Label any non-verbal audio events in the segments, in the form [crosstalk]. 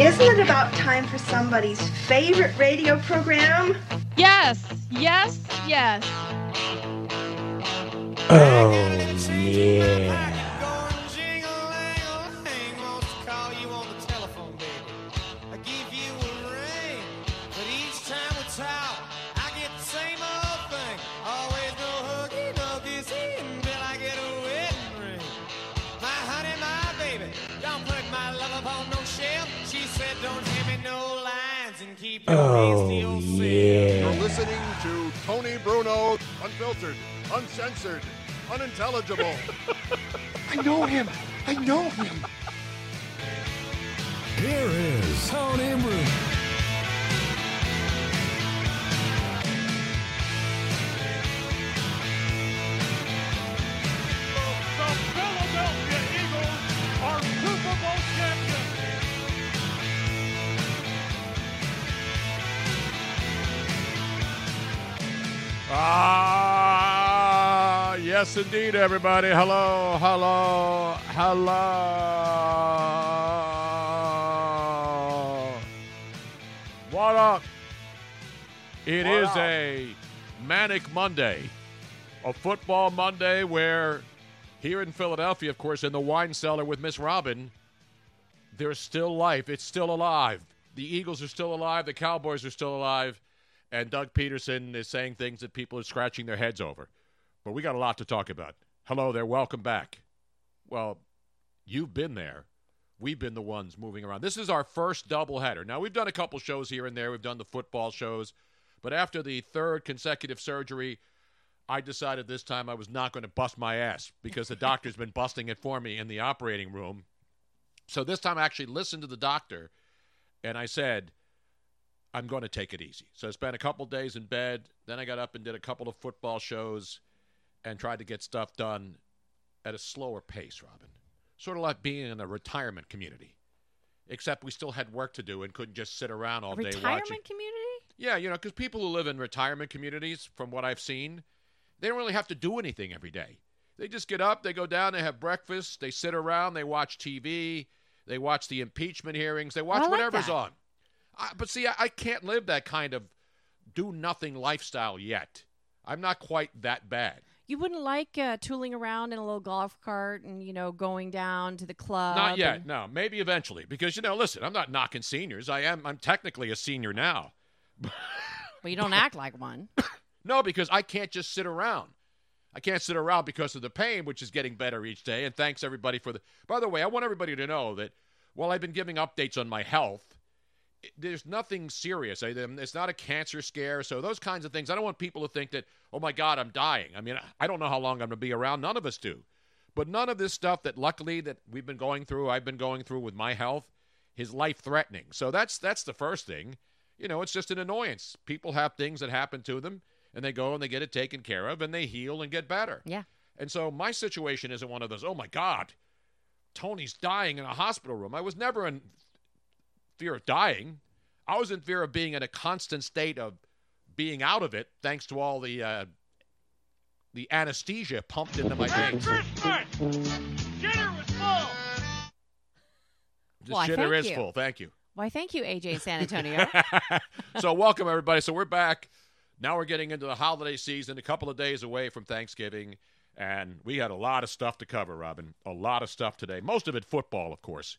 Isn't it about time for somebody's favorite radio program? Yes, yes, yes. Oh, yeah. Oh, yeah. You're listening to Tony Bruno, unfiltered, uncensored, unintelligible. [laughs] I know him. I know him. Here is Tony Bruno. The Philadelphia Eagles are Super Bowl Ah, yes, indeed, everybody. Hello, hello, hello. What up? It What is up? a manic Monday, a football Monday where here in Philadelphia, of course, in the wine cellar with Miss Robin, there's still life. It's still alive. The Eagles are still alive. The Cowboys are still alive. And Doug Pederson is saying things that people are scratching their heads over. But we got a lot to talk about. Hello there. Welcome back. Well, you've been there. We've been the ones moving around. This is our first doubleheader. Now, we've done a couple shows here and there. We've done the football shows. But after the third consecutive surgery, I decided this time I was not going to bust my ass because the [laughs] doctor's been busting it for me in the operating room. So this time I actually listened to the doctor and I said, I'm going to take it easy. So I spent a couple days in bed. Then I got up and did a couple of football shows and tried to get stuff done at a slower pace, Robin. Sort of like being in a retirement community, except we still had work to do and couldn't just sit around all day Retirement watching. community? Yeah, you know, because people who live in retirement communities, from what I've seen, they don't really have to do anything every day. They just get up, they go down, they have breakfast, they sit around, they watch TV, they watch the impeachment hearings, they watch like whatever's that. on. I, but see, I, I can't live that kind of do nothing lifestyle yet. I'm not quite that bad. You wouldn't like uh, tooling around in a little golf cart and, you know, going down to the club. Not yet. and- No, maybe eventually. Because you know, listen, I'm not knocking seniors. I am. I'm technically a senior now. [laughs] Well, you don't act like one. No, because I can't just sit around. I can't sit around because of the pain, which is getting better each day. And thanks everybody for the. By the way, I want everybody to know that while I've been giving updates on my health, there's nothing serious. Um, it's not a cancer scare. So those kinds of things. I don't want people to think that, oh my God, I'm dying. I mean, I don't know how long I'm going to be around. None of us do. But none of this stuff that luckily that we've been going through, I've been going through with my health, is life threatening. So that's that's the first thing. you know, it's just an annoyance. People have things that happen to them, and they go and they get it taken care of, and they heal and get better. Yeah. And so my situation isn't one of those, oh my God, Tony's dying in a hospital room. I was never in fear of dying. I was in fear of being in a constant state of being out of it, thanks to all the uh, the anesthesia pumped into my veins. Shitter was full. The Why, shitter thank is you. full. Thank you. Why, thank you, AJ [laughs] San Antonio. [laughs] so welcome everybody. So we're back. Now we're getting into the holiday season, a couple of days away from Thanksgiving, and we had a lot of stuff to cover, Robin. A lot of stuff today. Most of it football, of course.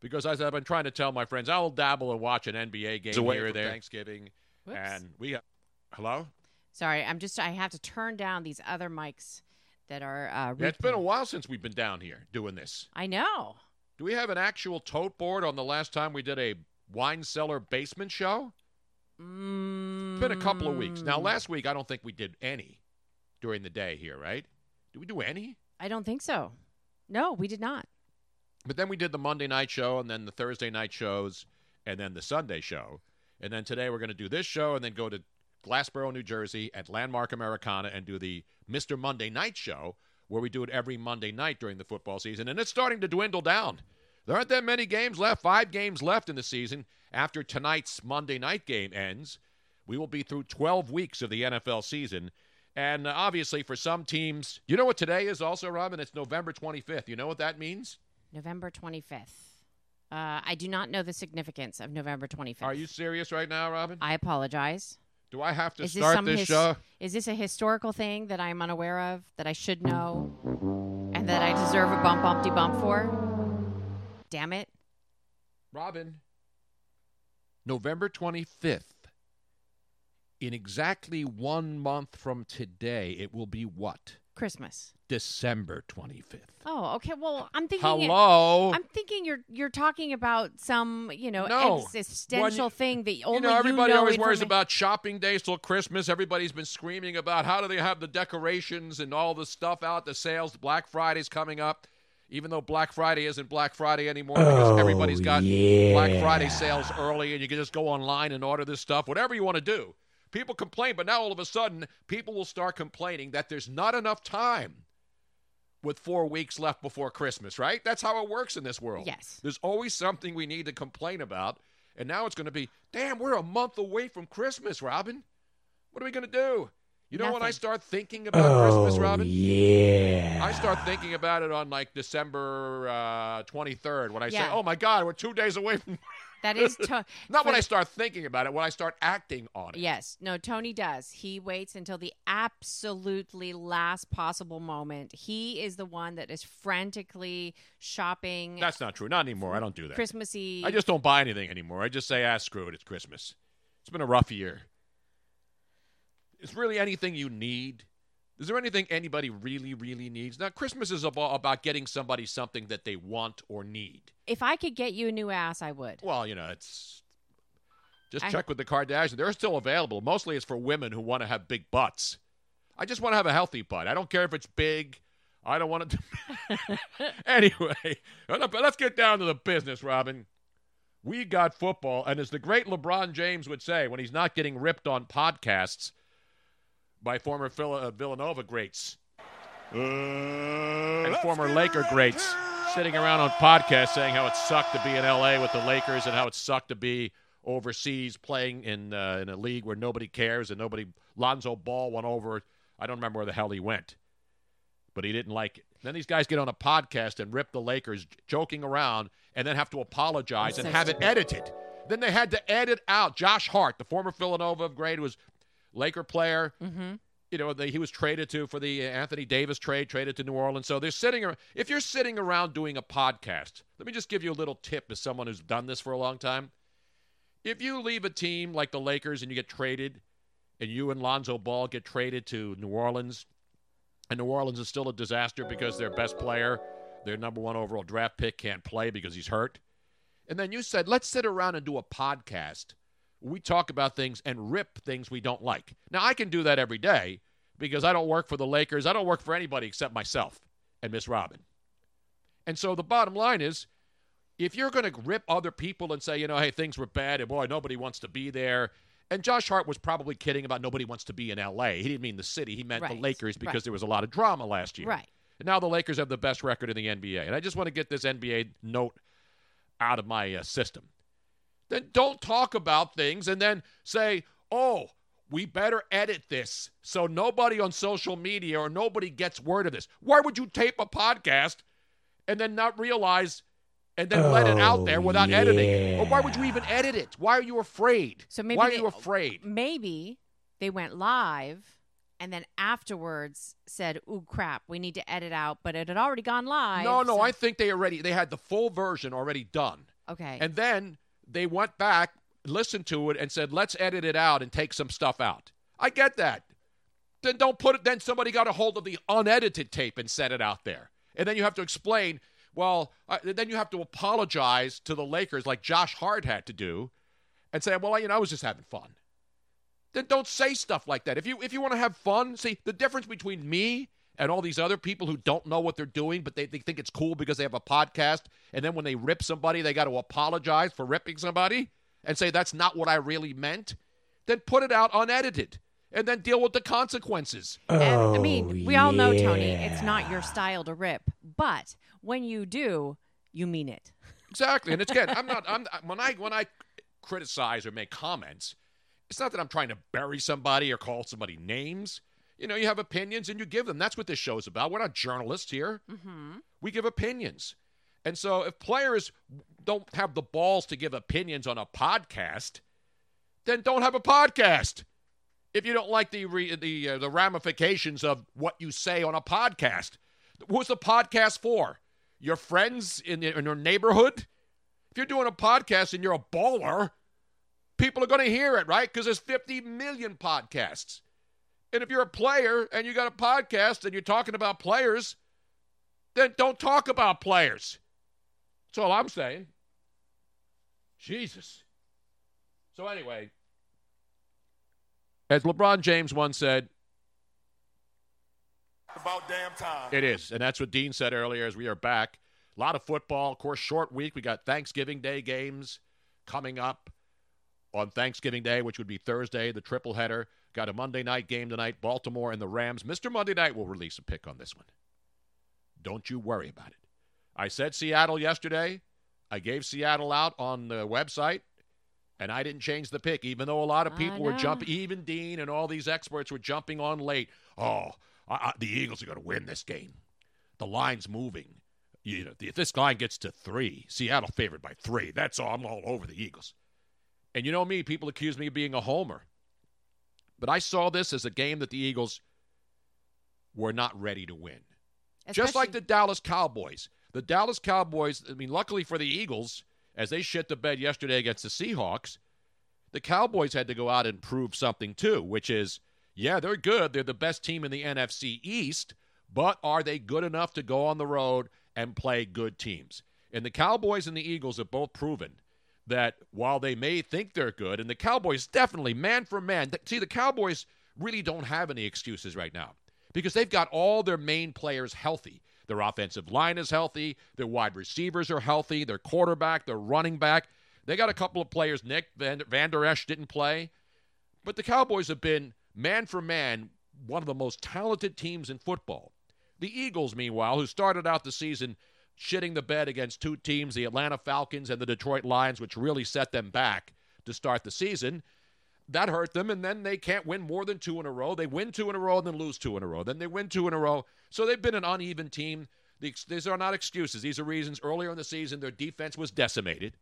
Because as I've been trying to tell my friends, I'll dabble and watch an NBA game away here or there. Thanksgiving. Thanksgiving. Whoops. And we Have, hello? Sorry, I'm just I have to turn down these other mics that are. Uh, Yeah, it's been a while since we've been down here doing this. I know. Do we have an actual tote board on the last time we did a wine cellar basement show? Mm, It's been a couple of weeks. Now, last week, I don't think we did any during the day here, right? Did we do any? I don't think so. No, we did not. But then we did the Monday night show, and then the Thursday night shows, and then the Sunday show. And then today we're going to do this show, and then go to Glassboro, New Jersey at Landmark Americana and do the Mr. Monday Night show, where we do it every Monday night during the football season. And it's starting to dwindle down. There aren't that many games left, five games left in the season. After tonight's Monday night game ends, we will be through 12 weeks of the NFL season. And uh, obviously, for some teams, you know what today is also, Robin? It's November 25th. You know what that means? November 25th. Uh, I do not know the significance of November 25th. Are you serious right now, Robin? I apologize. Do I have to Is this start some this his- show? Is this a historical thing that I'm unaware of that I should know and that I deserve a bump bumpty bump for? Damn it. Robin, November 25th. In exactly one month from today, it will be what? Christmas. December 25th. Oh, okay. Well, I'm thinking. Hello? I'm thinking you're you're talking about some you know No. existential When thing that only you know, everybody know always worries about shopping days till Christmas. Everybody's been screaming about how do they have the decorations and all the stuff out, the sales. Black Friday's coming up, even though Black Friday isn't Black Friday anymore because Oh, everybody's got yeah. Black Friday sales early, and you can just go online and order this stuff. Whatever you want to do. People complain, but now all of a sudden, people will start complaining that there's not enough time with four weeks left before Christmas, right? That's how it works in this world. Yes. There's always something we need to complain about. And now it's going to be, damn, we're a month away from Christmas, Robin. What are we going to do? You know when I start thinking about Christmas, Oh, Robin? yeah. I start thinking about it on like December uh, 23rd when I say, oh my God, we're two days away from. [laughs] That is to- [laughs] Not when I start thinking about it, when I start acting on it. Yes. No, Tony does. He waits until the absolutely last possible moment. He is the one that is frantically shopping That's not true. Not anymore. I don't do that. Christmassy. I just don't buy anything anymore. I just say, ah, screw it. It's Christmas. It's been a rough year. Is really anything you need? Is there anything anybody really, really needs? Now, Christmas is about, about getting somebody something that they want or need. If I could get you a new ass, I would. Well, you know, it's just I- check with the Kardashians. They're still available. Mostly it's for women who want to have big butts. I just want to have a healthy butt. I don't care if it's big. I don't want it to. anyway, let's get down to the business, Robin. We got football, and as the great LeBron James would say when he's not getting ripped on podcasts by former Phil- uh, Villanova greats and former Laker greats sitting around on podcasts saying how it sucked to be in LA with the Lakers and how it sucked to be overseas playing in uh, in a league where nobody cares and nobody Lonzo Ball went over I don't remember where the hell he went but he didn't like it. Then these guys get on a podcast and rip the Lakers joking around and then have to apologize and have it edited. Then they had to edit out Josh Hart, the former Villanova grade, who was Laker player. Mm-hmm. You know, the, he was traded to for the Anthony Davis trade, traded to New Orleans. So they're sitting. If you're sitting around doing a podcast, let me just give you a little tip as someone who's done this for a long time. If you leave a team like the Lakers and you get traded, and you and Lonzo Ball get traded to New Orleans, and New Orleans is still a disaster because their best player, their number one overall draft pick, can't play because he's hurt. And then you said, let's sit around and do a podcast. We talk about things and rip things we don't like. Now, I can do that every day because I don't work for the Lakers. I don't work for anybody except myself and Miss Robin. And so the bottom line is if you're going to rip other people and say, you know, hey, things were bad and boy, nobody wants to be there. And Josh Hart was probably kidding about nobody wants to be in LA. He didn't mean the city. He meant Right. the Lakers because Right. there was a lot of drama last year. Right. And now the Lakers have the best record in the NBA. And I just want to get this NBA note out of my uh, system. Then don't talk about things and then say, oh, we better edit this so nobody on social media or nobody gets word of this. Why would you tape a podcast and then not realize and then let it out there oh, without editing? Or why would you even edit it? Why are you afraid? So maybe why are they- you afraid? Maybe they went live and then afterwards said, "Ooh, crap, we need to edit out," but it had already gone live. No, no, so- I think they already they had the full version already done. Okay. And then they went back, listened to it, and said, let's edit it out and take some stuff out. I get that. Then don't put it, then somebody got a hold of the unedited tape and set it out there. And then you have to explain, well, uh, then you have to apologize to the Lakers like Josh Hart had to do and say, well, you know, I was just having fun. Then don't say stuff like that. If you if you want to have fun, see the difference between me and all these other people who don't know what they're doing, but they, they think it's cool because they have a podcast, and then when they rip somebody, they got to apologize for ripping somebody and say that's not what I really meant. Then put it out unedited and then deal with the consequences. And, I oh, mean, we all know, Tony, it's not your style to rip, but when you do, you mean it. Exactly. And it's again, I'm not [laughs] I'm when I when I criticize or make comments, it's not that I'm trying to bury somebody or call somebody names. You know, you have opinions and you give them. That's what this show is about. We're not journalists here. Mm-hmm. We give opinions. And so if players don't have the balls to give opinions on a podcast, then don't have a podcast. If you don't like the re, the uh, the ramifications of what you say on a podcast, who's the podcast for? Your friends in, in your neighborhood? If you're doing a podcast and you're a baller, people are going to hear it, right? Because there's 50 million podcasts. And if you're a player and you got a podcast and you're talking about players, then don't talk about players. That's all I'm saying. Jesus. So, anyway, as LeBron James once said, About damn time. it is. And that's what Dean said earlier as we are back. A lot of football. Of course, short week. We got Thanksgiving Day games coming up on Thanksgiving Day, which would be Thursday, the triple header. Got a Monday night game tonight, Baltimore and the Rams. Mr. Monday Night will release a pick on this one. Don't you worry about it. I said Seattle yesterday. I gave Seattle out on the website, and I didn't change the pick, even though a lot of people were jumping. Even Dean and all these experts were jumping on late. Oh, I, I, the Eagles are going to win this game. The line's moving. You know, if this line gets to three, Seattle favored by three. That's all. I'm all over the Eagles. And you know me, people accuse me of being a homer. But I saw this as a game that the Eagles were not ready to win. Just like the Dallas Cowboys. The Dallas Cowboys, I mean, luckily for the Eagles, as they shit the bed yesterday against the Seahawks, the Cowboys had to go out and prove something too, which is, yeah, they're good. They're the best team in the NFC East, but are they good enough to go on the road and play good teams? And the Cowboys and the Eagles have both proven that while they may think they're good, and the Cowboys definitely, man for man, th- see, the Cowboys really don't have any excuses right now because they've got all their main players healthy. Their offensive line is healthy, their wide receivers are healthy, their quarterback, their running back. They got a couple of players. Nick Van, Vander Esch didn't play, but the Cowboys have been, man for man, one of the most talented teams in football. The Eagles, meanwhile, who started out the season shitting the bed against two teams, the Atlanta Falcons and the Detroit Lions, which really set them back to start the season. That hurt them, and then they can't win more than two in a row. They win two in a row and then lose two in a row. Then they win two in a row. So they've been an uneven team. These are not excuses. These are reasons. Earlier in the season, their defense was decimated,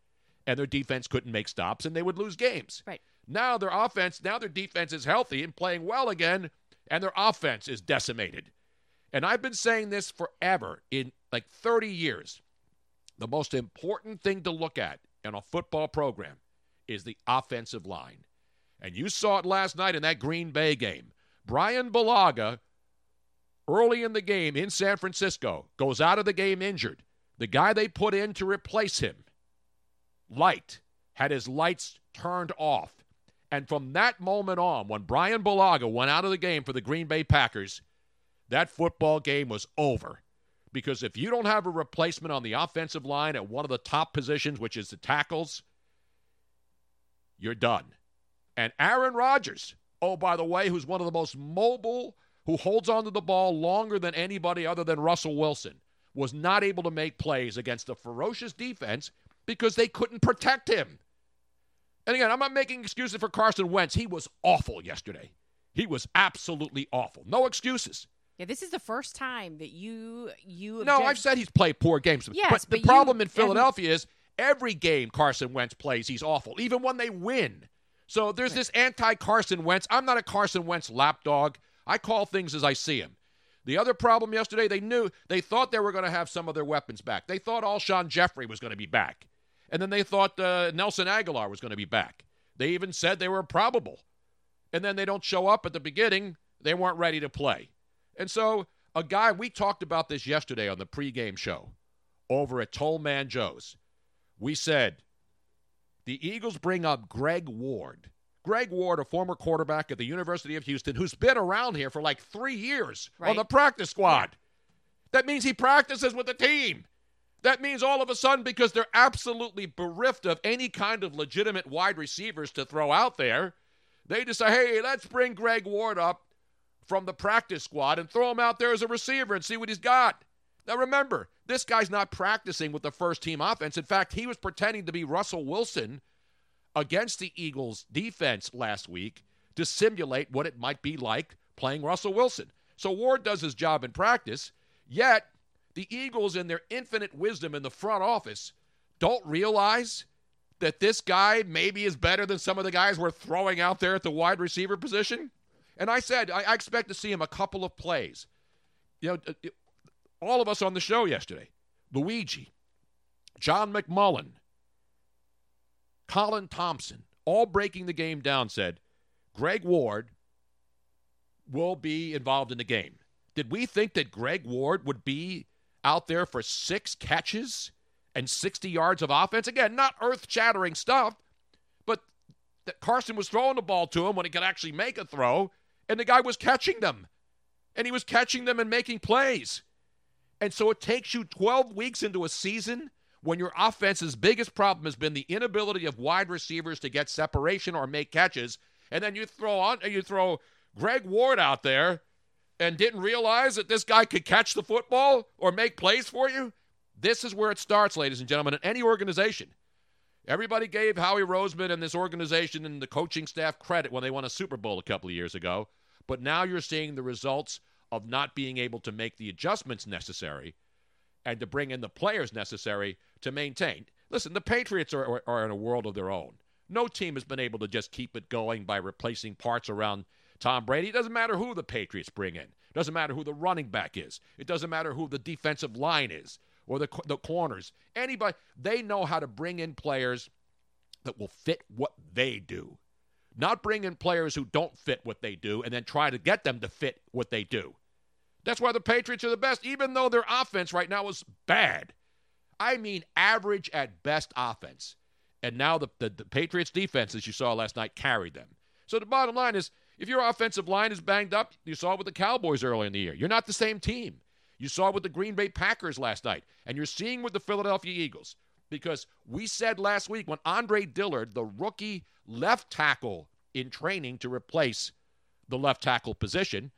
and their defense couldn't make stops, and they would lose games. Right. Now their offense, now their defense is healthy and playing well again, and their offense is decimated. And I've been saying this forever in like 30 years. The most important thing to look at in a football program is the offensive line. And you saw it last night in that Green Bay game. Bryan Bulaga, early in the game in San Francisco, goes out of the game injured. The guy they put in to replace him, Light, had his lights turned off. And from that moment on, when Bryan Bulaga went out of the game for the Green Bay Packers, that football game was over. Because if you don't have a replacement on the offensive line at one of the top positions, which is the tackles, you're done. And Aaron Rodgers, oh, by the way, who's one of the most mobile, who holds onto the ball longer than anybody other than Russell Wilson, was not able to make plays against a ferocious defense because they couldn't protect him. And again, I'm not making excuses for Carson Wentz. He was awful yesterday. He was absolutely awful. No excuses. Yeah, this is the first time that you you. No, I've said he's played poor games. Yes, but, but the problem you- in Philadelphia is every game Carson Wentz plays, he's awful, even when they win. So there's this anti Carson Wentz. I'm not a Carson Wentz lapdog. I call things as I see them. The other problem yesterday, they knew they thought they were going to have some of their weapons back. They thought all Alshon Jeffery was going to be back, and then they thought uh, Nelson Agholor was going to be back. They even said they were probable, and then they don't show up at the beginning. They weren't ready to play, and so a guy we talked about this yesterday on the pregame show over at Toll Man Joe's. We said the Eagles bring up Greg Ward. Greg Ward, a former quarterback at the University of Houston, who's been around here for like three years on the practice squad. That means he practices with the team. That means all of a sudden, because they're absolutely bereft of any kind of legitimate wide receivers to throw out there, they decide, hey, let's bring Greg Ward up from the practice squad and throw him out there as a receiver and see what he's got. Now remember, this guy's not practicing with the first team offense. In fact, he was pretending to be Russell Wilson against the Eagles defense last week to simulate what it might be like playing Russell Wilson. So Ward does his job in practice, yet the Eagles, in their infinite wisdom in the front office, don't realize that this guy maybe is better than some of the guys we're throwing out there at the wide receiver position. And I said, I, I expect to see him a couple of plays. You know, uh, all of us on the show yesterday Luigi, John McMullen, Colin Thompson, all breaking the game down, said Greg Ward will be involved in the game. Did we think that Greg Ward would be out there for six catches and 60 yards of offense? Again, not earth shattering stuff, but that Carson was throwing the ball to him when he could actually make a throw, and the guy was catching them. And he was catching them and making plays. And so it takes you 12 weeks into a season when your offense's biggest problem has been the inability of wide receivers to get separation or make catches, and then you throw on you throw Greg Ward out there and didn't realize that this guy could catch the football or make plays for you. This is where it starts, ladies and gentlemen, in any organization. Everybody gave Howie Roseman and this organization and the coaching staff credit when they won a Super Bowl a couple of years ago, but now you're seeing the results of not being able to make the adjustments necessary and to bring in the players necessary to maintain. Listen, the Patriots are, are, in a world of their own. No team has been able to just keep it going by replacing parts around Tom Brady. It doesn't matter who the Patriots bring in. It doesn't matter who the running back is. It doesn't matter who the defensive line is or the, the corners. Anybody, they know how to bring in players that will fit what they do. Not bring in players who don't fit what they do and then try to get them to fit what they do. That's why the Patriots are the best, even though their offense right now is bad. I mean, average at best offense. And now the, the, the Patriots defense, as you saw last night, carried them. So the bottom line is if your offensive line is banged up, you saw it with the Cowboys early in the year. You're not the same team. You saw it with the Green Bay Packers last night, and you're seeing with the Philadelphia Eagles. Because we said last week when Andre Dillard, the rookie left tackle in training to replace the left tackle position,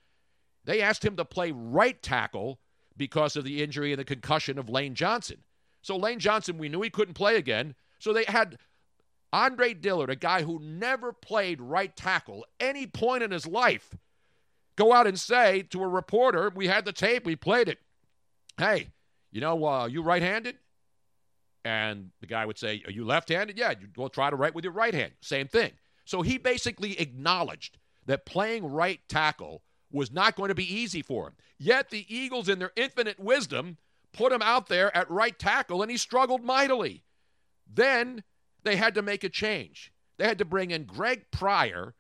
they asked him to play right tackle because of the injury and the concussion of Lane Johnson. So Lane Johnson, we knew he couldn't play again. So they had Andre Dillard, a guy who never played right tackle any point in his life, go out and say to a reporter, "We had the tape, we played it. Hey, you know, uh, you right-handed?" And the guy would say, "Are you left-handed?" Yeah, you will try to write with your right hand. Same thing. So he basically acknowledged that playing right tackle was not going to be easy for him. Yet the Eagles, in their infinite wisdom, put him out there at right tackle, and he struggled mightily. Then they had to make a change. They had to bring in Greg Pryor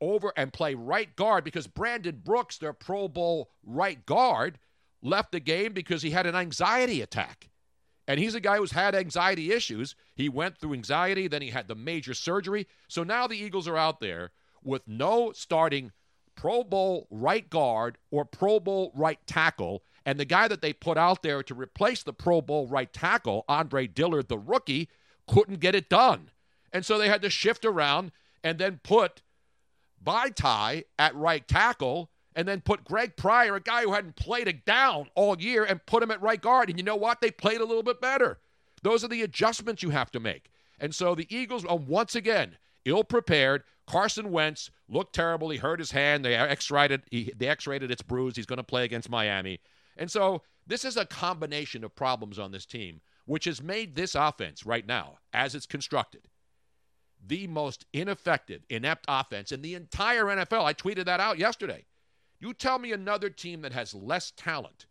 over and play right guard because Brandon Brooks, their Pro Bowl right guard, left the game because he had an anxiety attack. And he's a guy who's had anxiety issues. He went through anxiety, then he had the major surgery. So now the Eagles are out there with no starting Pro Bowl right guard or Pro Bowl right tackle, And the guy that they put out there to replace the Pro Bowl right tackle, Andre Dillard, the rookie, couldn't get it done. And so they had to shift around and then put Vaitai at right tackle and then put Greg Pryor, a guy who hadn't played a down all year, and put him at right guard. And you know what? They played a little bit better. Those are the adjustments you have to make. And so the Eagles are once again ill prepared. Carson Wentz looked terrible. He hurt his hand. They X-rated. He, they X-rated. It's bruise. He's going to play against Miami. And so this is a combination of problems on this team, which has made this offense right now, as it's constructed, the most ineffective, inept offense in the entire NFL. I tweeted that out yesterday. You tell me another team that has less talent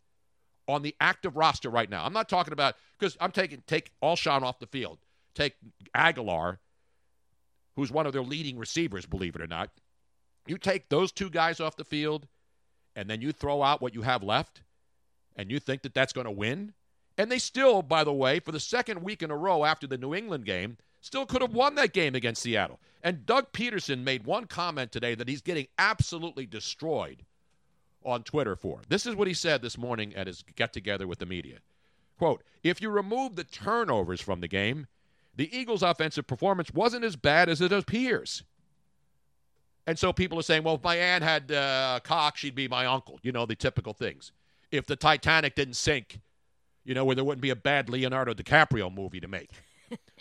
on the active roster right now. I'm not talking about because I'm taking take Alshon off the field. Take Agholor, who's one of their leading receivers, believe it or not. You take those two guys off the field, and then you throw out what you have left, and you think that that's going to win. And they still, by the way, for the second week in a row after the New England game, still could have won that game against Seattle. And Doug Pederson made one comment today that he's getting absolutely destroyed on Twitter for. This is what he said this morning at his get together with the media. Quote, if you remove the turnovers from the game, the Eagles' offensive performance wasn't as bad as it appears. And so people are saying, well, if my aunt had uh, cock, she'd be my uncle. You know, the typical things. If the Titanic didn't sink, you know, where there wouldn't be a bad Leonardo DiCaprio movie to make.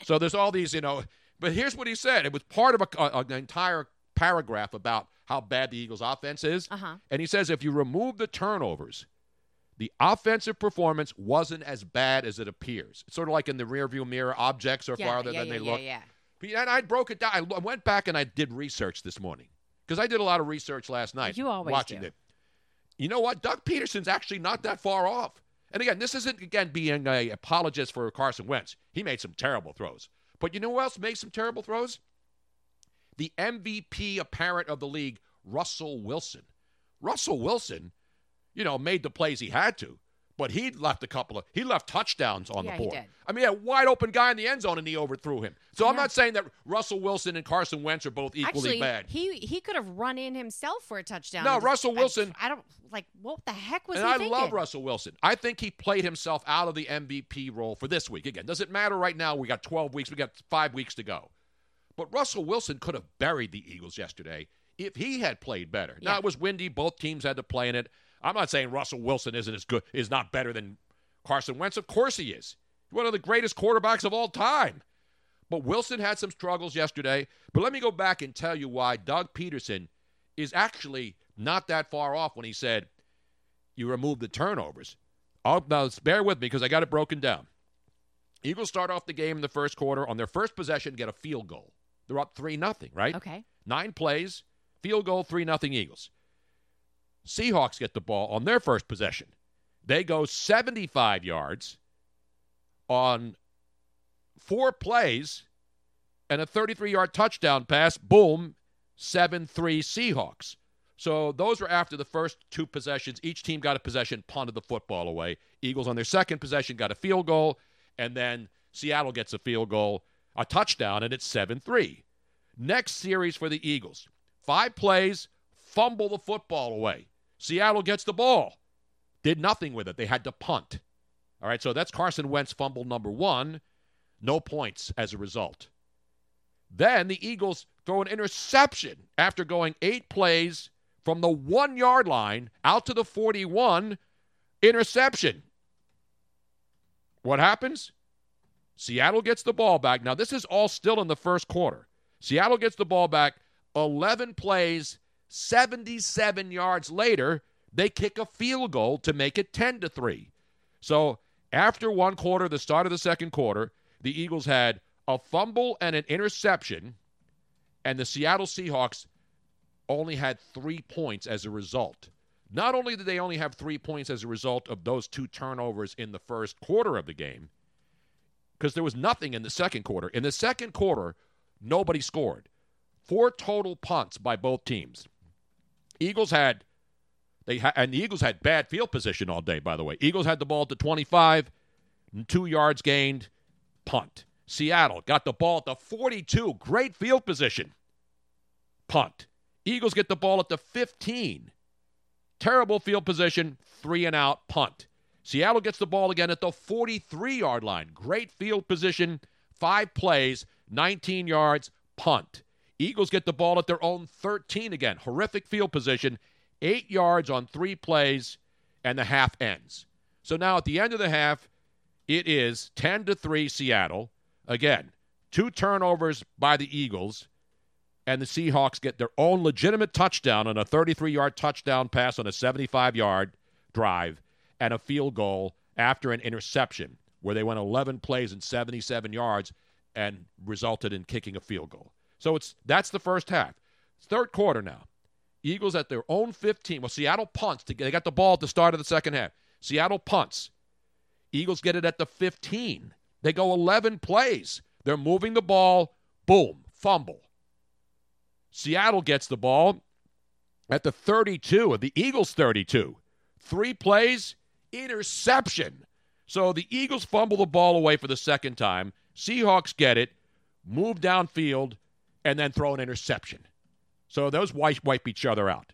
so there's all these, you know. But here's what he said. It was part of a, a, an entire paragraph about how bad the Eagles' offense is. Uh-huh. And he says if you remove the turnovers, the offensive performance wasn't as bad as it appears. It's sort of like in the rearview mirror, objects are Yeah, farther yeah, than yeah, they yeah, look. yeah. But- And I broke it down. I went back and I did research this morning because I did a lot of research last night. You always watching do. it. You know what? Doug Pederson's actually not that far off. And again, this isn't again being a apologist for Carson Wentz. He made some terrible throws. But you know who else made some terrible throws? The MVP apparent of the league, Russell Wilson. Russell Wilson, you know, made the plays he had to, but he left a couple of he left touchdowns on Yeah, the he board. I mean, a wide open guy in the end zone and he overthrew him. So I'm not saying that Russell Wilson and Carson Wentz are both equally Actually, bad. he he could have run in himself for a touchdown. No, Russell I- Wilson- I, don't like what the heck was and he I thinking? love Russell Wilson. I think he played himself out of the MVP role for this week. Again, does it matter right now? We got 12 weeks. We got five weeks to go. But Russell Wilson could have buried the Eagles yesterday if he had played better. Now it was windy. Both teams had to play in it. I'm not saying Russell Wilson isn't as good, is not better than Carson Wentz. Of course he is. He's one of the greatest quarterbacks of all time. But Wilson had some struggles yesterday. But let me go back and tell you why Doug Pederson is actually not that far off when he said you remove the turnovers. I'll, now, bear with me because I got it broken down. Eagles start off the game in the first quarter on their first possession, get a field goal. They're up three nothing, right? Okay. Nine plays, field goal, three nothing Eagles. Seahawks get the ball on their first possession. They go 75 yards on four plays and a 33 yard touchdown pass. Boom, 7 3 Seahawks. So those were after the first two possessions. Each team got a possession, punted the football away. Eagles on their second possession got a field goal, and then Seattle gets a field goal, a touchdown, and it's 7 3. Next series for the Eagles five plays, fumble the football away. Seattle gets the ball, did nothing with it. They had to punt. All right, so that's Carson Wentz fumble number one. No points as a result. Then the Eagles throw an interception after going eight plays from the one yard line out to the 41. Interception. What happens? Seattle gets the ball back. Now, this is all still in the first quarter. Seattle gets the ball back 11 plays, 77 yards later, they kick a field goal to make it 10 to 3. So, after one quarter, the start of the second quarter, the Eagles had a fumble and an interception, and the Seattle Seahawks only had three points as a result. Not only did they only have three points as a result of those two turnovers in the first quarter of the game, because there was nothing in the second quarter. In the second quarter, nobody scored. Four total punts by both teams. Eagles had they ha- and the Eagles had bad field position all day. By the way, Eagles had the ball at the 25, two yards gained, punt. Seattle got the ball at the 42, great field position, punt. Eagles get the ball at the 15, Terrible field position, three and out, punt. Seattle gets the ball again at the 43 yard line. Great field position, five plays, 19 yards, punt. Eagles get the ball at their own 13 again. Horrific field position, eight yards on three plays, and the half ends. So now at the end of the half, it is 10 to 3 Seattle. Again, two turnovers by the Eagles, and the Seahawks get their own legitimate touchdown on a 33 yard touchdown pass on a 75 yard drive and a field goal after an interception where they went 11 plays and 77 yards and resulted in kicking a field goal. So it's that's the first half. Third quarter now. Eagles at their own 15. Well, Seattle punts. To, they got the ball at the start of the second half. Seattle punts. Eagles get it at the 15. They go 11 plays. They're moving the ball. Boom. Fumble. Seattle gets the ball at the 32 of the Eagles 32. Three plays, interception. So the Eagles fumble the ball away for the second time. Seahawks get it, move downfield, and then throw an interception. So those wipe, wipe each other out.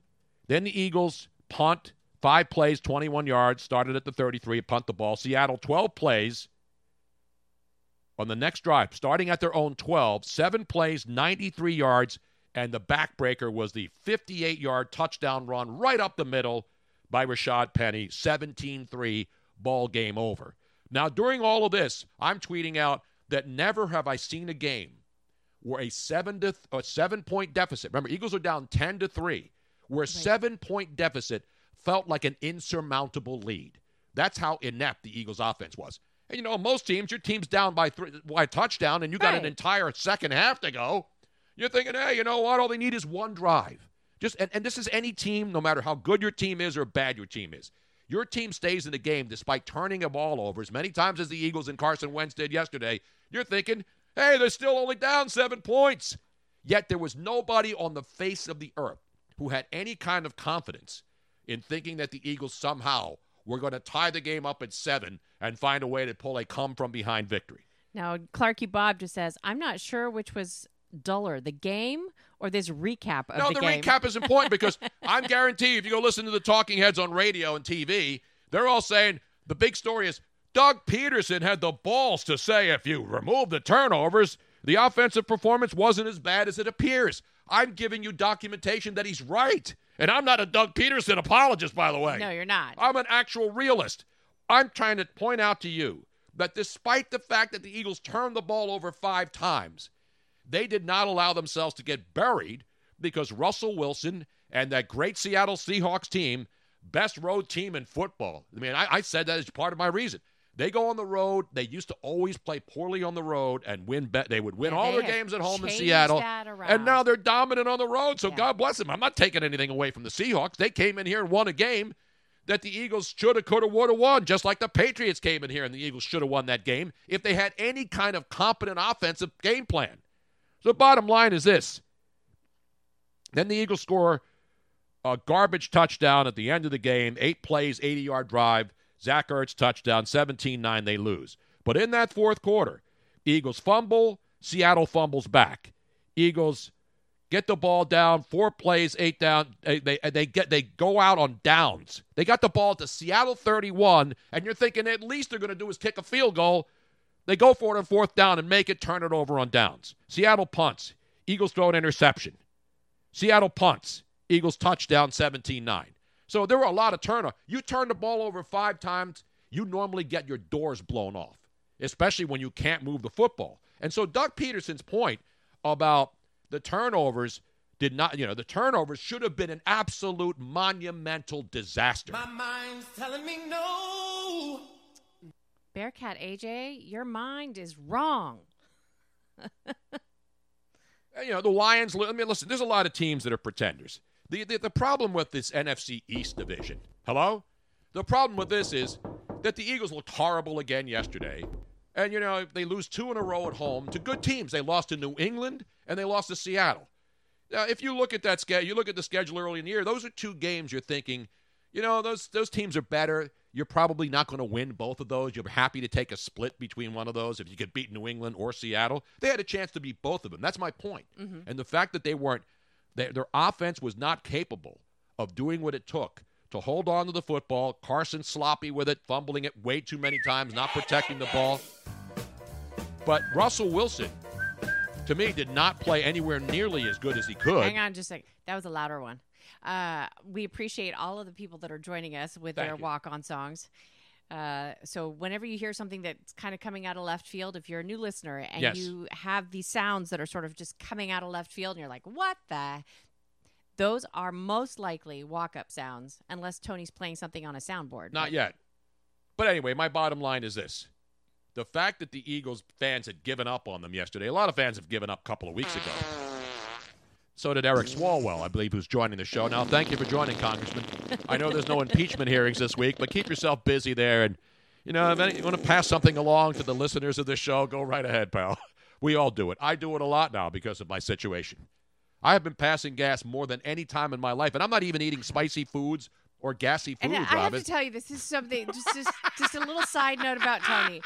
Then the Eagles punt, five plays, 21 yards, started at the 33, punt the ball. Seattle, 12 plays on the next drive, starting at their own 12, seven plays, 93 yards, and the backbreaker was the 58 yard touchdown run right up the middle by Rashaad Penny, 17 3, ball game over. Now, during all of this, I'm tweeting out that never have I seen a game where a seven to th- a seven point deficit. Remember, Eagles are down ten to three, where a seven point deficit felt like an insurmountable lead. That's how inept the Eagles' offense was. And you know, most teams, your team's down by three, by a touchdown, and you got an entire second half to go. You're thinking, hey, you know what? All they need is one drive. Just and, and this is any team, no matter how good your team is or bad your team is. Your team stays in the game despite turning a ball over as many times as the Eagles and Carson Wentz did yesterday. You're thinking, hey, they're still only down seven points. Yet there was nobody on the face of the earth who had any kind of confidence in thinking that the Eagles somehow were going to tie the game up at seven and find a way to pull a come from behind victory. Now, Clarky Bob just says, I'm not sure which was duller, the game or this recap of no, the, the, game. recap is important because [laughs] I'm guaranteed if you go listen to the talking heads on radio and TV, they're all saying the big story is Doug Pederson had the balls to say if you remove the turnovers, the offensive performance wasn't as bad as it appears. I'm giving you documentation that he's right. And I'm not a Doug Pederson apologist, by the way. No, you're not. I'm an actual realist. I'm trying to point out to you that despite the fact that the Eagles turned the ball over five times, they did not allow themselves to get buried because Russell Wilson and that great Seattle Seahawks team, best road team in football. I mean, I, I said that as part of my reason. They go on the road. They used to always play poorly on the road and win. Bet they would win Yeah, all their games at home in Seattle, and now they're dominant on the road. So God bless them. I'm not taking anything away from the Seahawks. They came in here and won a game that the Eagles should have, could have, would have won, just like the Patriots came in here and the Eagles should have won that game if they had any kind of competent offensive game plan. So the bottom line is this. Then the Eagles score a garbage touchdown at the end of the game, eight plays, 80 yard drive. Zach Ertz touchdown, 17 9, they lose. But in that fourth quarter, Eagles fumble, Seattle fumbles back. Eagles get the ball down, four plays, eight down. They, they, they get they go out on downs. They got the ball the Seattle 31, and you're thinking at least they're going to do is kick a field goal. They go for it on fourth down and make it, turn it over on downs. Seattle punts. Eagles throw an interception. Seattle punts. Eagles touchdown 17 9. So there were a lot of turnover. You turn the ball over five times, you normally get your doors blown off, especially when you can't move the football. And so Doug Pederson's point about the turnovers did not, you know, the turnovers should have been an absolute monumental disaster. My mind's telling me no. Bearcat AJ, your mind is wrong. [laughs] Uh, you know, the Lions, I mean, listen, there's a lot of teams that are pretenders. The, the, the problem with this NFC East division, hello? The problem with this is that the Eagles looked horrible again yesterday. And, you know, they lose two in a row at home to good teams. They lost to New England and they lost to Seattle. Now, if you look at that schedule, you look at the schedule early in the year, those are two games you're thinking, you know, those, those teams are better. You're probably not going to win both of those. You're happy to take a split between one of those if you could beat New England or Seattle. They had a chance to beat both of them. That's my point. Mhm. And the fact that they weren't, their, their offense was not capable of doing what it took to hold on to the football. Carson sloppy with it, fumbling it way too many times, not protecting the ball. But Russell Wilson, to me, did not play anywhere nearly as good as he could. Hang on just a second. That was a louder one. Uh, we appreciate all of the people that are joining us with Thank their you. walk on songs. Uh, so whenever you hear something that's kind of coming out of left field, if you're a new listener and Yes. you have these sounds that are sort of just coming out of left field, and you're like, "What the?" Those are most likely walk-up sounds, unless Tony's playing something on a soundboard. Not yet. But anyway, my bottom line is this. The fact that the Eagles fans had given up on them yesterday, a lot of fans have given up a couple of weeks ago. So did Eric Swalwell, I believe, who's joining the show. Now, thank you for joining, Congressman. I know there's no [laughs] impeachment hearings this week, but keep yourself busy there. And, you know, if any, you want to pass something along to the listeners of this show, go right ahead, pal. [laughs] We all do it. I do it a lot now because of my situation. I have been passing gas more than any time in my life, and I'm not even eating spicy foods or gassy And foods, I have to tell you, this is something. Just, just, just a little side note about Tony.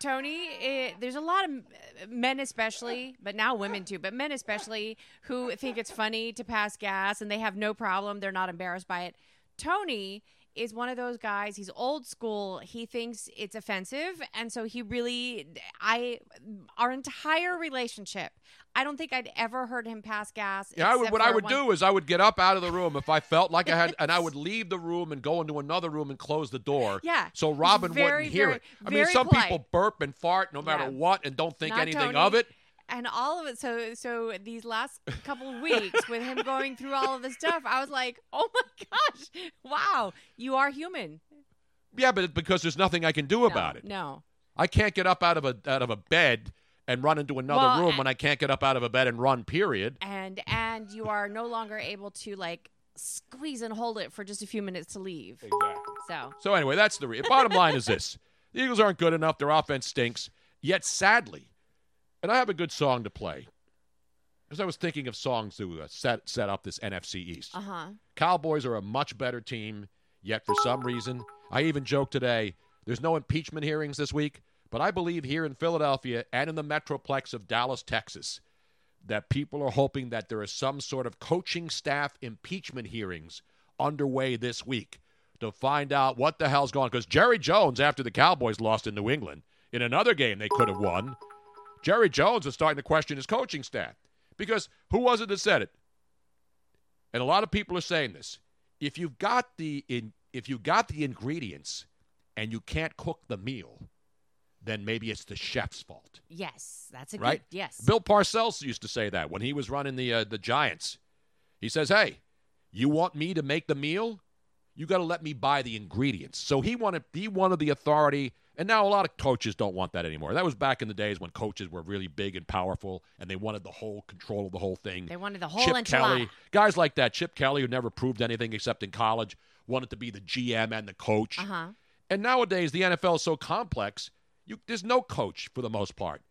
Tony, eh, there's a lot of men, especially, but now women too, but men especially, who think it's funny to pass gas and they have no problem. They're not embarrassed by it. Tony is one of those guys. He's old school. He thinks it's offensive, and so he really, I, our entire relationship, I don't think I'd ever heard him pass gas. Yeah, I would, what I would one- do is I would get up out of the room if I felt like I had, and I [laughs] would leave the room and go into another room and close the door. Yeah, So Robin very, wouldn't hear very, it. I mean, some polite. people burp and fart no matter Yeah. what and don't think Not anything Tony. of it. And all of it. So, so these last couple of weeks with him going through all of this stuff, I was like, "Oh my gosh, wow, you are human." Yeah, but because there's nothing I can do about it. No, I can't get up out of a out of a bed and run into another Well, room when I can't get up out of a bed and run. Period. and and you are no longer able to like squeeze and hold it for just a few minutes to leave. Exactly. So, So anyway, that's the re- bottom line is this: the Eagles aren't good enough. Their offense stinks. Yet, sadly, and I have a good song to play. Because I was thinking of songs to uh, set set up this NFC East. uh huh. Cowboys are a much better team, yet for some reason, I even joked today, there's no impeachment hearings this week, but I believe here in Philadelphia and in the metroplex of Dallas, Texas, that people are hoping that there is some sort of coaching staff impeachment hearings underway this week to find out what the hell's going on. Because Jerry Jones, after the Cowboys lost in New England, in another game they could have won, Jerry Jones is starting to question his coaching staff. Because who was it that said it? And a lot of people are saying this. If you've got the in, if you got the ingredients and you can't cook the meal, then maybe it's the chef's fault, Yes, that's a right? good yes. Bill Parcells used to say that when he was running the uh, the Giants. He says, "Hey, you want me to make the meal? You got to let me buy the ingredients." So he wanted he wanted the authority, and now a lot of coaches don't want that anymore. That was back in the days when coaches were really big and powerful, and they wanted the whole control of the whole thing. They wanted the whole Chip enchilada. Kelly, guys like that. Chip Kelly, who never proved anything except in college, wanted to be the GM and the coach. Uh huh. And nowadays, the NFL is so complex. You, there's no coach for the most part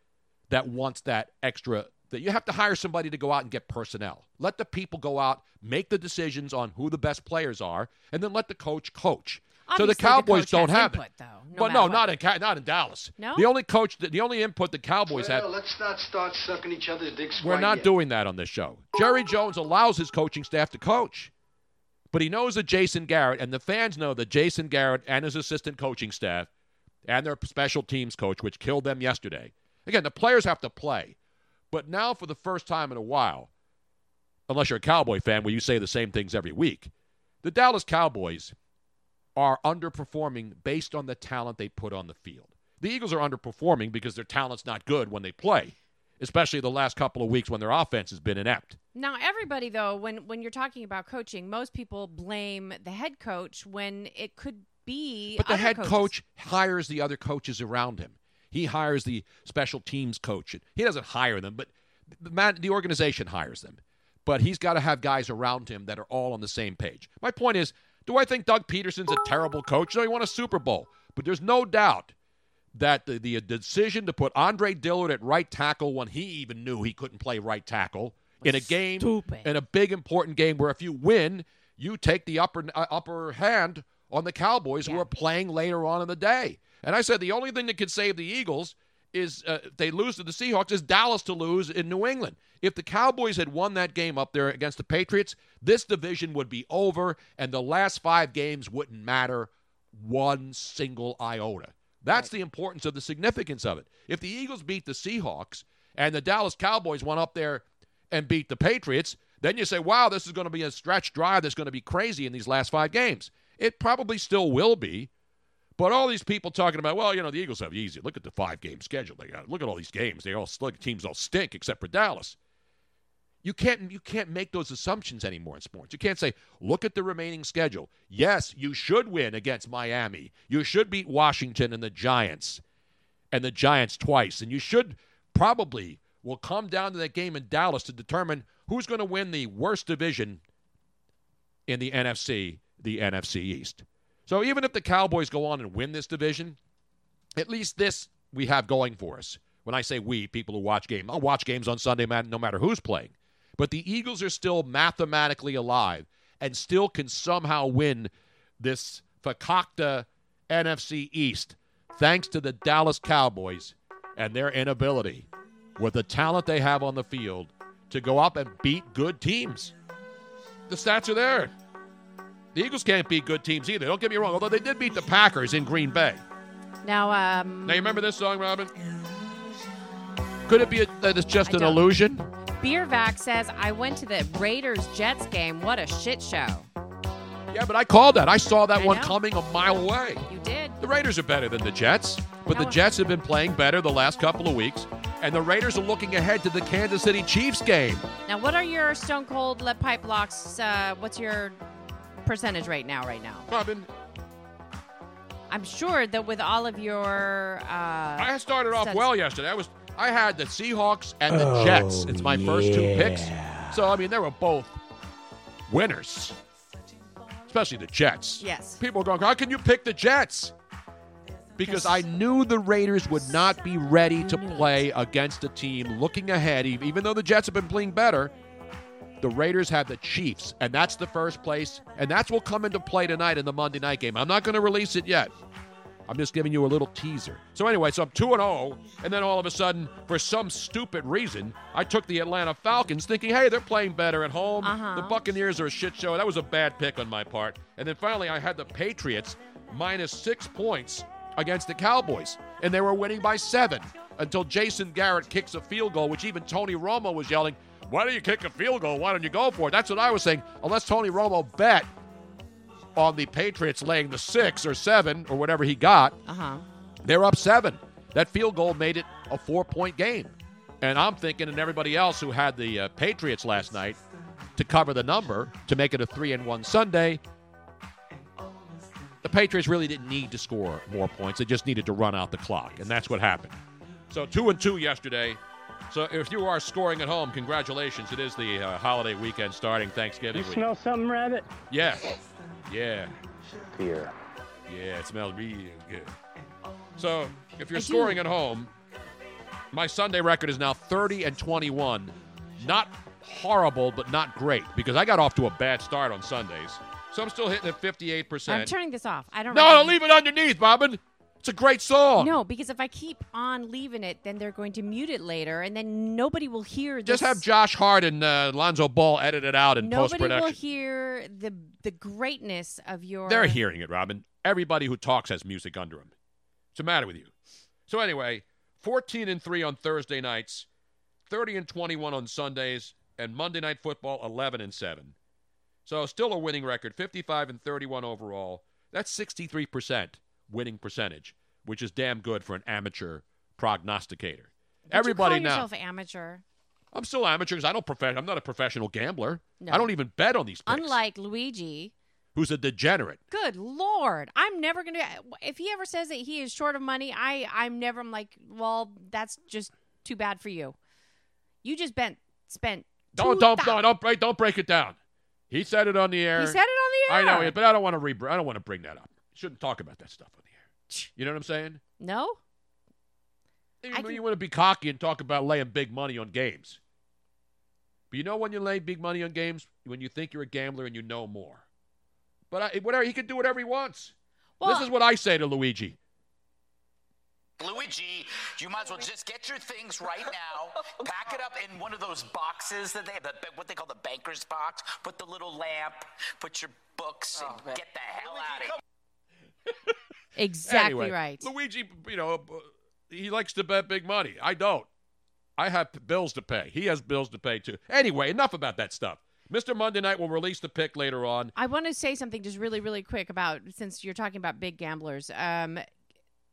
that wants that extra. That you have to hire somebody to go out and get personnel. Let the people go out, make the decisions on who the best players are, and then let the coach coach. so Obviously, the the Cowboys coach don't has have input, it. though, no but no, what. not in not in Dallas. No? The only coach, the only input the Cowboys well, have. let's not start sucking each other's dicks. We're not yet. doing that on this show. Jerry Jones allows his coaching staff to coach. But he knows that Jason Garrett, and the fans know that Jason Garrett and his assistant coaching staff and their special teams coach, which killed them yesterday. Again, the players have to play. But now, for the first time in a while, unless you're a Cowboy fan where you say the same things every week, the Dallas Cowboys are underperforming based on the talent they put on the field. The Eagles are underperforming because their talent's not good when they play, especially the last couple of weeks when their offense has been inept. Now, everybody though, when when you're talking about coaching, most people blame the head coach when it could be. But the head coaches. coach hires the other coaches around him. He hires the special teams coach. He doesn't hire them, but the man, the organization hires them. But he's got to have guys around him that are all on the same page. My point is, do I think Doug Pederson's a terrible coach? No, he won a Super Bowl. But there's no doubt that the, the decision to put Andre Dillard at right tackle when he even knew he couldn't play right tackle in a game, in a big important game where if you win, you take the upper uh, upper hand on the Cowboys who are playing later on in the day. And I said the only thing that could save the Eagles is uh, they lose to the Seahawks is Dallas to lose in New England. If the Cowboys had won that game up there against the Patriots, this division would be over, and the last five games wouldn't matter one single iota. That's the importance of the significance of it. If the Eagles beat the Seahawks and the Dallas Cowboys went up there and beat the Patriots, then you say, wow, this is going to be a stretch drive that's going to be crazy in these last five games. It probably still will be. But all these people talking about, well, you know, the Eagles have easy. Look at the five game schedule they got. Look at all these games. They all look, teams all stink except for Dallas. You can't you can't make those assumptions anymore in sports. You can't say, look at the remaining schedule. Yes, you should win against Miami. You should beat Washington and the Giants and the Giants twice. And you should probably will come down to that game in Dallas to determine who's going to win the worst division in the NFC, the NFC East. So even if the Cowboys go on and win this division, at least this we have going for us. When I say we, people who watch games, I'll watch games on Sunday man, no matter who's playing. But the Eagles are still mathematically alive and still can somehow win this fakakta NFC East thanks to the Dallas Cowboys and their inability, with the talent they have on the field, to go up and beat good teams. The stats are there. The Eagles can't beat good teams either. Don't get me wrong, although they did beat the Packers in Green Bay. Now, um, now you remember this song, Robin? Could it be a, that it's just I an don't. illusion? Beervac says, I went to the Raiders Jets game. What a shit show. Yeah, but I called that. I saw that I one know. coming a mile away. You did. The Raiders are better than the Jets, but the Jets have been playing better the last couple of weeks, and the Raiders are looking ahead to the Kansas City Chiefs game. Now, what are your Stone Cold lead pipe blocks? Uh, what's your percentage right now? Right now, Robin, I'm sure that with all of your, uh, I started off stats- well yesterday. I was I had the Seahawks and the Oh, Jets. It's my first two picks. So I mean, they were both winners, especially the Jets. Yes. People are going, how can you pick the Jets? Because I knew the Raiders would not be ready to play against a team looking ahead, even though the Jets have been playing better. The Raiders have the Chiefs, and that's the first place, and that's what will come into play tonight in the Monday night game. I'm not going to release it yet. I'm just giving you a little teaser. So anyway, so I'm 2 and 0, and then all of a sudden, for some stupid reason, I took the Atlanta Falcons thinking, "Hey, they're playing better at home. Uh-huh. The Buccaneers are a shit show." That was a bad pick on my part. And then finally I had the Patriots minus 6 points against the Cowboys, and they were winning by 7 until Jason Garrett kicks a field goal, which even Tony Romo was yelling, "Why don't you kick a field goal? Why don't you go for it?" That's what I was saying. Unless Tony Romo bet on the Patriots laying the six or seven or whatever he got. Uh huh. They're up seven. That field goal made it a four point game. And I'm thinking, and everybody else who had the uh, Patriots last night to cover the number to make it a three and one Sunday, the Patriots really didn't need to score more points. They just needed to run out the clock. And that's what happened. So two and two yesterday. So if you are scoring at home, congratulations. It is the uh, holiday weekend starting Thanksgiving You week. smell something, Rabbit? Yeah. Yeah. Beer. Yeah, it smells real good. So, if you're I do. scoring at home, my Sunday record is now 30 and 21. Not horrible, but not great because I got off to a bad start on Sundays. So I'm still hitting at 58%. I'm turning this off. I don't. no, know. no, leave it underneath, Bobbin. It's a great song. No, because if I keep on leaving it, then they're going to mute it later, and then nobody will hear. This. Just have Josh Hart and uh, Lonzo Ball edit it out in post production. Nobody will hear the the greatness of your. They're hearing it, Robin. Everybody who talks has music under them. What's the matter with you? So anyway, 14 and 3 on Thursday nights, 30 and 21 on Sundays, and Monday night football 11 and 7. So still a winning record, 55 and 31 overall. That's 63% winning percentage, which is damn good for an amateur prognosticator. Don't Everybody you call now. yourself amateur. I'm still amateur because I don't prof- I'm not a professional gambler. No. I don't even bet on these picks. Unlike Luigi. Who's a degenerate. Good lord, I'm never gonna. If he ever says that he is short of money, I I'm never. I'm like, well, that's just too bad for you. You just bent spent. Don't don't no, don't break don't break it down. He said it on the air. He said it on the air. I know it, but I don't want to re- I don't want to bring that up. Shouldn't talk about that stuff on the air. You know what I'm saying? No. You, you want to be cocky and talk about laying big money on games. But you know when you lay big money on games when you think you're a gambler and you know more. But I, whatever he can do whatever he wants. Well- this is what I say to Luigi. Luigi, you might as well just get your things right now, pack it up in one of those boxes that they have, the, what they call the banker's box. Put the little lamp, put your books, and get the hell out of here. [laughs] Exactly Anyway, right. Luigi, you know, he likes to bet big money. I don't. I have bills to pay. He has bills to pay too. Anyway, enough about that stuff. Mr. Monday Night will release the pick later on. I want to say something just really, really quick about since you're talking about big gamblers. Um,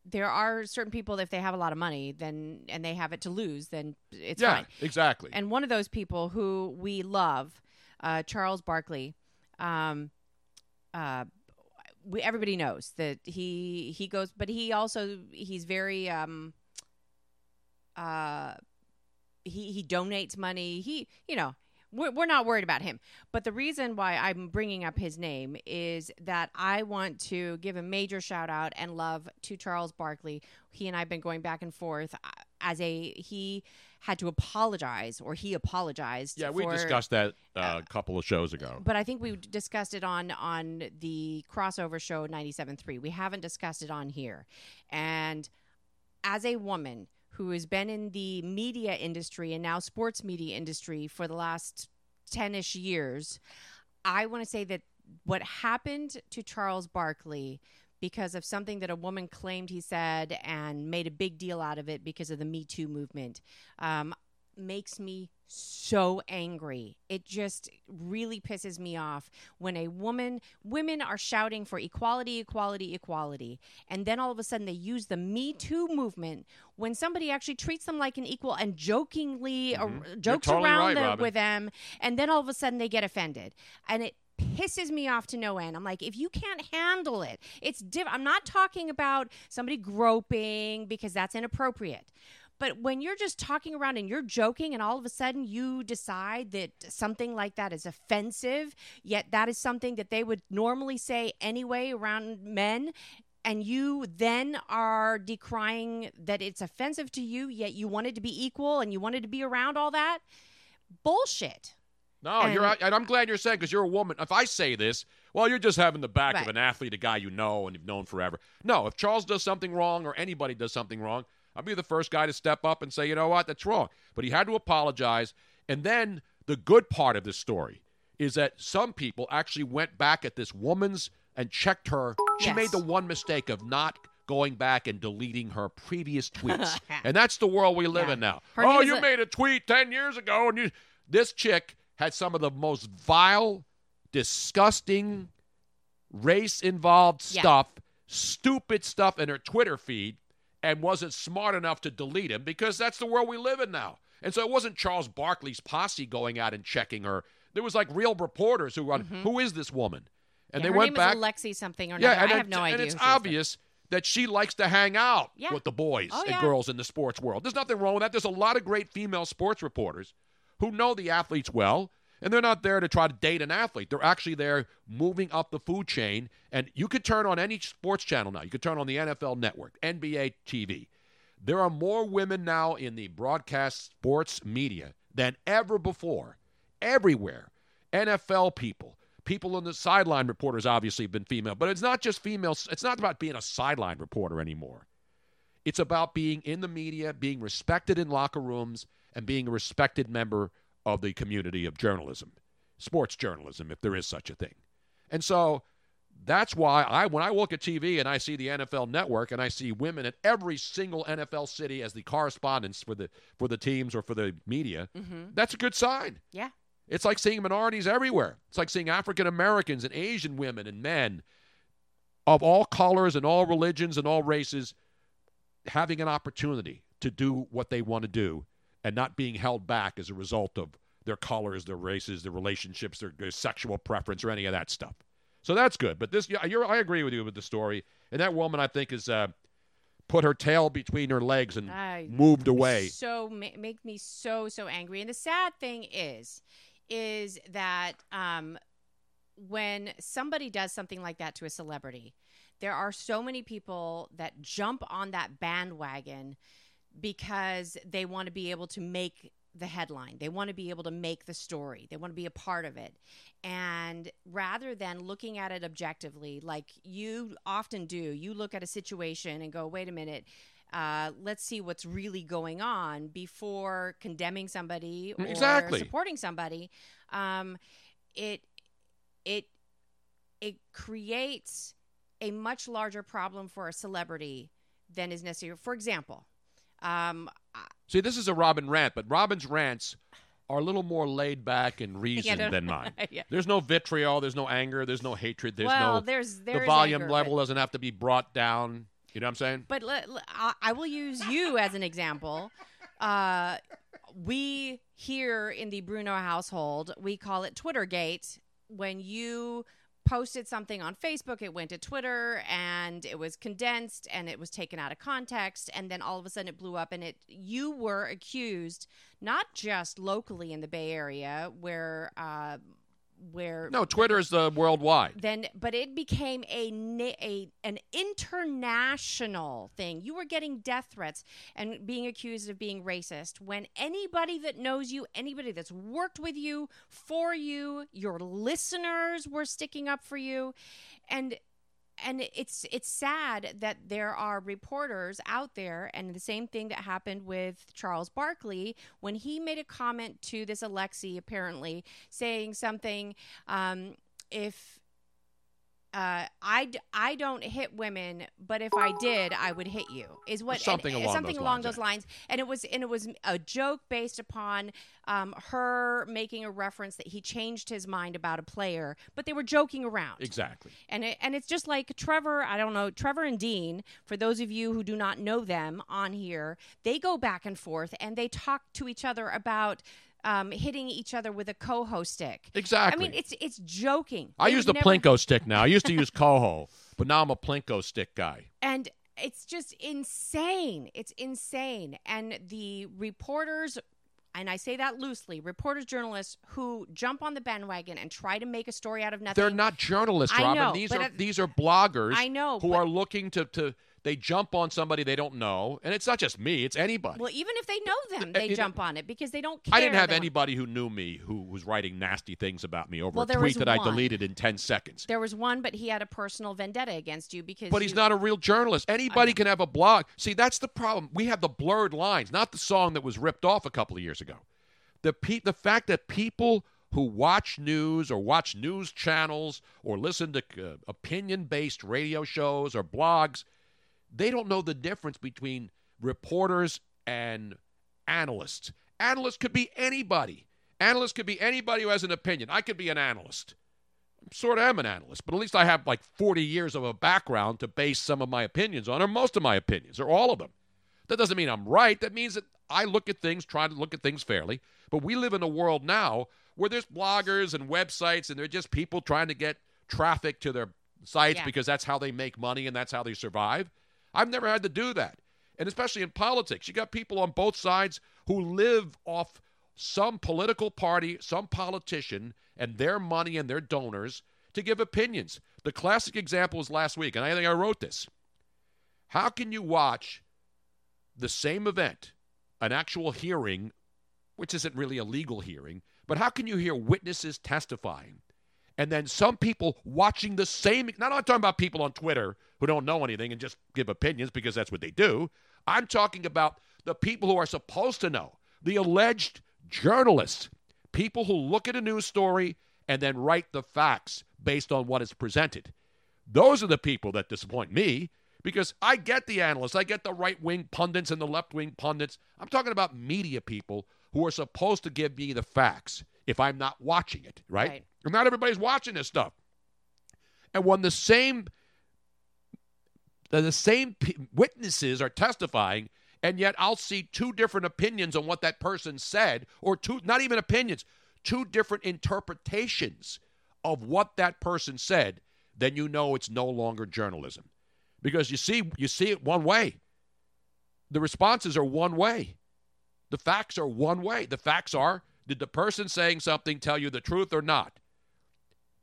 there are certain people that if they have a lot of money, then and they have it to lose, then it's yeah, fine. exactly. And one of those people who we love, uh, Charles Barkley, um, uh, we, everybody knows that he he goes, but he also he's very um, uh, he he donates money. He you know we're, we're not worried about him. But the reason why I'm bringing up his name is that I want to give a major shout out and love to Charles Barkley. He and I have been going back and forth uh, as a he had to apologize or he apologized. Yeah, we for- discussed that uh, a couple of shows ago. but I think we discussed it on on the crossover show 97.3. We haven't discussed it on here. And as a woman who has been in the media industry and now sports media industry for the last 10ish years, I want to say that what happened to Charles Barkley because of something that a woman claimed he said and made a big deal out of it because of the Me Too movement um, makes me so angry. It just really pisses me off when a woman, women are shouting for equality, equality, equality. And then all of a sudden they use the Me Too movement when somebody actually treats them like an equal and jokingly or Mhm. You're jokes totally around right, them- with them. And then all of a sudden they get offended. And it pisses me off to no end. I'm like, if you can't handle it, it's different. I'm not talking about somebody groping because that's inappropriate. But when you're just talking around and you're joking, and all of a sudden you decide that something like that is offensive, yet that is something that they would normally say anyway around men, and you then are decrying that it's offensive to you, yet you wanted to be equal and you wanted to be around all that, bullshit. No, you're And- and I'm glad you're saying because you're a woman. If I say this, well, you're just having the back of an athlete, a guy you know and you've known forever. No, if Charles does something wrong or anybody does something wrong, I'll be the first guy to step up and say, you know what, that's wrong. But he had to apologize. And then the good part of this story is that some people actually went back at this woman's and checked her. She Yes. made the one mistake of not going back and deleting her previous [laughs] tweets. and that's the world we live in now. Her oh, you a- made a tweet 10 years ago and you this chick had some of the most vile, disgusting, race involved Yeah. stuff, stupid stuff in her Twitter feed and wasn't smart enough to delete him because that's the world we live in now. And so it wasn't Charles Barkley's posse going out and checking her. There was like real reporters who run, who is this woman? And Mm-hmm. Yeah, they her went name back. is Alexi something or yeah, another. and I it- have no and idea. it's who she obvious that she likes to hang out Yeah. with the boys Oh, and yeah. girls in the sports world. There's nothing wrong with that. There's a lot of great female sports reporters who know the athletes well, and they're not there to try to date an athlete. They're actually there moving up the food chain. And you could turn on any sports channel now. You could turn on the NFL network, NBA TV. There are more women now in the broadcast sports media than ever before, everywhere. NFL people, people on the sideline reporters obviously have been female, but it's not just females. It's not about being a sideline reporter anymore. It's about being in the media, being respected in locker rooms, and being a respected member of the community of journalism, sports journalism, if there is such a thing. And so that's why I, when I look at TV and I see the NFL Network and I see women at every single NFL city as the correspondents for the for the teams or for the media, Mhm. that's a good sign. Yeah. It's like seeing minorities everywhere. It's like seeing African Americans and Asian women and men of all colors and all religions and all races having an opportunity to do what they want to do and not being held back as a result of their colors, their races, their relationships, their, their sexual preference, or any of that stuff. So that's good. But this, yeah, you're, I agree with you with the story. And that woman, I think, has uh, put her tail between her legs and I- moved away. So ma- make me so so angry. And the sad thing is, is that um, when somebody does something like that to a celebrity, there are so many people that jump on that bandwagon because they want to be able to make the headline. They want to be able to make the story. They want to be a part of it. And rather than looking at it objectively, like you often do, you look at a situation and go, wait a minute, Uh, let's see what's really going on before condemning somebody or Exactly. supporting somebody. Um, it it it creates a much larger problem for a celebrity than is necessary. For example, um, See, this is a Robin rant, but Robin's rants are a little more laid back and [laughs] reasoned no, than mine. [laughs] yeah. There's no vitriol, there's no anger, there's no hatred, there's Well, no there's- the volume anger, level but- doesn't have to be brought down. You know what I'm saying? But let- I I will use you as an example. Uh, we here in the Bruno household, we call it Twittergate. When you posted something on Facebook, it went to Twitter and it was condensed and it was taken out of context, and then all of a sudden it blew up. And it you were accused not just locally in the Bay Area where. Uh, where No, Twitter is the worldwide. then but it became a, a an international thing. You were getting death threats and being accused of being racist. When anybody that knows you anybody that's worked with you for you your listeners were sticking up for you. And and it's it's sad that there are reporters out there and the same thing that happened with Charles Barkley when he made a comment to this Alexi apparently saying something um, if uh, I, I don't hit women, but if I did, I would hit you. Is what Something and along something those along lines, those yeah. lines. And it was and it was a joke based upon um, her making a reference that he changed his mind about a player, but they were joking around. Exactly. And it, and it's just like Trevor, I don't know, Trevor and Dean, for those of you who do not know them on here, they go back and forth and they talk to each other about um, hitting each other with a coho stick. Exactly. I mean, it's it's joking. I They use the never- Plinko [laughs] stick now. I used to use Coho, but now I'm a Plinko stick guy. And it's just insane. It's insane. And the reporters, and I say that loosely, reporters, journalists who jump on the bandwagon and try to make a story out of nothing. They're not journalists, Robin. know, these are at- these are bloggers. I know, who but- are looking to to they jump on somebody they don't know, and it's not just me; it's anybody. Well, even if they know them, Uh, they you know, jump on it because they don't care. I didn't have anybody who knew me who was writing nasty things about me over Well, a tweet that I deleted in ten seconds. There was one, but he had a personal vendetta against you because. But he's not a real journalist. Anybody can have a blog. See, that's the problem. We have the blurred lines, not the song that was ripped off a couple of years ago. The pe- the fact that people who watch news or watch news channels or listen to uh, opinion-based radio shows or blogs, they don't know the difference between reporters and analysts. Analysts could be anybody. Analysts could be anybody who has an opinion. I could be an analyst I'm sort of am an analyst, but at least I have like 40 years of a background to base some of my opinions on, or most of my opinions, or all of them. That doesn't mean I'm right. That means that I look at things, try to look at things fairly. But we live in a world now where there's bloggers and websites, and they're just people trying to get traffic to their sites Yeah. because that's how they make money and that's how they survive. I've never had to do that. And especially in politics, you got people on both sides who live off some political party, some politician, and their money and their donors to give opinions. The classic example was last week, and I think I wrote this. How can you watch the same event, an actual hearing, which isn't really a legal hearing, but how can you hear witnesses testifying? And then some people watching the same. Not I'm talking about people on Twitter who don't know anything and just give opinions because that's what they do. I'm talking about the people who are supposed to know, the alleged journalists, people who look at a news story and then write the facts based on what is presented. Those are the people that disappoint me because I get the analysts, I get the right wing pundits and the left wing pundits. I'm talking about media people who are supposed to give me the facts if I'm not watching it, right? Right. Not everybody's watching this stuff. And when the same the, same witnesses are testifying and yet I'll see two different opinions on what that person said or two not even opinions, two different interpretations of what that person said, then you know it's no longer journalism. Because you see you see it one way. The responses are one way. The facts are one way. The facts are did the person saying something tell you the truth or not?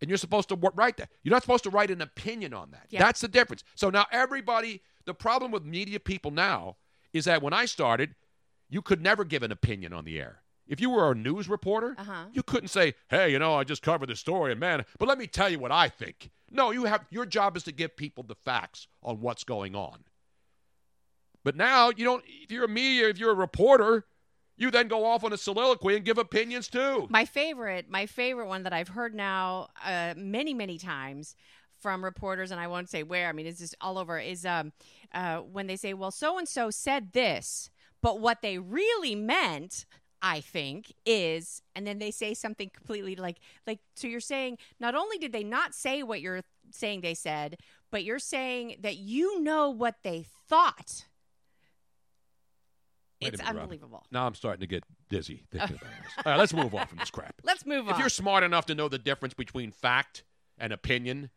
And you're supposed to write that. You're not supposed to write an opinion on that. Yeah. That's the difference. So now everybody, the problem with media people now is that when I started, you could never give an opinion on the air. If you were a news reporter, Uh-huh. you couldn't say, "Hey, you know, I just covered the story, and man, but let me tell you what I think." No, you have your job is to give people the facts on what's going on. But now you don't. If you're a media, if you're a reporter, you then go off on a soliloquy and give opinions too. My favorite, my favorite one that I've heard now uh, many, many times from reporters, and I won't say where. I mean, it's just all over. Is um, uh, when they say, "Well, so and so said this," but what they really meant. I think is, and then they say something completely like, like, so you're saying not only did they not say what you're saying they said, but you're saying that you know what they thought. Wait it's minute, Robin. unbelievable. Now I'm starting to get dizzy thinking about this. All right, let's move on from this crap. [laughs] Let's move on. If you're smart enough to know the difference between fact and opinion,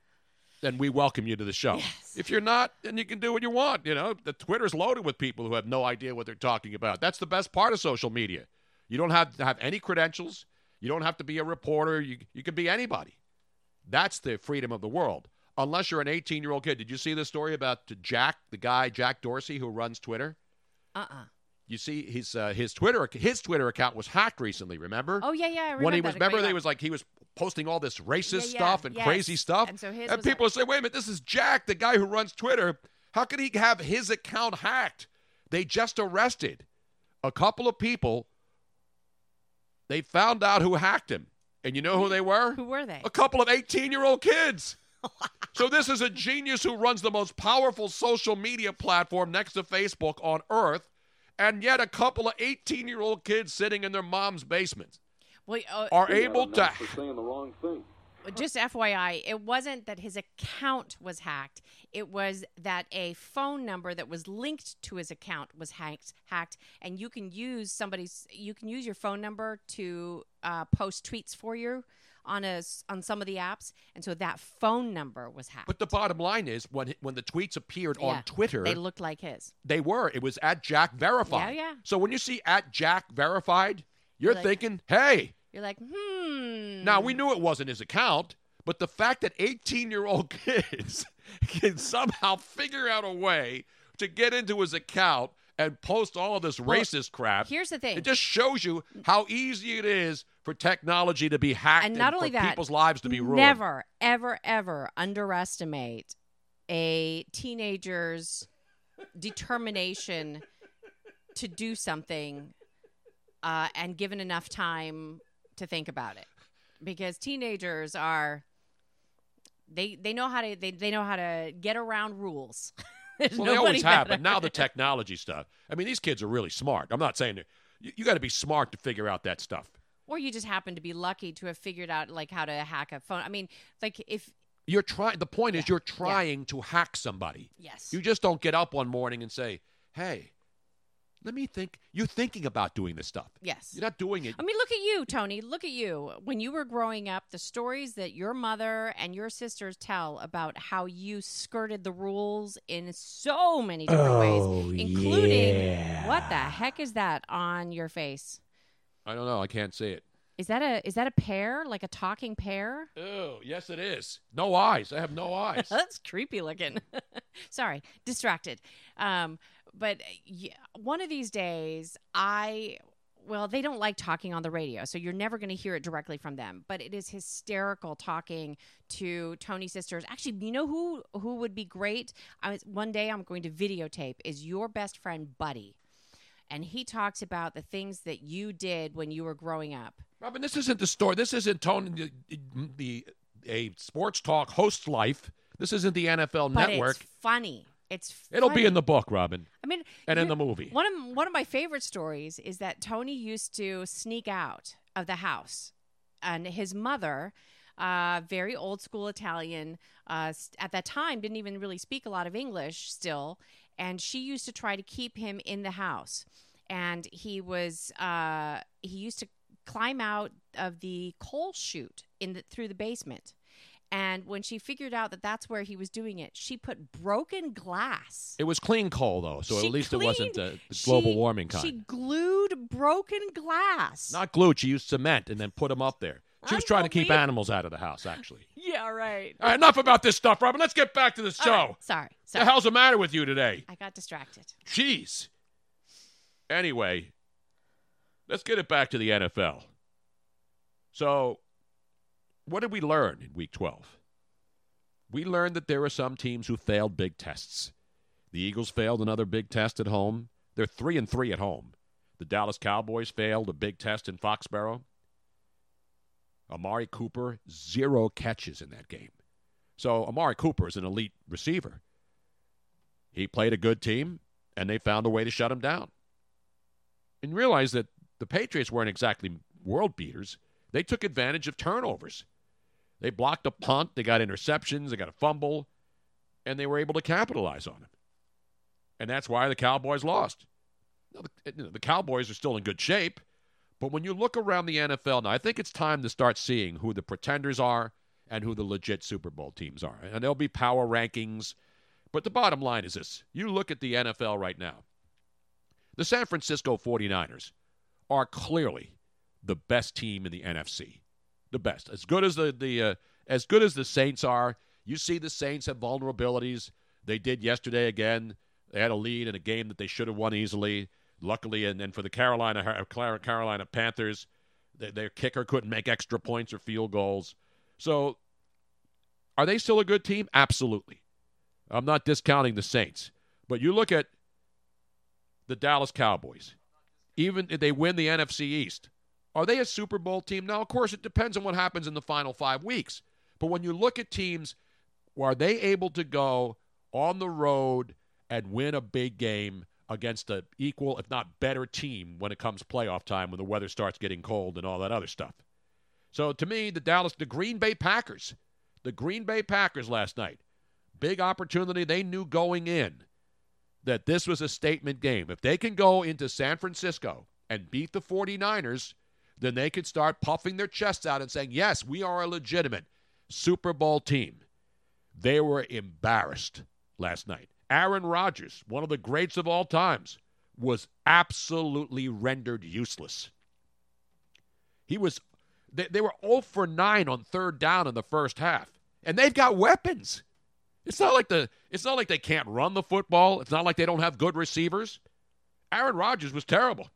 then we welcome you to the show. If you're not, then you can do what you want. You know, the Twitter's loaded with people who have no idea what they're talking about. That's the best part of social media. You don't have to have any credentials. You don't have to be a reporter. You you can be anybody. That's the freedom of the world. Unless you're an 18 year old kid. Did you see the story about Jack, the guy Jack Dorsey who runs Twitter? Uh uh You see, his uh, his Twitter his Twitter account was hacked recently. Remember? Oh yeah, yeah. I when he was remember they was like he was posting all this racist Yeah, yeah, stuff and yes. crazy stuff And so his was people say wait a minute this is jack the guy who runs twitter how could he have his account hacked they just arrested a couple of people they found out who hacked him and you know who they were Who were they? a couple of 18 year old kids [laughs] so this is a genius who runs the most powerful social media platform next to facebook on earth and yet a couple of 18 year old kids sitting in their mom's basement Well, uh, are able to saying the wrong thing. just FYI, it wasn't that his account was hacked. It was that a phone number that was linked to his account was hacked. Hacked, and you can use somebody's. You can use your phone number to uh, post tweets for you on a on some of the apps, and so that phone number was hacked. But the bottom line is when when the tweets appeared Yeah, on Twitter, they looked like his. they were. It was at Jack Verified. Yeah, yeah. So when you see at Jack Verified, you're Like- thinking, hey, You're like, hmm. now we knew it wasn't his account, but the fact that 18 year old [laughs] kids can somehow figure out a way to get into his account and post all of this Well, racist crap. here's the thing. It just shows you how easy it is for technology to be hacked and not only for that, people's lives to be ruined. Never, ever, ever underestimate a teenager's determination to do something, uh, and given enough time to think about it, because teenagers are they they know how to they, they know how to get around rules. [laughs] There's Well, they always have, but now the technology stuff. I mean, these kids are really smart. I'm not saying that you, you got to be smart to figure out that stuff. or you just happen to be lucky to have figured out like how to hack a phone. I mean, like if You're trying. The point is, you're trying to hack somebody. Yes. You just don't get up one morning and say, "Hey, let me think." You're thinking about doing this stuff. Yes. You're not doing it. I mean, look at you, Tony. Look at you. When you were growing up, the stories that your mother and your sisters tell about how you skirted the rules in so many different Oh, ways, including yeah. what the heck is that on your face? I don't know. I can't see it. Is that a is that a pear? Like a talking pear? Oh, yes, it is. No eyes. I have no eyes. [laughs] That's creepy looking. [laughs] Sorry, distracted. Um, but uh, yeah, one of these days, I well, they don't like talking on the radio, so you're never going to hear it directly from them. But it is hysterical talking to Tony sisters. Actually, you know who who would be great? I was one day I'm going to videotape is your best friend Buddy. And he talks about the things that you did when you were growing up. Robin, this isn't the story. This isn't Tony the, the a sports talk host life. This isn't the NFL But Network. It's funny. It'll be in the book, Robin. I mean, and in the movie. One of one of my favorite stories is that Tony used to sneak out of the house, and his mother, uh, very old school Italian, uh, at that time didn't even really speak a lot of English still, and she used to try to keep him in the house, and he was uh, he used to climb out of the coal chute in the, through the basement. And when she figured out that that's where he was doing it, she put broken glass It was clean coal, though, so She at least it wasn't cleaned- uh, the global she- warming kind. She glued broken glass. Not glued. She used cement and then put them up there. She was trying to keep animals out of the house, actually. [laughs] Yeah, right. All right, enough about this stuff, Robin. Let's get back to the show. Right, Sorry, The hell's the matter with you today? I got distracted. Jeez. Anyway, let's get it back to the NFL. So, what did we learn in week 12? We learned that there are some teams who failed big tests. The Eagles failed another big test at home. They're three and three at home. The Dallas Cowboys failed a big test in Foxborough. Amari Cooper, zero catches in that game. So Amari Cooper is an elite receiver. He played a good team, and they found a way to shut him down. And realize that the Patriots weren't exactly world beaters. They took advantage of turnovers. They blocked a punt, they got interceptions, they got a fumble, and they were able to capitalize on it. And that's why the Cowboys lost. the, the Cowboys are still in good shape, but when you look around the NFL now, I think it's time to start seeing who the pretenders are and who the legit Super Bowl teams are. And there'll be power rankings. But the bottom line is this you look at the NFL right now, the San Francisco 49ers are clearly the best team in the NFC. The best. As good as the, the uh, as good as the Saints are, you see the Saints have vulnerabilities. They did yesterday again. They had a lead in a game that they should have won easily. Luckily, and then for the Carolina Carolina Panthers, their kicker couldn't make extra points or field goals. So, are they still a good team? Absolutely. I'm not discounting the Saints, but you look at the Dallas Cowboys. Even if they win the NFC East, are they a Super Bowl team? Now, of course, it depends on what happens in the final five weeks. But when you look at teams, are they able to go on the road and win a big game against an equal, if not better, team when it comes playoff time when the weather starts getting cold and all that other stuff. So to me, the Dallas, the Green Bay Packers, the Green Bay Packers last night, big opportunity. They knew going in that this was a statement game. If they can go into San Francisco and beat the 49ers, then they could start puffing their chests out and saying, yes, we are a legitimate Super Bowl team. They were embarrassed last night. Aaron Rodgers, one of the greats of all times, was absolutely rendered useless. He was they, they were 0 for 9 on third down in the first half. And they've got weapons. It's not like the it's not like they can't run the football. It's not like they don't have good receivers. Aaron Rodgers was terrible.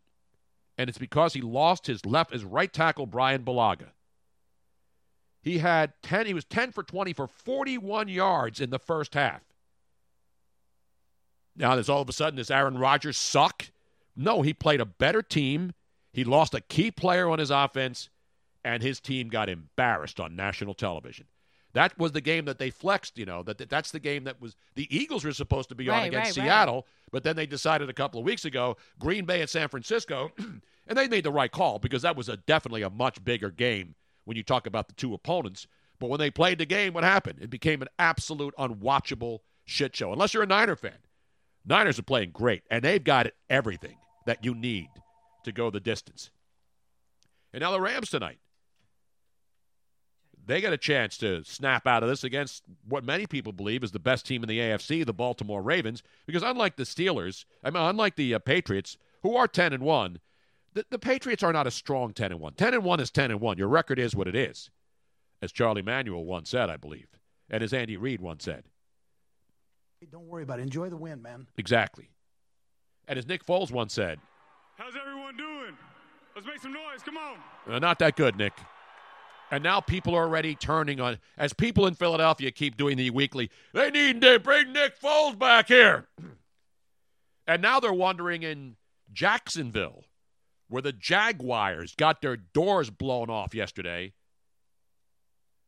And it's because he lost his left his right tackle Bryan Bulaga. He had 10 he was 10 for 20 for 41 yards in the first half. Now, does all of a sudden does Aaron Rodgers suck? No, he played a better team. He lost a key player on his offense, and his team got embarrassed on national television. That was the game that they flexed, you know, that that that's the game that was the Eagles were supposed to be right, on against right, Seattle, right. but then they decided a couple of weeks ago, Green Bay and San Francisco, [clears throat] and they made the right call because that was a definitely a much bigger game when you talk about the two opponents. But when they played the game, what happened? It became an absolute unwatchable shit show. Unless you're a Niner fan. Niners are playing great, and they've got everything that you need to go the distance. And now the Rams tonight. They got a chance to snap out of this against what many people believe is the best team in the AFC, the Baltimore Ravens, because unlike the Steelers, I mean, unlike the uh, Patriots, who are 10 and 1, the, the Patriots are not a strong 10 and 1. 10 and 1 is 10 and 1. Your record is what it is, as Charlie Manuel once said, I believe, and as Andy Reid once said. Don't worry about it. Enjoy the win, man. Exactly. And as Nick Foles once said, How's everyone doing? Let's make some noise. Come on. Uh, not that good, Nick. And now people are already turning on, as people in Philadelphia keep doing the weekly, they need to bring Nick Foles back here. [clears throat] and now they're wondering in Jacksonville, where the Jaguars got their doors blown off yesterday.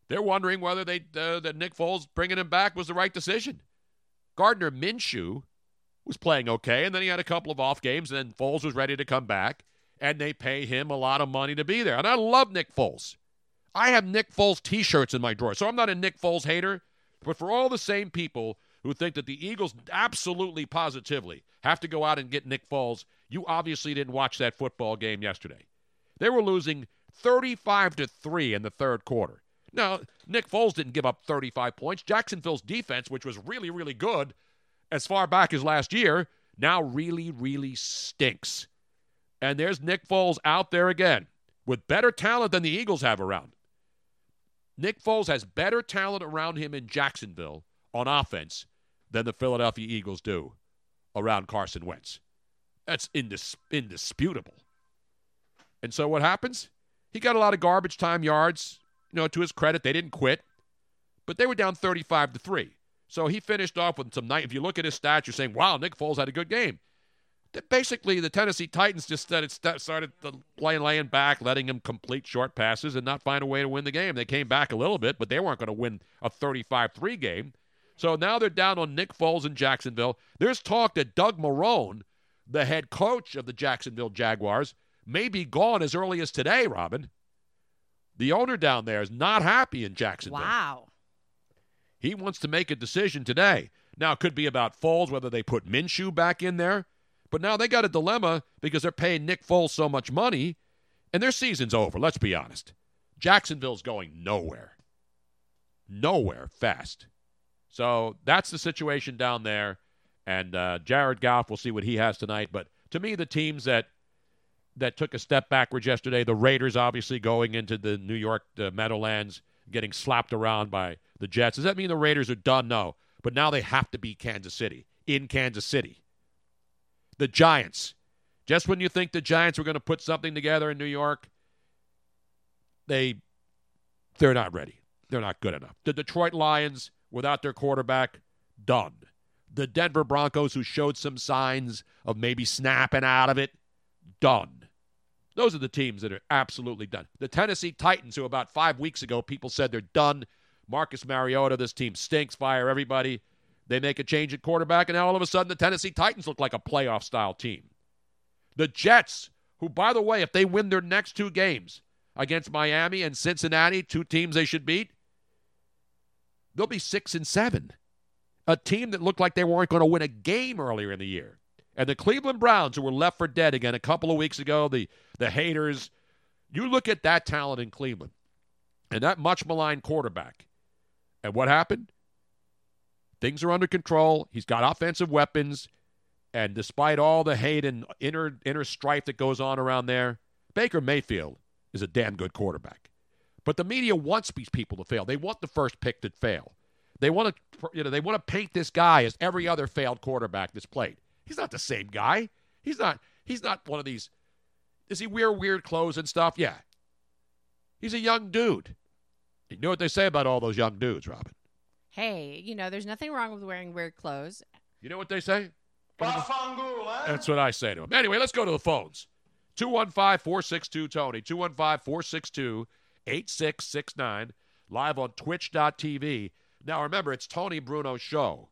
They're wondering whether they uh, that Nick Foles bringing him back was the right decision. Gardner Minshew was playing okay, and then he had a couple of off games, and then Foles was ready to come back, and they pay him a lot of money to be there. And I love Nick Foles. I have Nick Foles t shirts in my drawer, so I'm not a Nick Foles hater, but for all the same people who think that the Eagles absolutely positively have to go out and get Nick Foles, you obviously didn't watch that football game yesterday. They were losing 35 to 3 in the third quarter. Now, Nick Foles didn't give up 35 points. Jacksonville's defense, which was really, really good as far back as last year, now really, really stinks. And there's Nick Foles out there again with better talent than the Eagles have around. Nick Foles has better talent around him in Jacksonville on offense than the Philadelphia Eagles do around Carson Wentz. That's indis- indisputable. And so what happens? He got a lot of garbage time yards, you know, to his credit, they didn't quit, but they were down 35 to 3. So he finished off with some night. If you look at his stats, you're saying, "Wow, Nick Foles had a good game." Basically, the Tennessee Titans just started started playing laying back, letting him complete short passes and not find a way to win the game. They came back a little bit, but they weren't going to win a 35-3 game. So now they're down on Nick Foles in Jacksonville. There's talk that Doug Marrone, the head coach of the Jacksonville Jaguars, may be gone as early as today, Robin. The owner down there is not happy in Jacksonville. Wow. He wants to make a decision today. Now, it could be about Foles, whether they put Minshew back in there. But now they got a dilemma because they're paying Nick Foles so much money, and their season's over. Let's be honest. Jacksonville's going nowhere. Nowhere fast. So that's the situation down there. And uh, Jared Goff, we'll see what he has tonight. But to me, the teams that that took a step backwards yesterday, the Raiders obviously going into the New York uh, Meadowlands, getting slapped around by the Jets. Does that mean the Raiders are done? No. But now they have to beat Kansas City in Kansas City. The Giants. Just when you think the Giants were going to put something together in New York, they they're not ready. They're not good enough. The Detroit Lions without their quarterback, done. The Denver Broncos who showed some signs of maybe snapping out of it, done. Those are the teams that are absolutely done. The Tennessee Titans, who about five weeks ago people said they're done. Marcus Mariota, this team stinks, fire everybody. They make a change at quarterback, and now all of a sudden the Tennessee Titans look like a playoff style team. The Jets, who, by the way, if they win their next two games against Miami and Cincinnati, two teams they should beat, they'll be six and seven. A team that looked like they weren't going to win a game earlier in the year. And the Cleveland Browns, who were left for dead again a couple of weeks ago, the, the haters, you look at that talent in Cleveland and that much maligned quarterback. And what happened? Things are under control. He's got offensive weapons. And despite all the hate and inner, inner strife that goes on around there, Baker Mayfield is a damn good quarterback. But the media wants these people to fail. They want the first pick to fail. They want to, you know, they want to paint this guy as every other failed quarterback that's played. He's not the same guy. He's not. He's not one of these. Does he wear weird clothes and stuff? Yeah. He's a young dude. You know what they say about all those young dudes, Robin? Hey, you know, there's nothing wrong with wearing weird clothes. You know what they say? That's what I say to him. Anyway, let's go to the phones. 215 462 Tony. 215 462 8669. Live on twitch.tv. Now remember, it's Tony Bruno's show.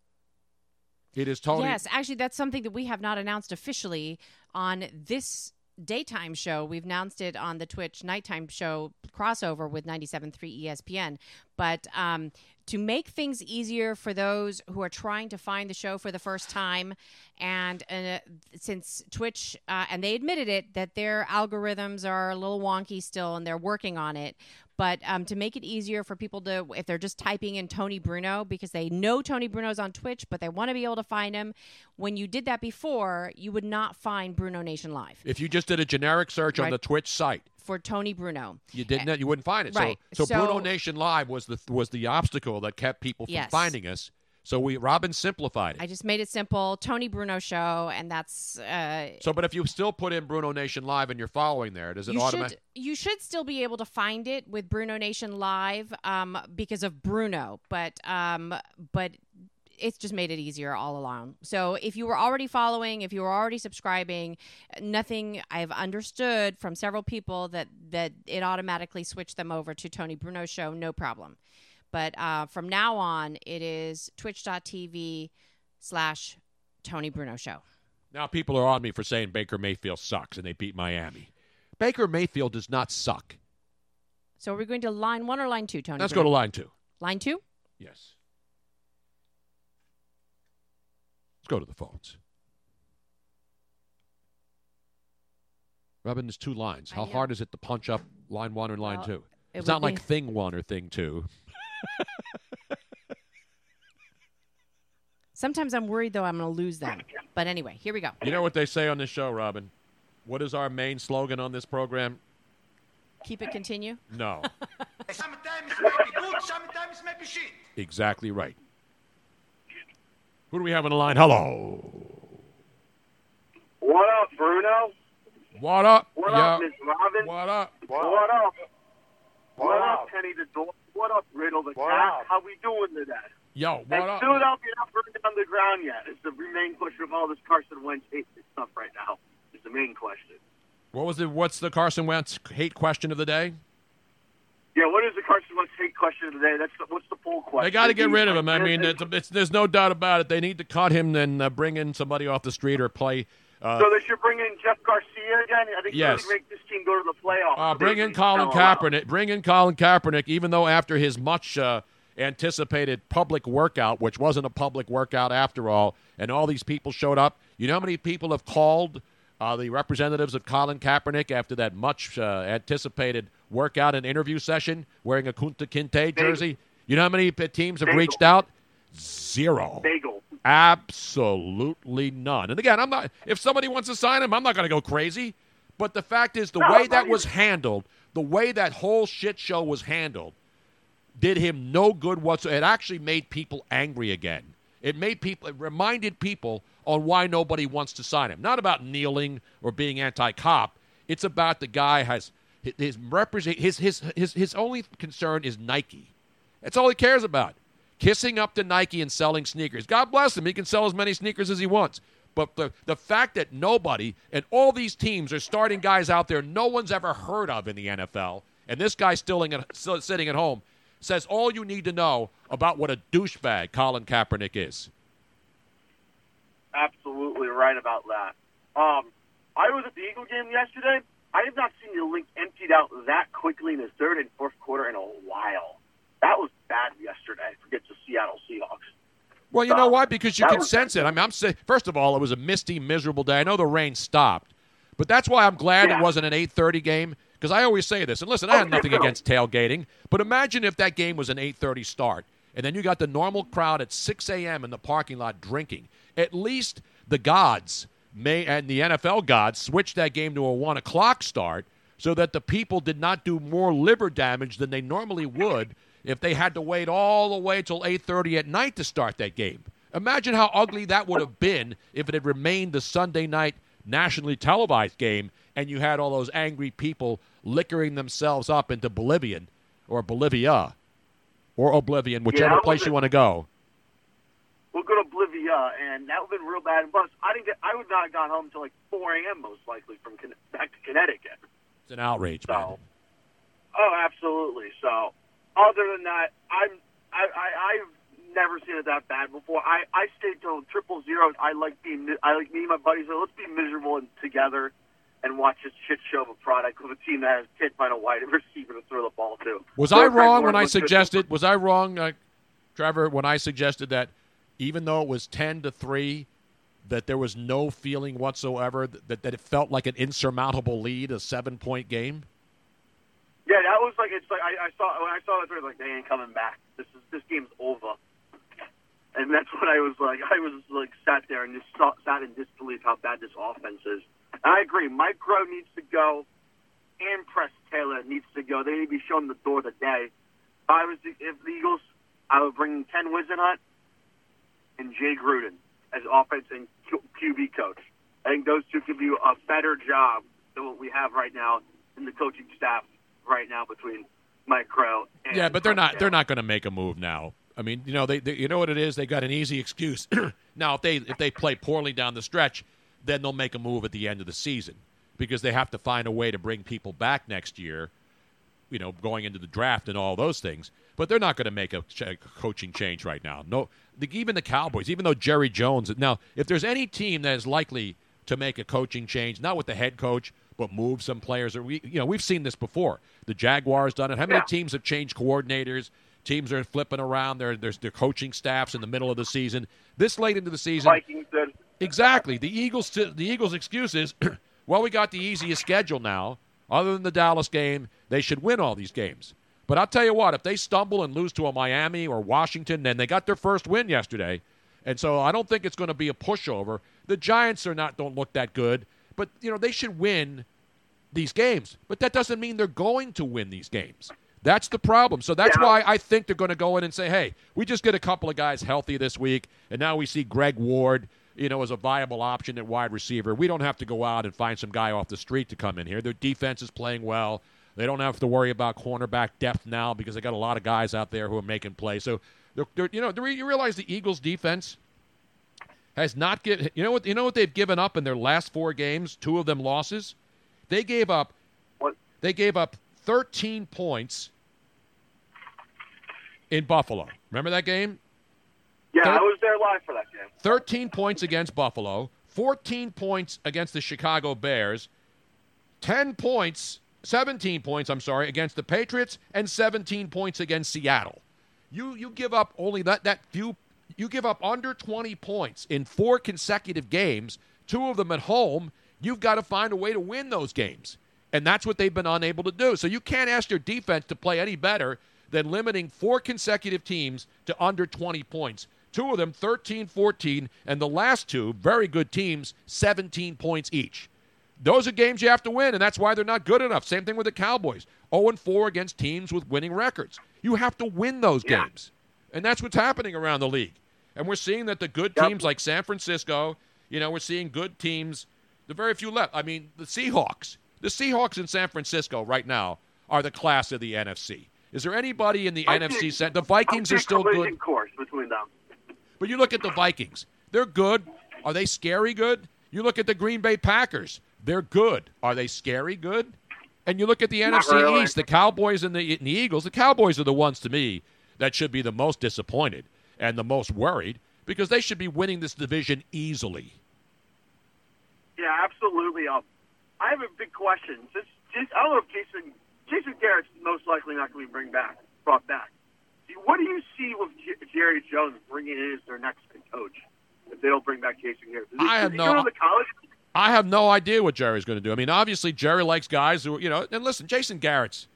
It is Tony. Yes, actually, that's something that we have not announced officially on this daytime show. We've announced it on the Twitch nighttime show crossover with 97.3 ESPN. But um, to make things easier for those who are trying to find the show for the first time, and uh, since Twitch, uh, and they admitted it, that their algorithms are a little wonky still and they're working on it. But um, to make it easier for people to, if they're just typing in Tony Bruno because they know Tony Bruno's on Twitch, but they want to be able to find him, when you did that before, you would not find Bruno Nation Live. If you just did a generic search right. on the Twitch site for Tony Bruno, you didn't, you wouldn't find it. Right. So, so, so, Bruno Nation Live was the was the obstacle that kept people from yes. finding us. So we Robin simplified it. I just made it simple. Tony Bruno show, and that's. Uh, so, but if you still put in Bruno Nation Live and you're following there, does it automatically? You should still be able to find it with Bruno Nation Live um, because of Bruno, but um, but it's just made it easier all along. So if you were already following, if you were already subscribing, nothing I've understood from several people that that it automatically switched them over to Tony Bruno show, no problem. But uh, from now on, it is twitch.tv slash Tony Bruno Show. Now people are on me for saying Baker Mayfield sucks and they beat Miami. Baker Mayfield does not suck. So are we going to line one or line two, Tony? Let's Bruno? go to line two. Line two? Yes. Let's go to the phones. Robin, there's two lines. How hard is it to punch up line one or line well, two? It it's not be... like thing one or thing two. Sometimes I'm worried though I'm going to lose them. But anyway, here we go. You know what they say on this show, Robin? What is our main slogan on this program? Keep it continue? No. [laughs] sometimes it may be good, sometimes it may be shit. Exactly right. Who do we have on the line? Hello. What up, Bruno? What up? What yeah. up, Miss Robin? What up? What, what up? What, what up, Kenny the dog? What up, Riddle the what cat? Up? How we doing today? Yo, what and up? Philadelphia not burned down the ground yet. It's the main question of all this Carson Wentz hate stuff right now. Is the main question. What was the what's the Carson Wentz hate question of the day? Yeah, what is the Carson Wentz hate question of the day? That's the, what's the poll question? They got to get rid of him. I mean, and- it's, it's, there's no doubt about it. They need to cut him and uh, bring in somebody off the street or play. Uh, so they should bring in Jeff Garcia again. I think Yes. make this team go to the playoffs. Uh, bring in Colin. Kaepernick. Bring in Colin Kaepernick, even though after his much uh, anticipated public workout, which wasn't a public workout after all, and all these people showed up. You know how many people have called uh, the representatives of Colin Kaepernick after that much uh, anticipated workout and interview session wearing a Kunta Kinte jersey? You know how many teams have Bagel. reached out? Zero. Bagel. Absolutely none. And again, I'm not. If somebody wants to sign him, I'm not going to go crazy. But the fact is, the No, way that was handled, the way that whole shit show was handled, did him no good whatsoever. It actually made people angry again. It made people. It reminded people on why nobody wants to sign him. Not about kneeling or being anti-cop. It's about the guy has his his represent his his his his only concern is Nike. That's all he cares about. Kissing up to Nike and selling sneakers. God bless him. He can sell as many sneakers as he wants. But the, the fact that nobody and all these teams are starting guys out there no one's ever heard of in the NFL, and this guy's still, in, still sitting at home, says all you need to know about what a douchebag Colin Kaepernick is. Absolutely right about that. Um, I was at the Eagle game yesterday. I have not seen the link emptied out that quickly in the third and fourth quarter in a while. That was bad yesterday. Forget the Seattle Seahawks. Well, you know why? Because you can was- sense it. I mean, I'm saying, first of all, it was a misty, miserable day. I know the rain stopped, but that's why I'm glad Yeah. it wasn't an 8:30 game. Because I always say this, and listen, I have nothing against tailgating, but imagine if that game was an 8:30 start, and then you got the normal crowd at 6 a.m. in the parking lot drinking. At least the gods may and the NFL gods switched that game to a one o'clock start, so that the people did not do more liver damage than they normally would if they had to wait all the way till 8:30 at night to start that game. Imagine how ugly that would have been if it had remained the Sunday night nationally televised game and you had all those angry people liquoring themselves up into Bolivian or Bolivia or Oblivion, whichever that place you want to go. We'll go to Bolivia, and that would have been real bad. Plus, I didn't get. I would not have gone home until like 4 a.m. most likely from back to Connecticut. It's an outrage, man. Oh, absolutely. So, other than that, I'm I, I I've never seen it that bad before. I I stayed till triple zero. I like being I like me and my buddies. So let's be miserable and together and watch this shit show of a product with a team that has can't find a wide [laughs] receiver to throw the ball to. Was Their I wrong when I good. suggested? Was I wrong, uh, Trevor, when I suggested that even though it was ten to three, that there was no feeling whatsoever that that it felt like an insurmountable lead, a seven point game? Yeah, that was like it's like I, I saw when I saw that, I like they ain't coming back. This is this game's over. And that's what I was like. I was like sat there and just saw, sat in disbelief how bad this offense is. And I agree. Mike Groh needs to go, and Press Taylor needs to go. They need to be shown the door today. If I was the, if the Eagles, I would bring Ken Whisenhunt and Jay Gruden as offense and QB coach. I think those two could do a better job than what we have right now in the coaching staff right now between Mike Groh and Yeah, but they're not. They're not going to make a move now. I mean, you know, they, they you know what it is. They got an easy excuse. [clears throat] now, if they if they play poorly down the stretch, then they'll make a move at the end of the season because they have to find a way to bring people back next year. You know, going into the draft and all those things. But they're not going to make a ch- coaching change right now. No, the, even the Cowboys, even though Jerry Jones. Now, if there's any team that is likely to make a coaching change, not with the head coach, but move some players. Or we, you know, we've seen this before. The Jaguars done it. How many Yeah. teams have changed coordinators? Teams are flipping around their their, their coaching staffs in the middle of the season. This late into the season, Vikings did. Exactly. The Eagles. The Eagles' excuse is, [clears throat] well, we got the easiest schedule now. Other than the Dallas game, they should win all these games. But I'll tell you what, if they stumble and lose to a Miami or Washington, then they got their first win yesterday, and so I don't think it's going to be a pushover. The Giants are not don't look that good, but you know they should win these games. But that doesn't mean they're going to win these games. That's the problem. So that's Yeah. why I think they're going to go in and say, "Hey, we just get a couple of guys healthy this week, and now we see Greg Ward, you know, as a viable option at wide receiver. We don't have to go out and find some guy off the street to come in here. Their defense is playing well. They don't have to worry about cornerback depth now because they got a lot of guys out there who are making plays. So They're, they're, you know, you realize the Eagles' defense has not get. You know what? You know what they've given up in their last four games? Two of them losses. They gave up. What? They gave up 13 points in Buffalo. Remember that game? Yeah, Thir- I was there live for that game. 13 points against Buffalo, 14 points against the Chicago Bears, 10 points, 17 points, I'm sorry, against the Patriots, and 17 points against Seattle. You you give up only that that few you give up under 20 points in four consecutive games, two of them at home, you've got to find a way to win those games. And that's what they've been unable to do. So you can't ask your defense to play any better than limiting four consecutive teams to under 20 points. Two of them 13 14, and the last two, very good teams, 17 points each. Those are games you have to win, and that's why they're not good enough. Same thing with the Cowboys 0 4 against teams with winning records. You have to win those games. And that's what's happening around the league. And we're seeing that the good teams like San Francisco, you know, we're seeing good teams. The very few left. I mean, the Seahawks. The Seahawks in San Francisco right now are the class of the NFC. Is there anybody in the I NFC? think- Cent- the Vikings are still good. course between them. But you look at the Vikings. They're good. Are they scary good? You look at the Green Bay Packers. They're good. Are they scary good? And you look at the Not NFC really. East, the Cowboys and the, and the Eagles. The Cowboys are the ones to me that should be the most disappointed and the most worried because they should be winning this division easily. Yeah, absolutely. Um, I have a big question. Since Jas- I don't know if Jason Jason Garrett's most likely not going to be bring back brought back. What do you see with J- Jerry Jones bringing in as their next coach if they don't bring back Jason Garrett? Does he, I have no-? I have no idea what Jerry's going to do. I mean, obviously Jerry likes guys who, you know, and listen, Jason Garrett's,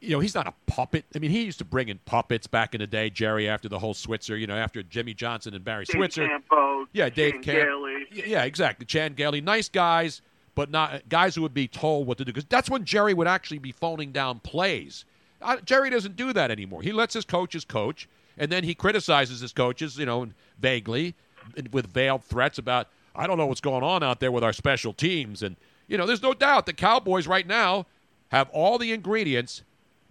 you know, he's not a puppet. I mean, he used to bring in puppets back in the day, Jerry, after the whole Switzer, you know, after Jimmy Johnson and Barry Dave Switzer. Campo, Yeah, Dave Shane Camp. Gailey. Y- Yeah, exactly. Chan Gailey, nice guys, but not guys who would be told what to do. Because that's when Jerry would actually be phoning down plays. Uh, Jerry doesn't do that anymore. He lets his coaches coach, and then he criticizes his coaches, you know, vaguely, and with veiled threats about I don't know what's going on out there with our special teams. And you know, there's no doubt the Cowboys right now have all the ingredients,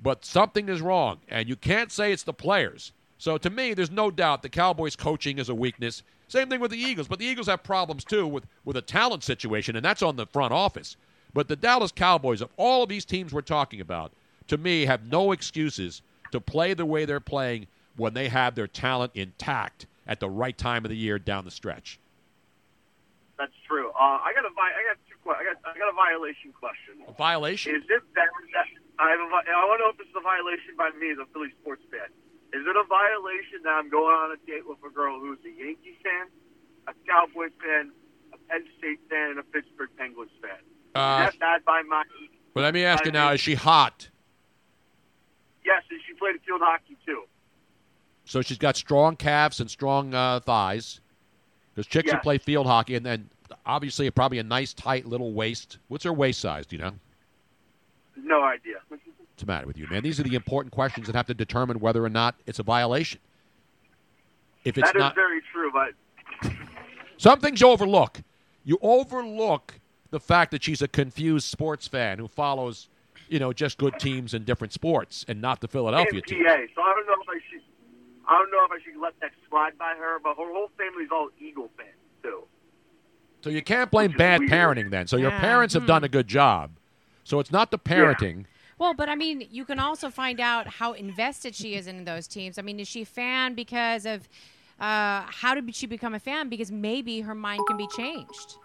but something is wrong, and you can't say it's the players. So to me, there's no doubt the Cowboys coaching is a weakness. Same thing with the Eagles, but the Eagles have problems too with, with a talent situation, and that's on the front office. But the Dallas Cowboys, of all of these teams we're talking about, to me have no excuses to play the way they're playing when they have their talent intact at the right time of the year down the stretch. That's true. Uh, I got a got two I got I got a violation question. A violation? Is it that, that I have a I want to know if this is a violation by me as a Philly sports fan? Is it a violation that I'm going on a date with a girl who's a Yankee fan, a Cowboys fan, a Penn State fan, and a Pittsburgh Penguins fan? Uh, is that bad by my? Well, let me ask you now: Is she hot? Yes, and she played field hockey too. So she's got strong calves and strong uh, thighs. Because chicks who play field hockey, and then obviously probably a nice tight little waist. What's her waist size? Do you know? No idea. What's the matter with you, man? These are the important questions that have to determine whether or not it's a violation. If it's That is not, very true, but some things you overlook. You overlook the fact that she's a confused sports fan who follows, you know, just good teams in different sports and not the Philadelphia in team. PA. So I don't know if I should. I don't know if I should let that slide by her, but her whole family's all Eagle fans too. So you can't blame bad parenting then. So your Yeah. parents have hmm. done a good job. So it's not the parenting. Well, but I mean, you can also find out how invested she is in those teams. I mean, is she a fan because of uh, how did she become a fan? Because maybe her mind can be changed.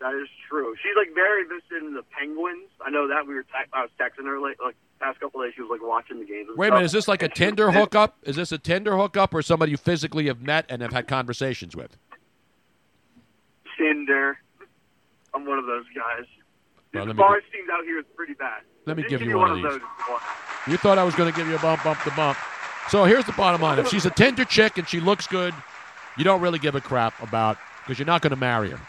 That is true. She's like very invested in the Penguins. I know that we were. Te- I was texting her like like past couple days. She was like watching the games. and Wait a minute, is this like a And Tinder [laughs] hookup? Is this a Tinder hookup or somebody you physically have met and have had conversations with? Tinder. I'm one of those guys. Well, the bar scenes out here is pretty bad. Let me Just give you me one of of these. those. You thought I was going to give you a bump, bump the bump. So here's the bottom line: if she's a Tinder chick and she looks good, you don't really give a crap about because you're not going to marry her.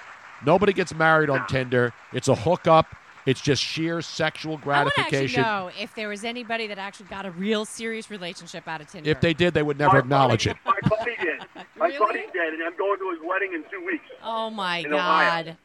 Nobody gets married on Tinder. It's a hookup. It's just sheer sexual gratification. I want to actually know if there was anybody that actually got a real serious relationship out of Tinder. If they did, they would never My acknowledge it. My buddy did. My buddy did, and I'm going to his wedding in two weeks. Oh my in Ohio.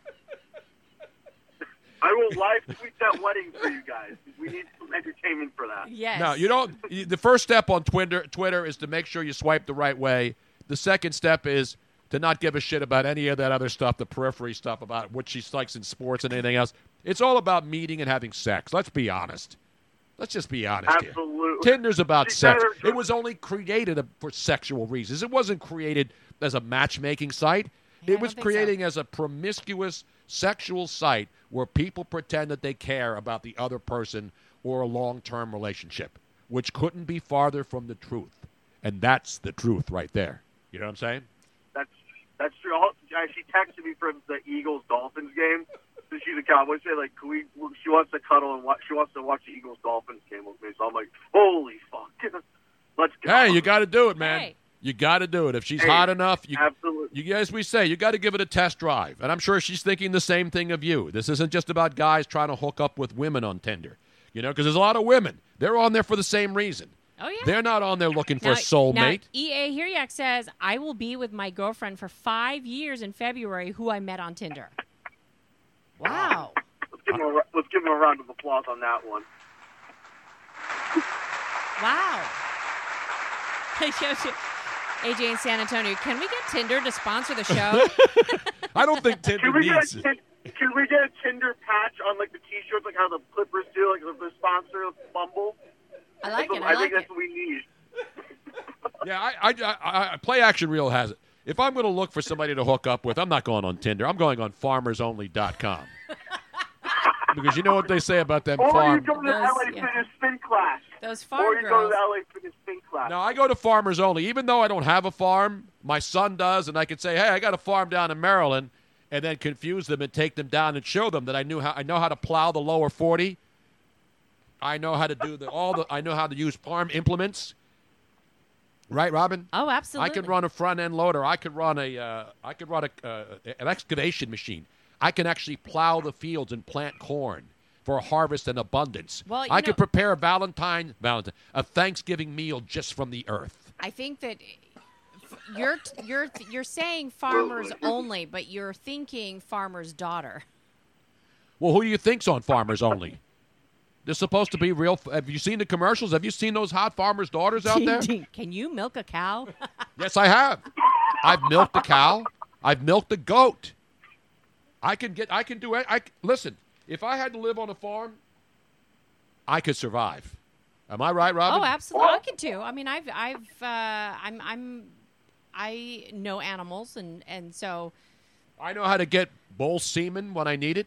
God! I will live tweet that wedding for you guys. We need some entertainment for that. Yes. No, you don't. you- The first step on Twitter, Twitter is to make sure you swipe the right way. The second step is to not give a shit about any of that other stuff, the periphery stuff about what she likes in sports and anything else. It's all about meeting and having sex. Let's be honest. Let's just be honest here. Tinder's about She sex. It was only created for sexual reasons. It wasn't created as a matchmaking site. it was creating as a promiscuous sexual site where people pretend that they care about the other person or a long-term relationship, which couldn't be farther from the truth. And that's the truth right there. You know what I'm saying? That's that's true. She texted me from the Eagles Dolphins game. So she's a Cowboy. Say like, can we? She wants to cuddle and watch. She wants to watch the Eagles Dolphins game with me. So I'm like, holy fuck, [laughs] let's go. Hey, you got to do it, man. Hey. You got to do it. If she's Hey, hot enough, you, absolutely. You as we say, you got to give it a test drive. And I'm sure she's thinking the same thing of you. This isn't just about guys trying to hook up with women on Tinder. You know, because there's a lot of women. They're on there for the same reason. Oh yeah. They're not on there looking for Now- a soulmate. Now, EA Hiryak says, I will be with my girlfriend for five years in February who I met on Tinder. [laughs] Wow. Let's give him a, let's give him a round of applause on that one. [laughs] Wow. [laughs] AJ in San Antonio, can we get Tinder to sponsor the show? [laughs] I don't think Tinder Can we get needs a it. can we get a Tinder patch on like the T-shirts, like how the Clippers do, like the, the sponsor of Bumble? I like That's it. what- I I like think it. that's what we need. [laughs] Yeah, I, I, I, I play action reel has it. If I'm going to look for somebody to hook up with, I'm not going on Tinder. I'm going on farmersonly.com. [laughs] because you know what they say about them Or you go to the LA Fitness Spin class. Those Or farm you go to girls. the LA Fitness Spin class. No, I go to farmers only. Even though I don't have a farm, my son does, and I can say, "Hey, I got a farm down in Maryland," and then confuse them and take them down and show them that I knew how I know how to plow the lower forty. I know how to do the all the I know how to use farm implements. Right, Robin? Oh, absolutely. I could run a front end loader. I could run a uh, I could run a uh, an excavation machine. I can actually plow the fields and plant corn for a harvest and abundance. Well, I know- could prepare a Valentine Valentine a Thanksgiving meal just from the earth. I think that you're you're you're saying farmers only, but you're thinking farmer's daughter. Well, who do you think's on Farmers Only? They're supposed to be real. Have you seen the commercials? Have you seen those hot farmers' daughters out there? [laughs] Can you milk a cow? Yes, I have. I've milked a cow. I've milked a goat. I can get. I can do it. I listen. If I had to live on a farm, I could survive. Am I right, Robin? Oh, absolutely. I could too. I mean, I've I've uh, I'm I'm I know animals, and and so I know how to get bull semen when I need it.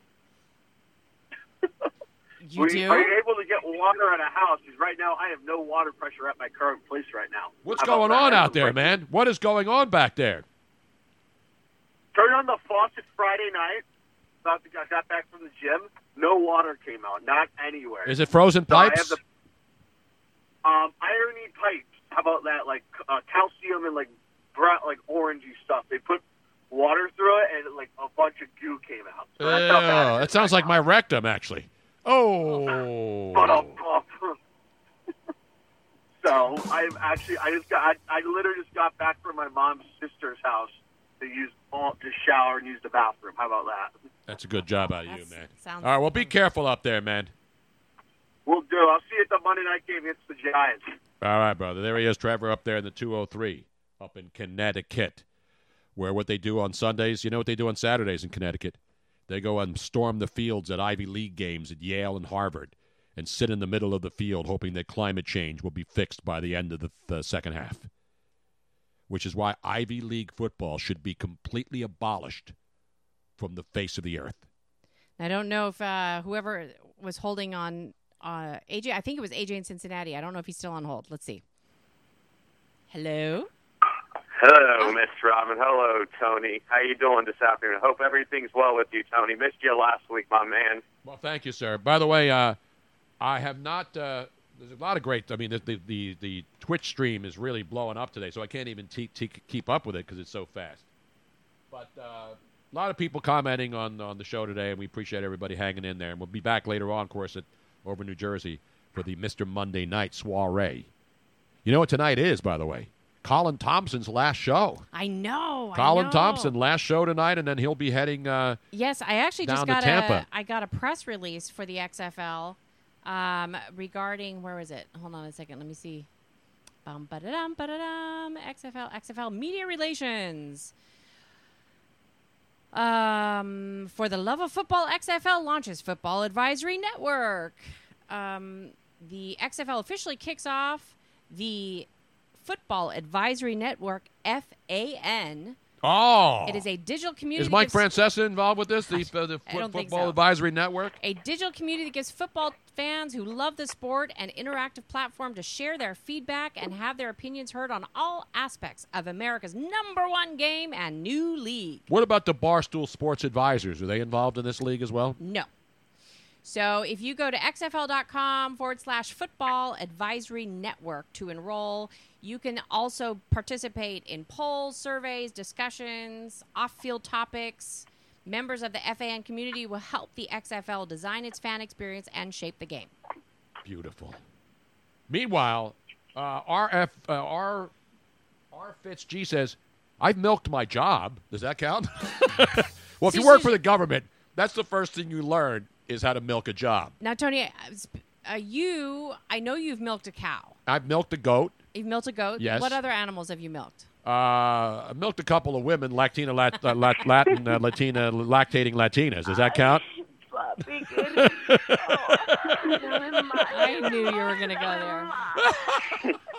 you Were do. Are you able to get water at a house? Because right now I have no water pressure at my current place right now. What's going on out there, man? What is going on back there? Turned on the faucet Friday night. About I got back from the gym. No water came out. Not anywhere. Is it frozen So I have pipes? the um, irony pipes. How about that? Like uh, calcium and like brown, like orangey stuff. They put water through it, and like a bunch of goo came out. So that's how bad Ew, it that sounds like my rectum, actually. Oh. But um, [laughs] so I've actually I just got I, I literally just got back from my mom's sister's house to use all to shower and use the bathroom. How about that? That's a good job out of you, man. sounds All right, well, be careful up there, man. We'll do. I'll see you at the Monday night game against the Giants. All right, brother. There he is, Trevor, up there in the 203, up in Connecticut, where what they do on Sundays, you know what they do on Saturdays in Connecticut? They go and storm the fields at Ivy League games at Yale and Harvard and sit in the middle of the field hoping that climate change will be fixed by the end of the, the second half. Which is why Ivy League football should be completely abolished from the face of the earth. I don't know if uh, whoever was holding on uh, AJ. I think it was AJ in Cincinnati. I don't know if he's still on hold. Let's see. Hello. Hello, Miss Robin. Hello, Tony. How you doing this afternoon? I hope everything's well with you, Tony. Missed you last week, my man. Well, thank you, sir. By the way, uh, I have not. There's a lot of great. I mean, the, the the the Twitch stream is really blowing up today, so I can't even te- te- keep up with it because it's so fast. But uh, a lot of people commenting on on the show today, and we appreciate everybody hanging in there. And we'll be back later on, of course, at over in New Jersey for the Mister Monday Night soiree. You know what tonight is, by the way? Colin Thompson's last show. I know. I Colin know. Thompson last show tonight, and then he'll be heading. Uh, Yes, I actually just got Tampa. a I got a press release for the XFL Um, regarding where was it? Hold on a second. Let me see. Bum ba-da-dum, ba-da-dum, XFL, XFL Media Relations. Um, for the love of football, XFL launches Football Advisory Network. Um, the XFL officially kicks off the Football Advisory Network (FAN). Oh. It is a digital community. Is Mike gives- Francesa involved with this? The, uh, the Football so. Advisory Network? A digital community that gives football fans who love the sport an interactive platform to share their feedback and have their opinions heard on all aspects of America's number one game and new league. What about the Barstool Sports Advisors? Are they involved in this league as well? No. So if you go to xfl.com forward slash football advisory network to enroll, you can also participate in polls, surveys, discussions, off field topics. Members of the FAN community will help the XFL design its fan experience and shape the game. Beautiful. Meanwhile, uh, RF, uh, R, R Fitz G says, I've milked my job. Does that count? [laughs] well, if you work for the government, that's the first thing you learn is how to milk a job. Now, Tony, uh, uh, you, I know you've milked a cow. I've milked a goat. You've milked a goat. Yes. What other animals have you milked? Uh, I milked a couple of women, Latina, lat, uh, lat, Latin, uh, Latina, lactating Latinas. Does that count? [laughs] [laughs] I knew you were going to go there. [laughs]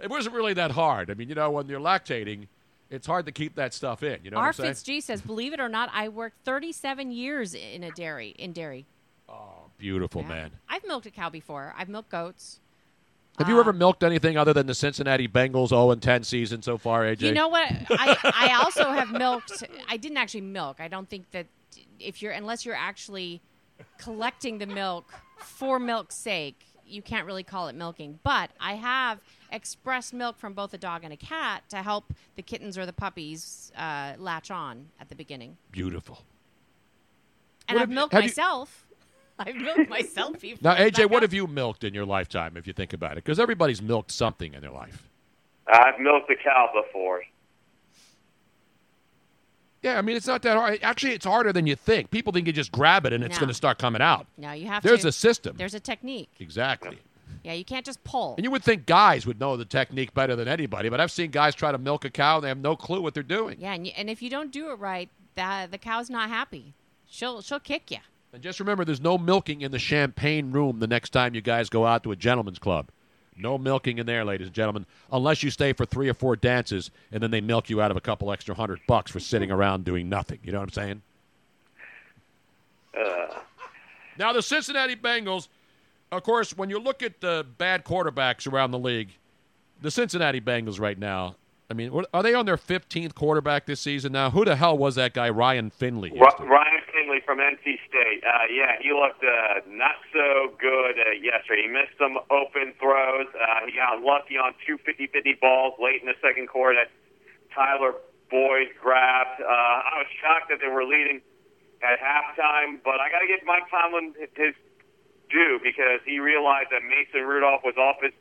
It wasn't really that hard. I mean, you know, when you're lactating, it's hard to keep that stuff in. You know what R. I'm saying? Fitz G says, believe it or not, I worked 37 years in a dairy, in dairy. Oh, beautiful, man. I've milked a cow before. I've milked goats. Have you ever milked anything other than the Cincinnati Bengals 0 and 10 season so far, AJ? You know what? I, I also have milked. I didn't actually milk. I don't think that if you're unless you're actually collecting the milk for milk's sake, you can't really call it milking. But I have expressed milk from both a dog and a cat to help the kittens or the puppies uh, latch on at the beginning. Beautiful. And What I've have milked have you- myself. [laughs] I've milked myself before. Now, AJ, what uh, have you milked in your lifetime, if you think about it? Because everybody's milked something in their life. I've milked a cow before. Yeah, I mean, it's not that hard. Actually, it's harder than you think. People think you just grab it and it's No. going to start coming out. No, you have There's to. a system. There's a technique. Exactly. Yeah, you can't just pull. And you would think guys would know the technique better than anybody, but I've seen guys try to milk a cow and they have no clue what they're doing. Yeah, and, you, and if you don't do it right, the the cow's not happy. She'll she'll kick you. And just remember, there's no milking in the champagne room the next time you guys go out to a gentleman's club. No milking in there, ladies and gentlemen, unless you stay for three or four dances and then they milk you out of a couple extra hundred bucks for sitting around doing nothing. You know what I'm saying? Uh, Now, the Cincinnati Bengals, of course, when you look at the bad quarterbacks around the league, the Cincinnati Bengals right now, I mean, are they on their 15th quarterback this season now? Who the hell was that guy, Ryan Finley? Ryan from NC State. Uh, yeah, he looked uh, not so good uh, yesterday. He missed some open throws. Uh, he got lucky on two 50-50 balls late in the second quarter that Tyler Boyd grabbed. Uh, I was shocked that they were leading at halftime, but I got to give Mike Tomlin his due because he realized that Mason Rudolph was off his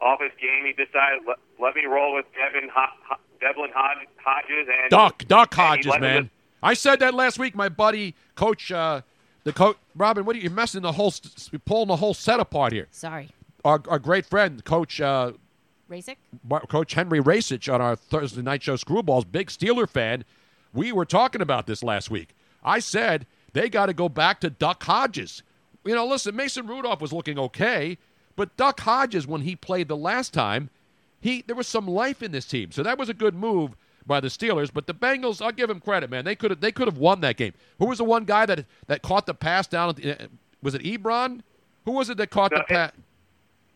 off his game. He decided let, let me roll with Devin Ho- Devlin Hodge- Hodges and Duck, Duck Hodges, him man. I said that last week. My buddy, Coach, uh, the coach, Robin. What are you you're messing the whole, pulling the whole set apart here? Sorry. Our, our great friend, Coach uh, Rasic? Coach Henry Racich on our Thursday night show Screwballs, big Steeler fan. We were talking about this last week. I said they got to go back to Duck Hodges. You know, listen, Mason Rudolph was looking okay, but Duck Hodges, when he played the last time, he there was some life in this team. So that was a good move by the Steelers. But the Bengals, I'll give them credit, man. They could have they could have won that game. Who was the one guy that that caught the pass down? At the, uh, was it Ebron? Who was it that caught the pass?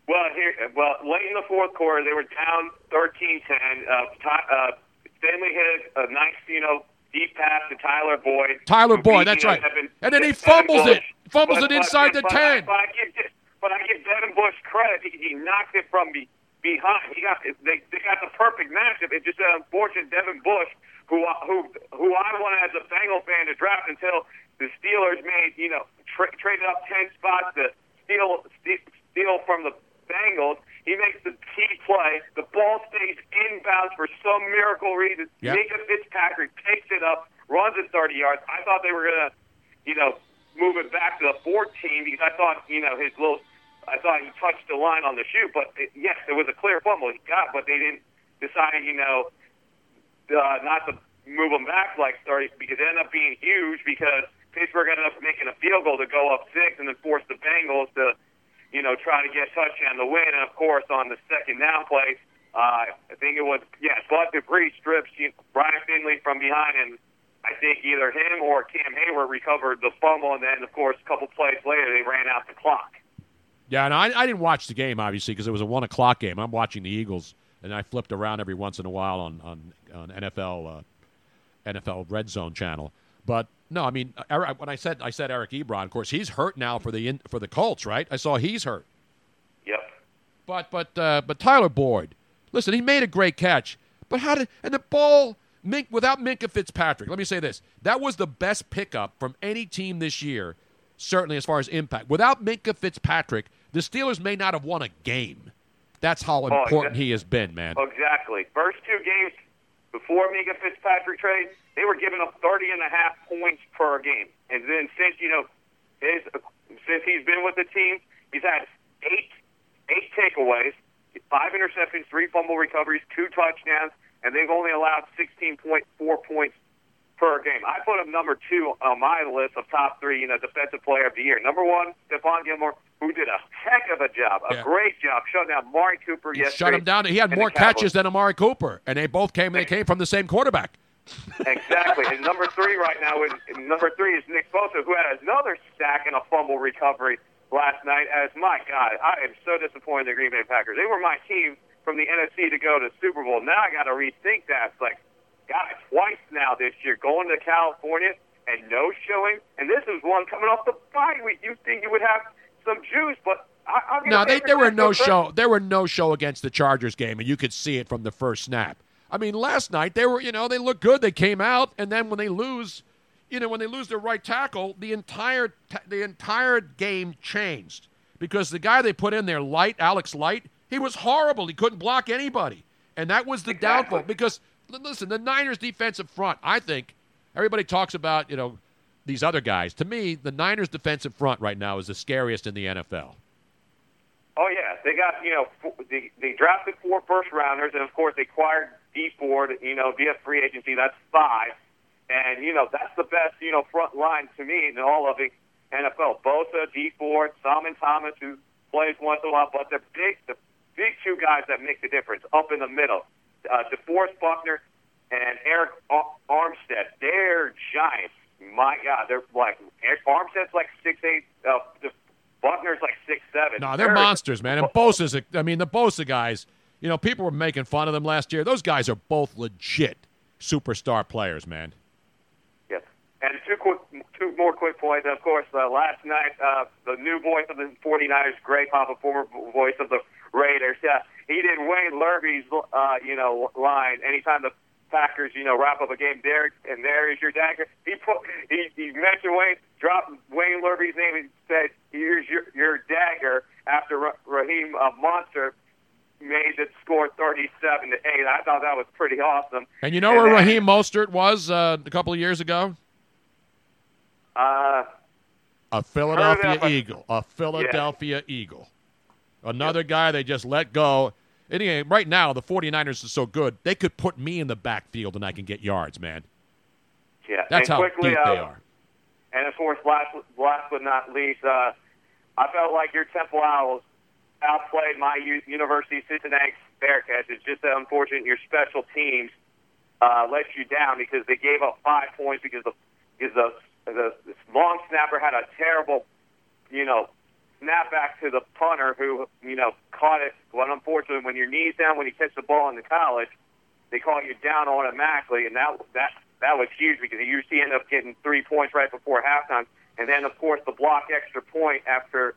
Well, here, well, late in the fourth quarter, they were down 13-10. Uh, Ty, uh, Stanley hit a nice, you know, deep pass to Tyler Boyd. Tyler Boyd, that's right. And then he fumbles Bush. it. Fumbles But- it inside but- the but 10. But I give, but I give Devin Bush credit. He, he knocked it from be, behind. He got they, they got the perfect matchup. It's just an unfortunate Devin Bush, who I- who who I wanted as a Bengal fan to draft until the Steelers made you know tra- traded up ten spots to steal steal, steal from the Bengals. He makes the key play. The ball stays inbounds for some miracle reason. Yep. Minkah Fitzpatrick takes it up, runs it 30 yards. I thought they were gonna, you know, move it back to the 14 because I thought, you know, his little I thought he touched the line on the shoot, but it, yes, it was a clear fumble he got, but they didn't decide, you know, uh, not to move him back like 30 because it ended up being huge because Pittsburgh ended up making a field goal to go up six and then force the Bengals to, you know, try to get a touchdown to win. And of course, on the second down play, uh, I think it was yeah, Bud Dupree strips Brian Finley from behind, and I think either him or Cam Hayward recovered the fumble, and then of course a couple plays later they ran out the clock. Yeah, and I, I didn't watch the game obviously because it was a one o'clock game. I'm watching the Eagles, and I flipped around every once in a while on on, on NFL uh, NFL Red Zone channel. But no, I mean, when I said I said Eric Ebron, of course he's hurt now for the for the Colts, right? I saw he's hurt. Yep. But but uh, but Tyler Boyd, listen, he made a great catch, but how did and the ball Mink without Minkah Fitzpatrick? Let me say this: that was the best pickup from any team this year, certainly as far as impact. Without Minkah Fitzpatrick, the Steelers may not have won a game. That's how oh, important oh, exactly. he has been, man. Exactly. First two games before Minkah Fitzpatrick trade, they were giving up 30 and a half points per game. And then since, you know, his, since he's been with the team, he's had eight eight takeaways, five interceptions, three fumble recoveries, two touchdowns, and they've only allowed 16.4 points per game. I put him number two on my list of top three, you know, defensive player of the year. Number one, Stephon Gilmore, who did a heck of a job, a Yeah. great job, shutting down Amari Cooper He yesterday. shut him down. He had more catches than Amari Cooper, and they both came. They came from the same quarterback. Exactly. And number three right now is number three is Nick Bosa, who had another sack and a fumble recovery last night. As my God, I am so disappointed in the Green Bay Packers. They were my team from the NFC to go to Super Bowl. Now I got to rethink that. It's like, God, twice now this year going to California and no showing. And this is one coming off the bye week. You think you would have some juice, but I, I'm No, they, there were no show. There were no show against the Chargers game, and you could see it from the first snap. I mean, last night they were, you know, they looked good. They came out, and then when they lose, you know, when they lose their right tackle, the entire the entire game changed because the guy they put in there, Light Alex Light, he was horrible. He couldn't block anybody, and that was the downfall. Because listen, the Niners' defensive front, I think everybody talks about, you know, these other guys. To me, the Niners' defensive front right now is the scariest in the NFL. Oh yeah, they got you know they they drafted four first rounders, and of course they acquired Dee Ford, you know, via free agency. That's five, and you know that's the best you know front line to me in all of the NFL. Bosa, Dee Ford, Solomon Thomas, who plays once in a while, but the big the big two guys that make the difference up in the middle, uh, DeForest Buckner and Arik Armstead. They're giants. My God, they're like Arik Armstead's like six eight. Uh, Buckner's like six seven. No, they're monsters, man. And Bosa's, a, I mean, the Bosa guys, you know, people were making fun of them last year. Those guys are both legit superstar players, man. Yes. And two quick, two more quick points. Of course, uh, last night, uh, the new voice of the 49ers, Greg Papa, former voice of the Raiders, yeah, he did Wayne Larrivee's, uh, you know, line anytime the Packers, you know, wrap up a game. There and there is your dagger. He put, he, he mentioned Wayne, dropped Wayne Larrivee's name and said, "Here's your your dagger." After Raheem uh, Mostert made the score 37 to eight, I thought that was pretty awesome. And you know where then- Raheem Mostert was uh, a couple of years ago? Uh, A Philadelphia Eagle. A Philadelphia Eagle. Another guy they just let go. Anyway, right now, the 49ers are so good, they could put me in the backfield and I can get yards, man. yeah. That's and how quickly, deep uh, they are. And of course, last last but not least, uh, I felt like your Temple Owls outplayed my U- University of Cincinnati Bearcats. It's just unfortunate your special teams uh, let you down because they gave up five points because the because the the, the long snapper had a terrible, you know, snap back to the punter who you know caught it. Well, unfortunately, when your knees down when you catch the ball in the college, they call you down automatically, and that that that was huge because you usually end up getting three points right before halftime, and then of course the block extra point after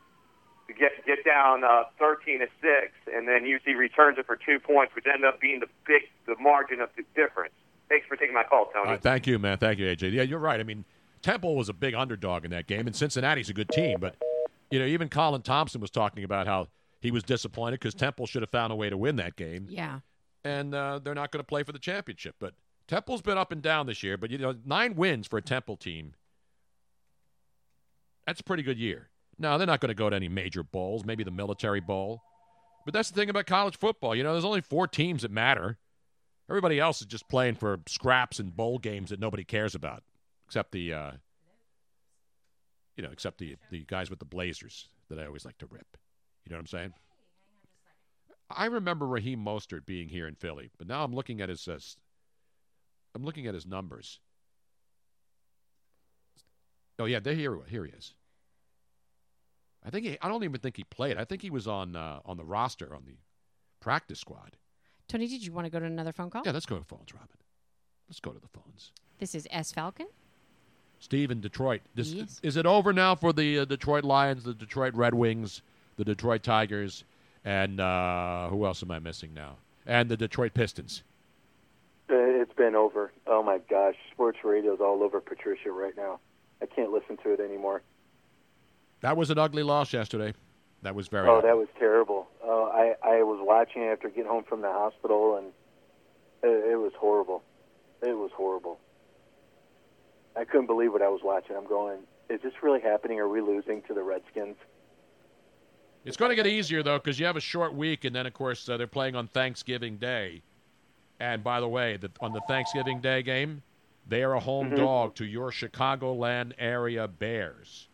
to get get down uh, 13 to six, and then UC returns it for two points, which ended up being the big the margin of the difference. Thanks for taking my call, Tony. Right, thank you, man. Thank you, AJ. Yeah, you're right. I mean, Temple was a big underdog in that game, and Cincinnati's a good team. But you know, even Colin Thompson was talking about how he was disappointed because Temple should have found a way to win that game. Yeah. and uh, they're not going to play for the championship. But Temple's been up and down this year. But you know, nine wins for a Temple team. That's a pretty good year. Now, they're not going to go to any major bowls, maybe the military bowl. But that's the thing about college football. You know, there's only four teams that matter. Everybody else is just playing for scraps and bowl games that nobody cares about, except the, uh, you know, except the the guys with the Blazers that I always like to rip. You know what I'm saying? I remember Raheem Mostert being here in Philly, but now I'm looking at his, uh, I'm looking at his numbers. Oh yeah, there here here he is. I think he, I don't even think he played. I think he was on uh, on the roster on the practice squad. Tony, did you want to go to another phone call? Yeah, let's go to phones, Robin. Let's go to the phones. This is S Falcon. Steve in Detroit. This, Yes. Is it over now for the uh, Detroit Lions, the Detroit Red Wings, the Detroit Tigers, and uh, who else am I missing now? And the Detroit Pistons. Uh, It's been over. Oh my gosh, sports radio's all over Patricia right now. I can't listen to it anymore. That was an ugly loss yesterday. That was very. oh, ugly. that was terrible. Uh, I I was watching after getting home from the hospital, and it, it was horrible. It was horrible. I couldn't believe what I was watching. I'm going, is this really happening? Are we losing to the Redskins? It's going to get easier though because you have a short week, and then of course uh, they're playing on Thanksgiving Day. And by the way, the, on the Thanksgiving Day game, they are a home Mhm. dog to your Chicagoland area Bears.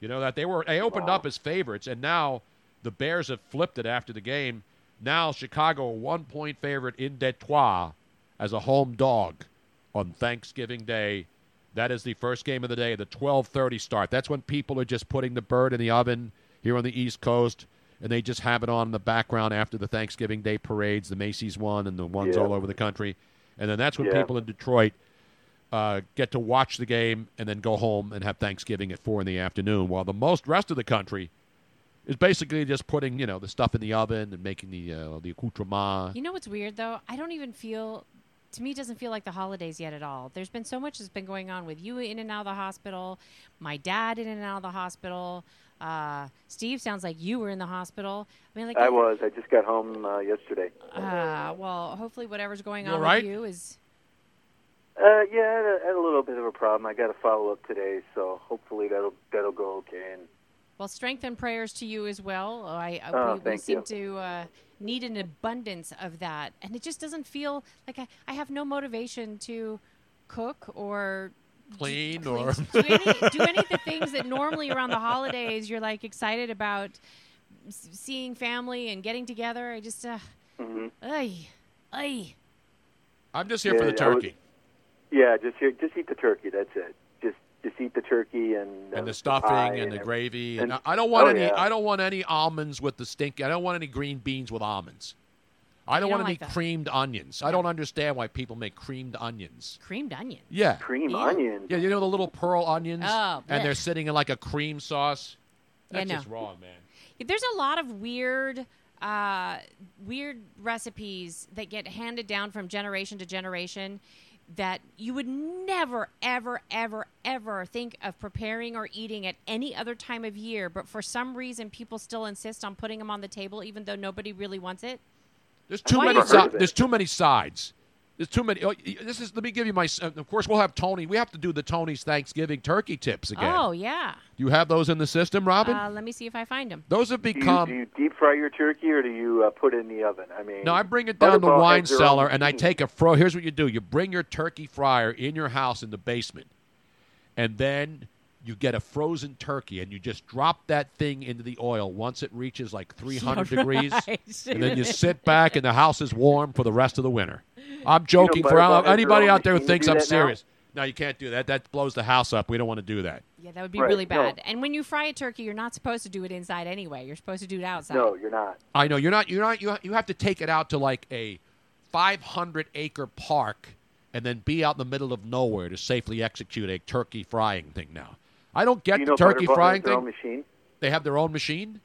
You know that they were they opened up as favorites, and now the Bears have flipped it after the game. Now Chicago a one point favorite in Detroit as a home dog on Thanksgiving Day. That is the first game of the day, the 12:30 start. That's when people are just putting the bird in the oven here on the East Coast, and they just have it on in the background after the Thanksgiving Day parades, the Macy's one and the ones Yeah. all over the country. And then that's when Yeah. people in Detroit uh, get to watch the game and then go home and have Thanksgiving at four in the afternoon, while the most rest of the country is basically just putting you know the stuff in the oven and making the uh, the accoutrement. You know what's weird though? I don't even feel. To me, it doesn't feel like the holidays yet at all. There's been so much that's been going on with you in and out of the hospital, my dad in and out of the hospital. Uh, Steve sounds like you were in the hospital. I mean, like I was. I just got home uh, yesterday. Uh, well, hopefully, whatever's going You on all right? with you is. Uh, yeah, I had a, I had a little bit of a problem. I got a follow up today, so hopefully that'll that'll go okay. And Well, strength and prayers to you as well. I, I Oh, we, we seem you. to uh, need an abundance of that, and it just doesn't feel like I, I have no motivation to cook or Clean or do any do any of the things that normally around the holidays you're like excited about s- seeing family and getting together. I just, uh, Mhm. ay, ay. I'm just here for the Yeah, I was- turkey yeah, just here, just eat the turkey. That's it. Just just eat the turkey and uh, and the pie stuffing and the everything. gravy. And, And- I don't want oh, any. yeah. I don't want any almonds with the stink. I don't want any green beans with almonds. I don't want don't any like that. creamed onions. I don't understand why people make creamed onions. Creamed onions. Yeah. Cream Ew. onions. Yeah, you know the little pearl onions, Oh, and they're sitting in like a cream sauce. Yeah, That's no. just wrong, man. There's a lot of weird, uh, weird recipes that get handed down from generation to generation that you would never, ever, ever, ever think of preparing or eating at any other time of year. But for some reason, people still insist on putting them on the table, even though nobody really wants it. There's too Why many. Si- there's too many sides. There's too many. oh, This is. Let me give you my. Of course, we'll have Tony. We have to do the Tony's Thanksgiving turkey tips again. Oh yeah. Do you have those in the system, Robin? Uh, let me see if I find them. those have Do you, become. do you deep fry your turkey or do you uh, put it in the oven? I mean, No, I bring it down the wine cellar and I take a fro. Here's what you do: you bring your turkey fryer in your house in the basement, and then you get a frozen turkey and you just drop that thing into the oil once it reaches like [laughs] 300 degrees, right. and then you sit back and the house is warm for the rest of the winter. I'm joking for Butterball has their anybody out there who thinks I'm that now? serious. No, you can't do that. That blows the house up. We don't want to do that. Yeah, that would be Right, really no. bad. And when you fry a turkey, you're not supposed to do it inside anyway. You're supposed to do it outside. No, you're not. I know you're not. You're not. You you have to take it out to like a 500 acre park, and then be out in the middle of nowhere to safely execute a turkey frying thing. Now, I don't get you the know turkey Butterball frying has their own thing. machine. They have their own machine.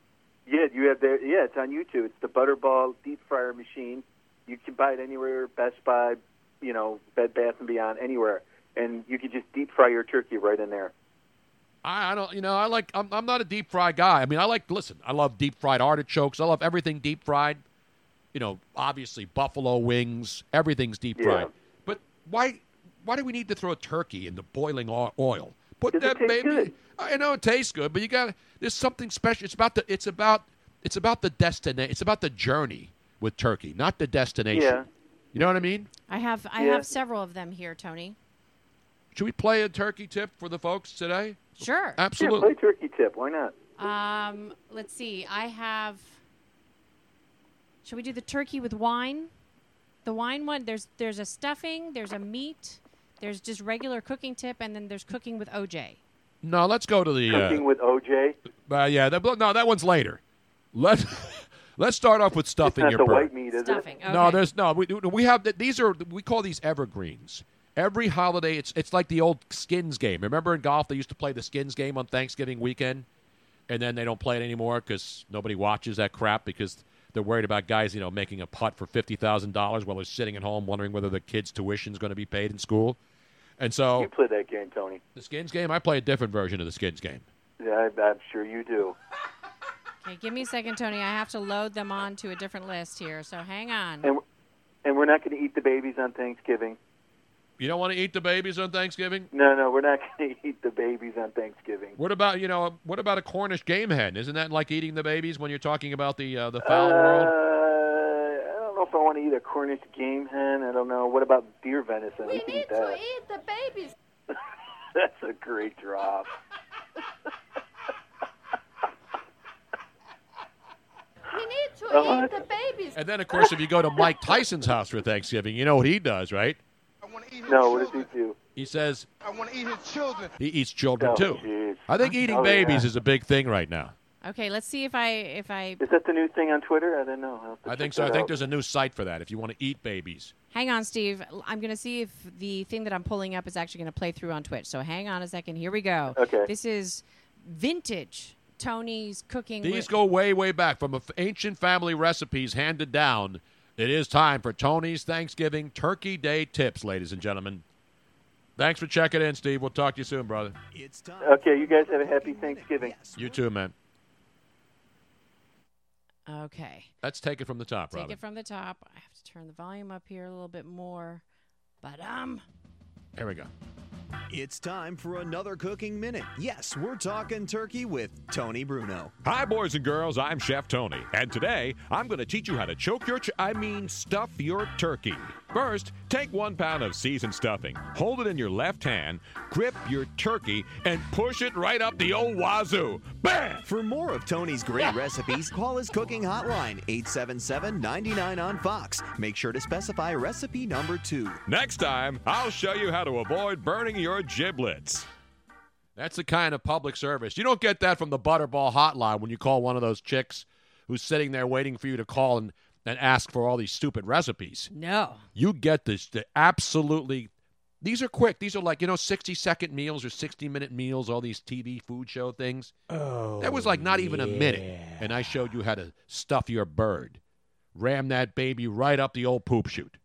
Yeah, you have their yeah. It's on YouTube. It's the Butterball deep fryer machine. You can buy it anywhere, Best Buy, you know, Bed Bath and Beyond, anywhere, and you can just deep fry your turkey right in there. I, I don't. You know, I like. I'm, I'm not a deep fry guy. I mean, I like. Listen, I love deep fried artichokes. I love everything deep fried. You know, obviously buffalo wings. Everything's deep fried. Yeah. But why? Why do we need to throw a turkey into boiling oil? Put Does it that taste baby. good? I know it tastes good, but you got there's something special. It's about the it's about it's about the destination. It's about the journey with turkey, not the destination. Yeah. You know what I mean? I have I Yeah. have several of them here, Tony. Should we play a turkey tip for the folks today? Sure. Absolutely. Yeah, play turkey tip. Why not? Um, let's see. I have. Should we do the turkey with wine? The wine one. There's there's a stuffing. There's a meat. There's just regular cooking tip, and then there's cooking with OJ. No, let's go to the. Cooking Uh, with OJ. uh, yeah, that, no, that one's later. Let [laughs] Let's start off with stuffing not your the bird. white meat, is it? Stuffing. No, there's no. We, we have that. These are we call these evergreens. Every holiday, it's it's like the old skins game. Remember in golf, they used to play the skins game on Thanksgiving weekend, and then they don't play it anymore because nobody watches that crap because they're worried about guys, you know, making a putt for fifty thousand dollars while they're sitting at home wondering whether the kid's tuition is going to be paid in school. And so You play that game, Tony. the skins game, I play a different version of the skins game. Yeah, I, I'm sure you do. [laughs] Okay, give me a second, Tony. I have to load them on to a different list here, so hang on. And and we're not going to eat the babies on Thanksgiving. You don't want to eat the babies on Thanksgiving? No, no, we're not [laughs] going to eat the babies on Thanksgiving. What about you know? What about a Cornish game hen? Isn't that like eating the babies when you're talking about the uh, the fowl uh, world? I don't know if I want to eat a Cornish game hen. I don't know. What about deer venison? We, can eat that. eat the babies. [laughs] [laughs] That's a great drop. We need to Uh, eat the babies. And then, of course, if you go to Mike Tyson's house for Thanksgiving, you know what he does, right? No, what does he do? He says I want to eat his children. he eats children Oh, too. jeez. I think eating Oh, babies yeah. is a big thing right now. Okay, let's see if I if I Is that the new thing on Twitter? I don't know. I'll have to I think so. I think out. there's a new site for that if you want to eat babies. hang on, Steve. I'm going to see if the thing that I'm pulling up is actually going to play through on Twitch. So hang on a second. Here we go. Okay. This is vintage Tony's cooking. These go way, way back from f- ancient family recipes handed down. It is time for Tony's Thanksgiving Turkey Day tips, ladies and gentlemen. Thanks for checking in, Steve. We'll talk to you soon, brother. It's time. Okay, you guys have a happy Thanksgiving. You too, man. Okay. Let's take it from the top, Take Robin. it from the top. I have to turn the volume up here a little bit more. But um Here we go. It's time for another cooking minute. Yes, we're talking turkey with Tony Bruno. Hi, boys and girls. I'm Chef Tony, and today I'm going to teach you how to choke your, ch- I mean, stuff your turkey. First, take one pound of seasoned stuffing, hold it in your left hand, grip your turkey, and push it right up the old wazoo. Bam! For more of Tony's great recipes, call his cooking hotline 877-99 on Fox. Make sure to specify recipe number 2. Next time, I'll show you how to avoid burning your giblets. That's the kind of public service. You don't get that from the Butterball hotline when you call one of those chicks who's sitting there waiting for you to call and, and ask for all these stupid recipes. no. You get this the absolutely these are quick. These are like, you know, 60 second meals or 60 minute meals, all these TV food show things. Oh. That was like not even a minute. And I showed you how to stuff your bird. Ram that baby right up the old poop chute.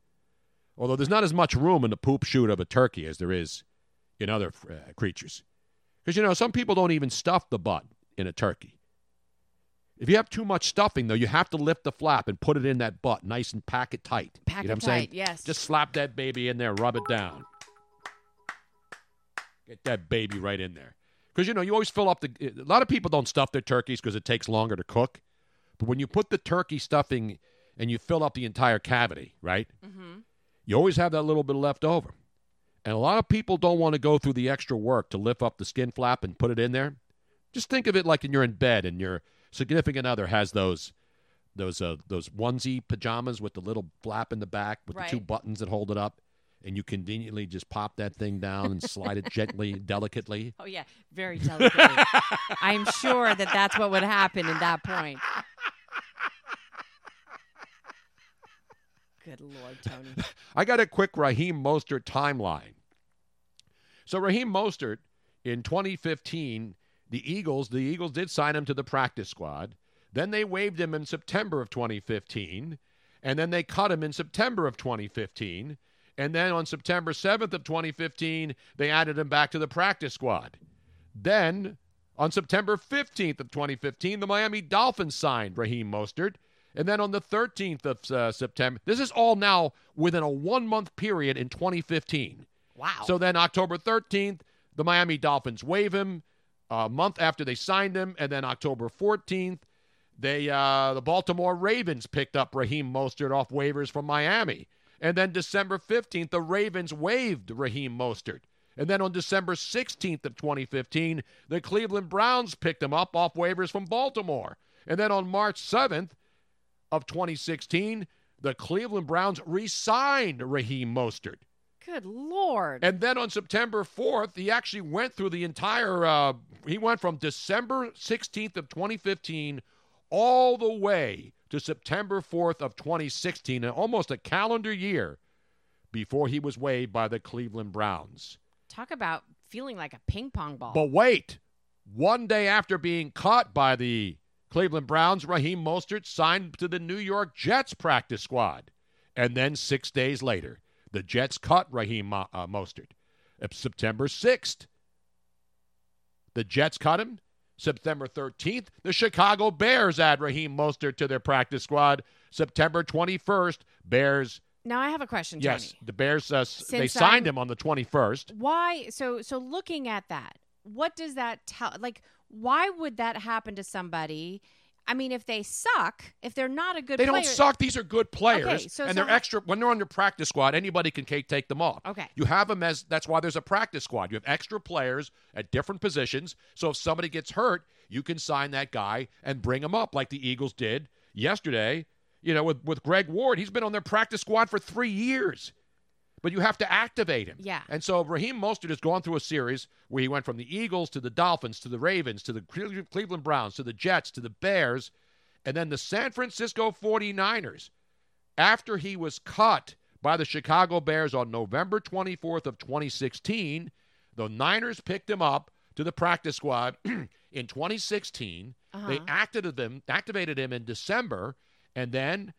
Although there's not as much room in the poop chute of a turkey as there is in other uh, creatures. Because, you know, some people don't even stuff the butt in a turkey. If you have too much stuffing, though, you have to lift the flap and put it in that butt nice and pack it tight. Pack you know it what I'm saying? tight, yes. Just slap that baby in there, rub it down. Get that baby right in there. Because, you know, you always fill up the. A lot of people don't stuff their turkeys because it takes longer to cook. But when you put the turkey stuffing and you fill up the entire cavity, right? Mm-hmm. You always have that little bit left over. And a lot of people don't want to go through the extra work to lift up the skin flap and put it in there. Just think of it like when you're in bed and your significant other has those those uh, those onesie pajamas with the little flap in the back with the two buttons that hold it up, and you conveniently just pop that thing down and slide it gently, [laughs] delicately. Oh yeah, very delicately. I'm sure that that's what would happen in that point. Good lord, Tony. [laughs] I got a quick Raheem Mostert timeline. So Raheem Mostert in 2015, the Eagles, the Eagles did sign him to the practice squad. Then they waived him in September of 2015, and then they cut him in September of 2015, and then on September 7th of 2015, they added him back to the practice squad. Then on September 15th of 2015, the Miami Dolphins signed Raheem Mostert. And then on the 13th of uh, September, this is all now within a one month period in 2015. Wow. So then October 13th, the Miami Dolphins waive him a month after they signed him, and then October 14th, they uh, the Baltimore Ravens picked up Raheem Mostert off waivers from Miami. And then December 15th, the Ravens waived Raheem Mostert. And then on December 16th of 2015, the Cleveland Browns picked him up off waivers from Baltimore. And then on March 7th of 2016, the Cleveland Browns re-signed Raheem Mostert. Good lord. And then on September 4th, he actually went through the entire uh, he went from December 16th of 2015 all the way to September 4th of 2016, and almost a calendar year before he was waived by the Cleveland Browns. Talk about feeling like a ping pong ball. But wait, one day after being caught by the Cleveland Browns, Raheem Mostert signed to the New York Jets practice squad. And then six days later, the Jets cut Raheem uh, Mostert. September 6th, the Jets cut him. September 13th, the Chicago Bears add Raheem Mostert to their practice squad. September 21st, Bears. Now I have a question. Yes, the Bears. Uh, they signed I'm- him on the 21st. Why? So so looking at that, what does that tell? Like, why would that happen to somebody? I mean, if they suck, if they're not a good, They player, don't suck. These are good players, Okay, so- and they're extra. When they're on your practice squad, anybody can take them off. Okay. You have them as. That's why there's a practice squad. You have extra players at different positions. So if somebody gets hurt, you can sign that guy and bring him up, like the Eagles did yesterday. You know, with with Greg Ward, he's been on their practice squad for three years. But you have to activate him. Yeah. And so Raheem Mostert has gone through a series where he went from the Eagles to the Dolphins to the Ravens to the Cleveland Browns to the Jets to the Bears and then the San Francisco 49ers. After he was cut by the Chicago Bears on November 24th of 2016, the Niners picked him up to the practice squad [clears throat] in 2016. They Uh-huh. activated him, activated him in December, and then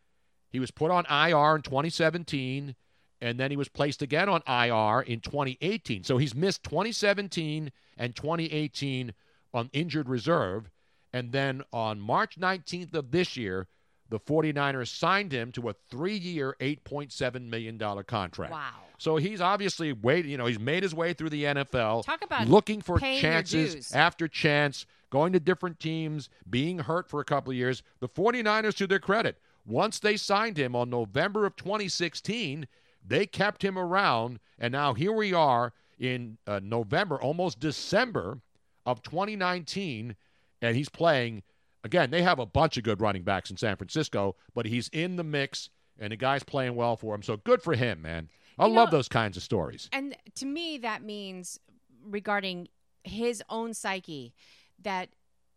he was put on IR in 2017, and then he was placed again on IR in 2018. So he's missed 2017 and 2018 on injured reserve. And then on March 19th of this year, the 49ers signed him to a three year, $8.7 million contract. Wow. So he's obviously waiting, you know, he's made his way through the NFL. Talk about looking for chances after chance, going to different teams, being hurt for a couple of years. The 49ers, to their credit, once they signed him on November of 2016, they kept him around. And now here we are in uh, November, almost December of 2019, and he's playing. Again, they have a bunch of good running backs in San Francisco, but he's in the mix, and the guy's playing well for him. So good for him, man. I You love know- those kinds of stories. And to me, that means regarding his own psyche that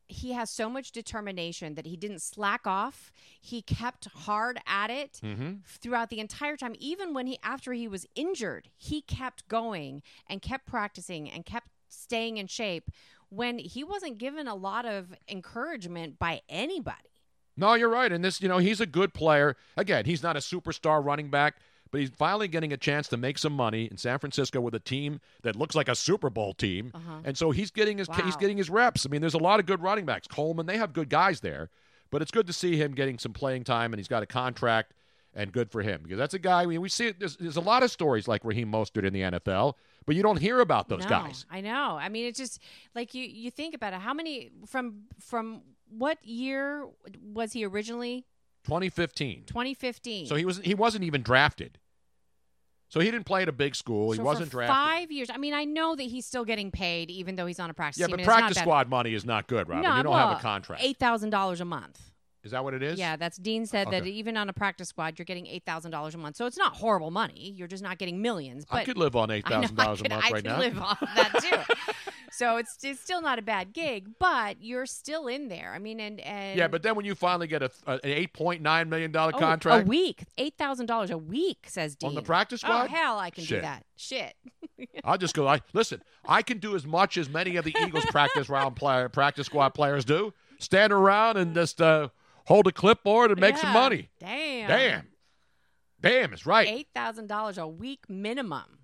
he has so much determination that he didn't slack off. He kept hard at it Mhm. throughout the entire time. Even when he, after he was injured, he kept going and kept practicing and kept staying in shape when he wasn't given a lot of encouragement by anybody. No, you're right. And this, you know, he's a good player. Again, he's not a superstar running back, but he's finally getting a chance to make some money in San Francisco with a team that looks like a Super Bowl team. Uh-huh. And so he's getting his he's getting his reps. I mean, there's a lot of good running backs. Coleman, they have good guys there, but it's good to see him getting some playing time, and he's got a contract. And good for him because that's a guy. I mean, we see it. There's, there's a lot of stories like Raheem Mostert in the NFL, but you don't hear about those No, guys. I know. I mean, it's just like you you think about it. How many from from what year was he originally? 2015. 2015. So he wasn't he wasn't even drafted. So he didn't play at a big school. So he wasn't drafted. Five years. I mean, I know that he's still getting paid, even though he's on a practice Yeah, team. but practice squad money is not good, Robin. No, you don't well, have a contract. Eight thousand dollars a month. Is that what it is? Yeah, that's Dean said that even on a practice squad, you're getting eight thousand dollars a month. So it's not horrible money. You're just not getting millions. But I could live on $8,000 I a could- month I right could now. live off that too. [laughs] so it's it's still not a bad gig, but you're still in there. I mean, and and Yeah, but then when you finally get a, a, an eight point nine million dollar Oh, contract a week, eight thousand dollars a week, says Dean On the practice squad? Oh hell, I can Shit. do that. Shit. [laughs] I'll just go. I listen. I can do as much as many of the Eagles [laughs] practice round player, practice squad players do. Stand around and just uh, hold a clipboard and make some money. Damn. Damn. Damn, it's right. Eight thousand dollars a week minimum.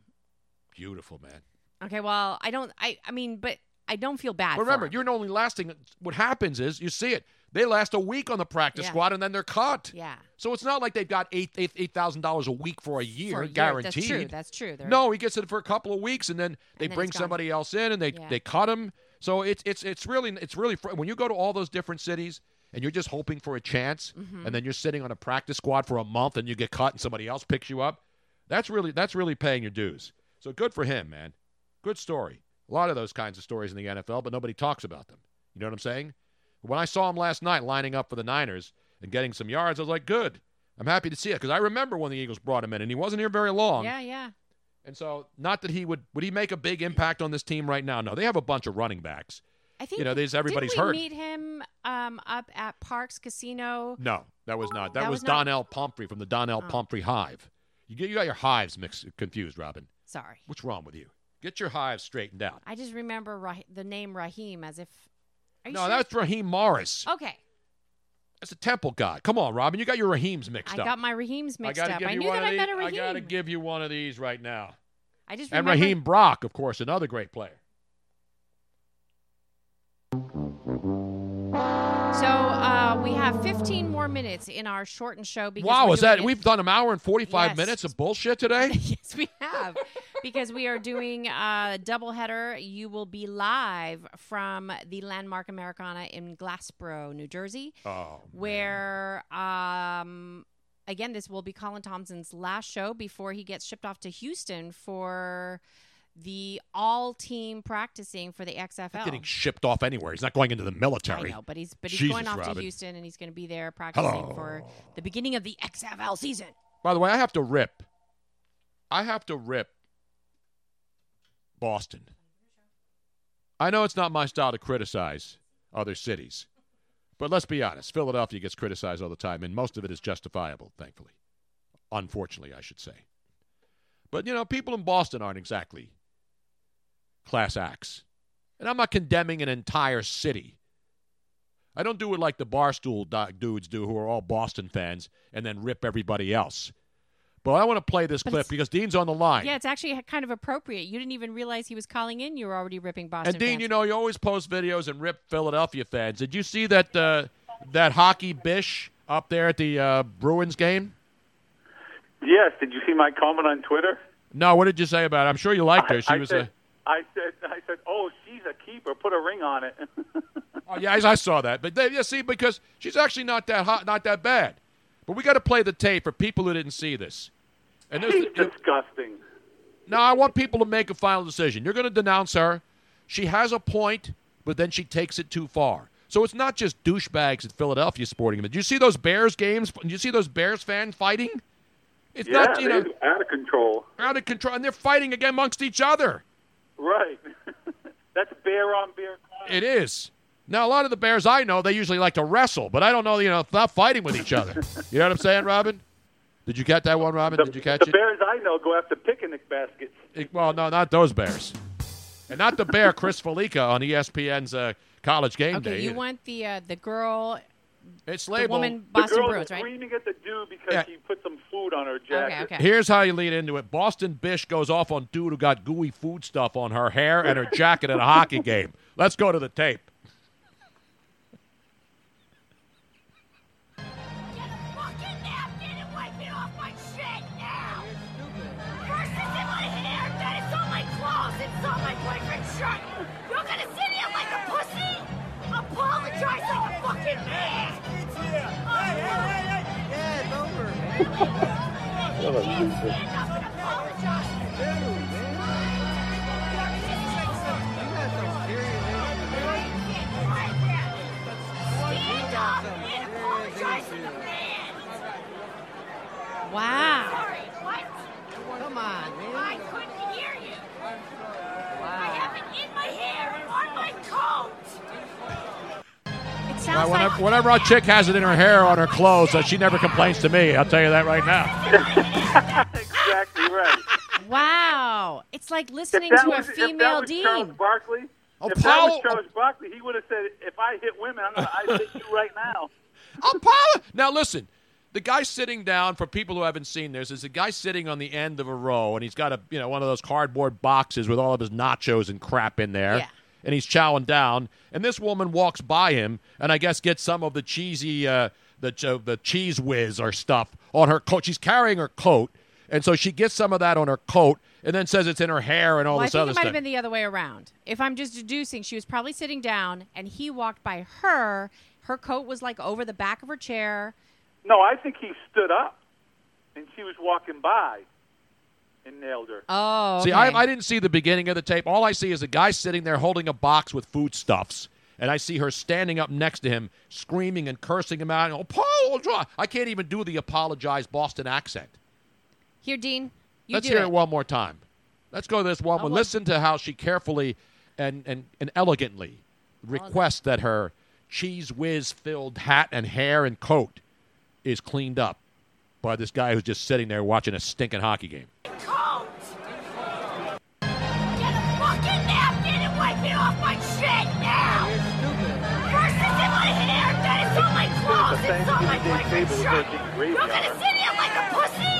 Beautiful, man. Okay, well, I don't. I I mean, but I don't feel bad. But remember, you're only lasting. What happens is you see it. They last a week on the practice Yeah. squad and then they're cut. Yeah. So it's not like they've got eight eight eight thousand dollars a week for a year For a year. guaranteed. That's true. That's true. They're- No, he gets it for a couple of weeks and then they And then bring somebody else in and they Yeah. they cut him. So it's it's it's really it's really fr- when you go to all those different cities and you're just hoping for a chance Mhm. and then you're sitting on a practice squad for a month and you get cut and somebody else picks you up. That's really that's really paying your dues. So good for him, man. Good story. A lot of those kinds of stories in the NFL, but nobody talks about them. You know what I'm saying? When I saw him last night lining up for the Niners and getting some yards, I was like, good. I'm happy to see it because I remember when the Eagles brought him in and he wasn't here very long. Yeah, yeah. And so, not that he would would he make a big impact on this team right now? No, they have a bunch of running backs. I think you know, everybody's didn't we hurt. Meet him um, up at Parx Casino. No, that was not. That, That was, was not- Donnel Pumphrey from the Donnel Oh. Pumphrey Hive. You get you got your hives mixed confused, Robin. Sorry, What's wrong with you? Get your hives straightened out. I just remember Rah- the name Raheem as if. No, sure? that's Raheem Morris. okay. That's a temple god. Come on, Robin. You got your Raheems mixed I up. I got my Raheems mixed I up. I knew that I met a Raheem. I got to give you one of these right now. I just And remember. Raheem Brock, of course, another great player. So uh, we have 15 more minutes in our shortened show. Because Wow, is that it- we've done an hour and 45 Yes. minutes of bullshit today? [laughs] yes, we have. Because we are doing a doubleheader. You will be live from the Landmark Americana in Glassboro, New Jersey, oh, where, um, again, this will be Colin Thompson's last show before he gets shipped off to Houston for the all team practicing for the XFL. getting shipped off anywhere. He's not going into the military. I know, but he's but he's Jesus, going off Robin. to Houston and he's going to be there practicing Hello. for the beginning of the XFL season. By the way, I have to rip. I have to rip Boston. I know it's not my style to criticize other cities, but let's be honest. Philadelphia gets criticized all the time, and most of it is justifiable, thankfully. Unfortunately, I should say. But, you know, people in Boston aren't exactly class acts. And I'm not condemning an entire city. I don't do it like the Barstool dudes do, who are all Boston fans, and then rip everybody else. But I want to play this clip because Dean's on the line. Yeah, it's actually kind of appropriate. You didn't even realize he was calling in. You were already ripping Boston. and Dean, fans. you know, you always post videos and rip Philadelphia fans. Did you see that uh, that hockey bish up there at the uh, Bruins game? Yes. Did you see my comment on Twitter? No, what did you say about it? I'm sure you liked her. She I was said, a. I said, I said, oh, she's a keeper. Put a ring on it. [laughs] Oh yeah, I I saw that. But they, yeah, see, because she's actually not that hot, not that bad. But we got to play the tape for people who didn't see this. And [laughs] there's, disgusting. Now I want people to make a final decision. You're going to denounce her. She has a point, but then she takes it too far. So it's not just douchebags at Philadelphia sporting events. Do you see those Bears games? Did you see those Bears fans fighting? It's yeah, not you know out of control. out of control, and they're fighting again amongst each other. Right. [laughs] That's bear on bear. It is. Now a lot of the Bears I know they usually like to wrestle, but I don't know you know not fighting with each other. [laughs] you know what I'm saying, Robin? Did you catch that one, Robin? Did you catch the it? The Bears I know go after picnic baskets. It- Well, no, not those Bears, and not the bear Chris Fallica on ESPN's uh, College Game Okay, Day. you want the uh, the girl, It's the labeled. woman Boston the girl Bruins, is right? screaming at the dude because Yeah. he put some food on her jacket. Okay, okay. Here's how you lead into it. Boston Bish goes off on dude who got gooey food stuff on her hair and her jacket at a hockey game. Let's go to the tape. Whenever, like whenever a chick has it in her hair or on her clothes, uh, she never complains to me. I'll tell you that right now. [laughs] exactly right. wow. It's like listening if that to was, a if that female was dean. Charles Barkley, Oh, if that Paul- was Charles Barkley, he would have said, "If I hit women, I'm gonna I hit you right now." [laughs] Apollo. Now listen, the guy sitting down for people who haven't seen this is a guy sitting on the end of a row, and he's got a you know one of those cardboard boxes with all of his nachos and crap in there. Yeah. And he's chowing down. And this woman walks by him, and I guess gets some of the cheesy, uh, the uh, the cheese whiz or stuff on her coat. She's carrying her coat, and so she gets some of that on her coat, and then says it's in her hair and all Well, I this think other it might stuff. have been the other way around. If I'm just deducing, she was probably sitting down and he walked by her. Her coat was like over the back of her chair. No, I think he stood up, and she was walking by, and nailed her. Oh, See, I, I didn't see the beginning of the tape. All I see is a guy sitting there holding a box with foodstuffs, and I see her standing up next to him, screaming and cursing him out. Oh, and, Apologize! I can't even do the apologize Boston accent. Here, Dean, you Let's do hear it. it one more time. Let's go to this one. Oh, well- Listen to how she carefully and, and, and elegantly requests that her cheese whiz filled hat and hair and coat is cleaned up by this guy who's just sitting there watching a stinking hockey game. Coat! Get a fucking napkin and wipe it off my shit now! First it's in my hair, then it's on my clothes, it's on my fucking shirt! You're gonna sit here like a pussy?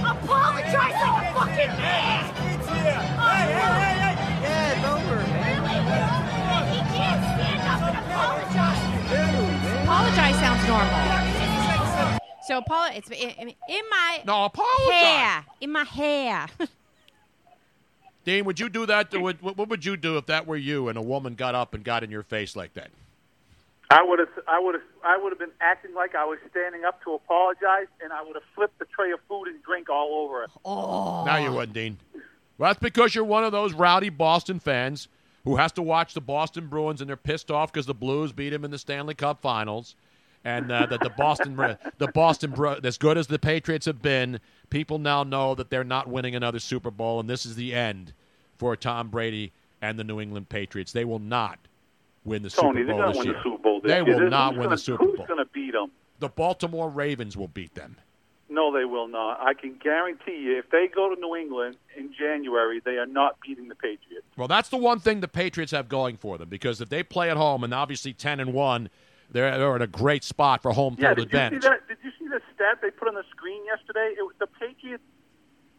Apologize like a fucking man! Hey, hey, hey, hey! Yeah, it's over, Really? He can't stand up and apologize! Apologize sounds normal. So, Paula, it's in, in my No, apologize. hair. In my hair. [laughs] Dean, would you do that? Would, what what would you do if that were you and a woman got up and got in your face like that? I would have, I would have, I would have been acting like I was standing up to apologize, and I would have flipped the tray of food and drink all over it. Oh. Now you wouldn't, Dean. Well, that's because you're one of those rowdy Boston fans who has to watch the Boston Bruins and they're pissed off because the Blues beat them in the Stanley Cup Finals, and uh, that the Boston, the Boston, Bru- as good as the Patriots have been, people now know that they're not winning another Super Bowl, and this is the end for Tom Brady and the New England Patriots. They will not win the Tony, Super Bowl this year. the Bowl. This They year. will There's- not win gonna, the Super Bowl. Who's going to beat them? The Baltimore Ravens will beat them. No, they will not. I can guarantee you, if they go to New England in January, they are not beating the Patriots. Well, that's the one thing the Patriots have going for them because if they play at home and obviously ten and one, they're, they're in a great spot for home Yeah, field did advantage. you see that? Did you see the stat they put on the screen yesterday? It was the Patriots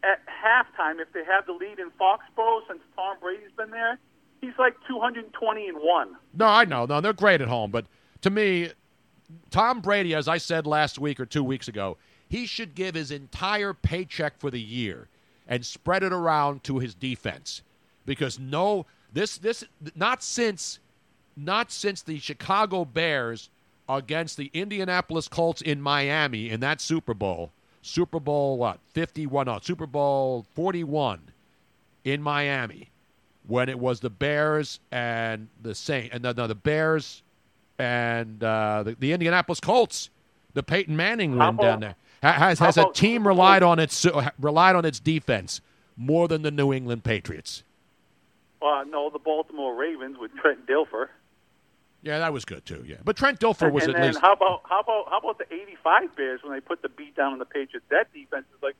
at halftime. If they have the lead in Foxborough since Tom Brady's been there, he's like 220 and one. No, I know, no, they're great at home, but to me, Tom Brady, as I said last week or two weeks ago, he should give his entire paycheck for the year and spread it around to his defense because no, this this not since not since the Chicago Bears against the Indianapolis Colts in Miami in that Super Bowl, Super Bowl what 51 no, Super Bowl 41 in Miami when it was the Bears and the Saint and the, no, the Bears and uh, the, the Indianapolis Colts, the Peyton Manning win down there. Ha- Has has a team relied on its relied on its defense more than the New England Patriots? Uh, no, the Baltimore Ravens with Trent Dilfer. Yeah, that was good too. Yeah, but Trent Dilfer was and at then least. how about how about how about the '85 Bears when they put the beat down on the Patriots? That defense is like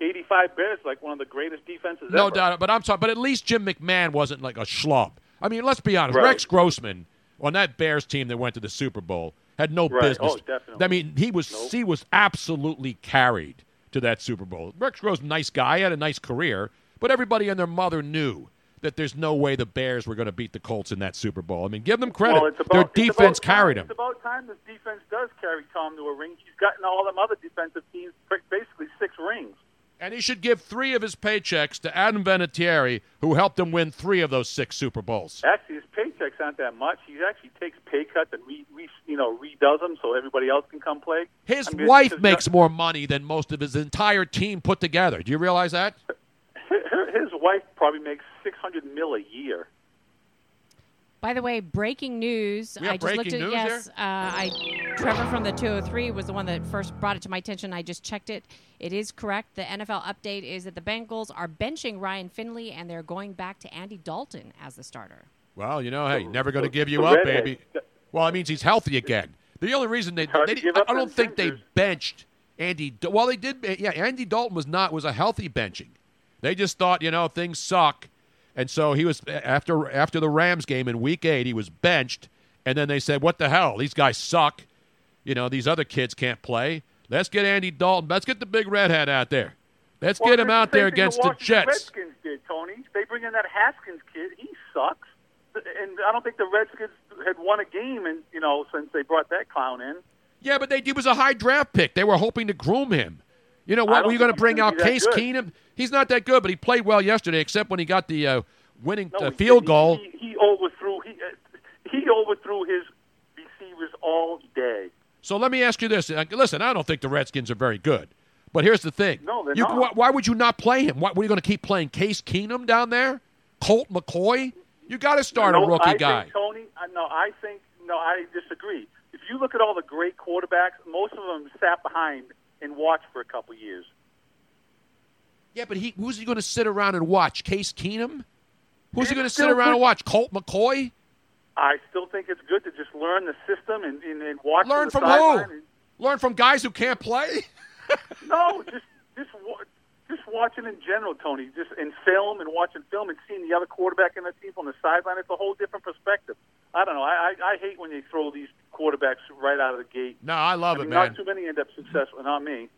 '85 Bears, like one of the greatest defenses No ever. doubt, but I'm sorry, but at least Jim McMahon wasn't like a schlub. I mean, let's be honest. Right. Rex Grossman on that Bears team that went to the Super Bowl had no Right. business. Oh, definitely. I mean, he was he was absolutely carried to that Super Bowl. Rex Grossman, nice guy, had a nice career, but everybody and their mother knew that there's no way the Bears were going to beat the Colts in that Super Bowl. I mean, give them credit. Well, about, their defense carried them. It's about time this defense does carry Tom to a ring. He's gotten all them other defensive teams basically six rings. And he should give three of his paychecks to Adam Vinatieri, who helped him win three of those six Super Bowls. Actually, his paychecks aren't that much. He actually takes pay cuts and re, re, you know redoes them so everybody else can come play. His I mean, wife makes more money than most of his entire team put together. Do you realize that? [laughs] His wife probably makes six hundred mil a year. By the way, breaking news. We have I just looked at news yes. Uh, I Trevor from the 203 was the one that first brought it to my attention. I just checked it. It is correct. The NFL update is that the Bengals are benching Ryan Finley and they're going back to Andy Dalton as the starter. Well, you know, hey, never going to give you up, baby. Well, it means he's healthy again. The only reason they, hard they to didn't- give up I don't think they benched Andy. Well, they did. Yeah, Andy Dalton was not was a healthy benching. They just thought, you know, things suck, and so he was after after the Rams game in Week Eight, he was benched, and then they said, "What the hell? These guys suck. You know, these other kids can't play. Let's get Andy Dalton. Let's get the big redhead out there. Let's Well, get him out the there against the the Jets." Redskins did, Tony. They bring in that Haskins kid. He sucks. and I don't think the Redskins had won a game, and you know, since they brought that clown in. Yeah, but they he was a high draft pick. They were hoping to groom him. You know what? Were you going to bring out Case good. Keenum? He's not that good, but he played well yesterday, except when he got the uh, winning No, uh, field he- goal. He, he overthrew. He uh, he overthrew his receivers all day. So let me ask you this: Listen, I don't think the Redskins are very good, but here's the thing. No, they're You- not. why- Why would you not play him? Why were you going to keep playing Case Keenum down there? Colt McCoy? You got to start no, a rookie I guy. Think, Tony, uh, no, I think no, I disagree. If you look at all the great quarterbacks, most of them sat behind and watch for a couple years. Yeah, but he who's he going to sit around and watch? Case Keenum? Who's he going to sit around good. and watch? Colt McCoy? I still think it's good to just learn the system and, and, and watch Learn the from who? and- Learn from guys who can't play? [laughs] No, just just just watching in general, Tony. Just in film and watching film and seeing the other quarterback and the team on the sideline. It's a whole different perspective. I don't know. I I, I hate when they throw these quarterbacks right out of the gate. No, I love I it, man. Not too many end up successful. Not me.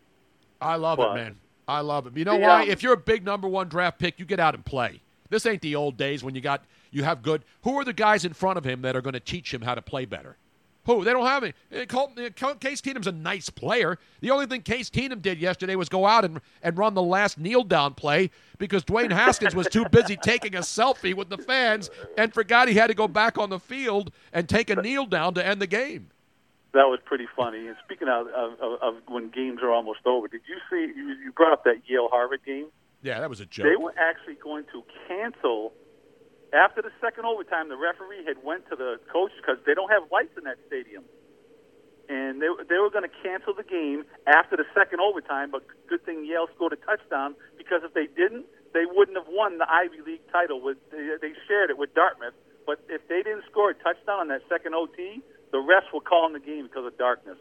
I love But- it, man. I love it. You know The, why? if you're a big number one draft pick, you get out and play. This ain't the old days when you got you have good. Who are the guys in front of him that are going to teach him how to play better? Who? They don't have any. Uh, uh, Case Keenum's a nice player. The only thing Case Keenum did yesterday was go out and, and run the last kneel down play because Dwayne Haskins was too busy taking a selfie with the fans and forgot he had to go back on the field and take a kneel down to end the game. That was pretty funny. And speaking of, of, of, of when games are almost over, did you see? You, you brought up that Yale Harvard game. Yeah, that was a joke. They were actually going to cancel after the second overtime. The referee had went to the coach because they don't have lights in that stadium, and they they were going to cancel the game after the second overtime. But good thing Yale scored a touchdown because if they didn't, they wouldn't have won the Ivy League title. With they, they shared it with Dartmouth, but if they didn't score a touchdown on that second OT, the refs were calling the game because of darkness.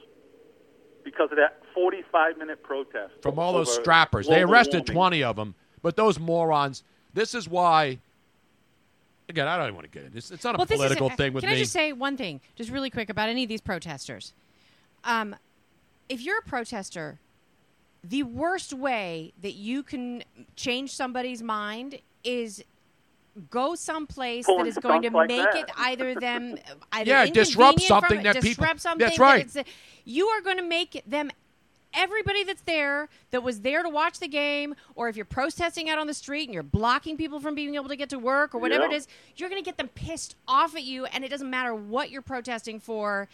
Because of that 45 minute protest from all those strappers. They arrested warming. 20 of them, but those morons. This is why. Again, I don't even want to get it. It's, it's not a well, this political is, thing with Can me. I just say one thing, just really quick, about any of these protesters? Um, if you're a protester, the worst way that you can change somebody's mind is go someplace Pulling that is going to like make that. it either [laughs] them either Yeah, disrupt something from, that people- disrupt something That's right. it's- you are going to make them everybody that's there that was there to watch the game or if you're protesting out on the street and you're blocking people from being able to get to work or whatever Yeah. it is you're going to get them pissed off at you and it doesn't matter what you're protesting for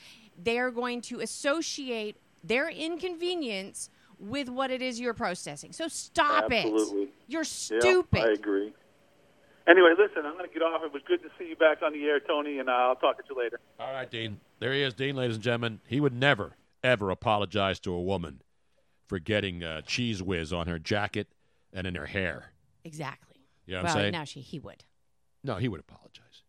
they're going to associate their inconvenience with what it is you're protesting so stop Absolutely. it you're Yeah, stupid I agree. Anyway, listen, I'm going to get off. It was good to see you back on the air, Tony, and uh, I'll talk to you later. All right, Dean. There he is, Dean, ladies and gentlemen. He would never, ever apologize to a woman for getting uh, cheese whiz on her jacket and in her hair. exactly You know well I'm saying? now she he would No, he would apologize.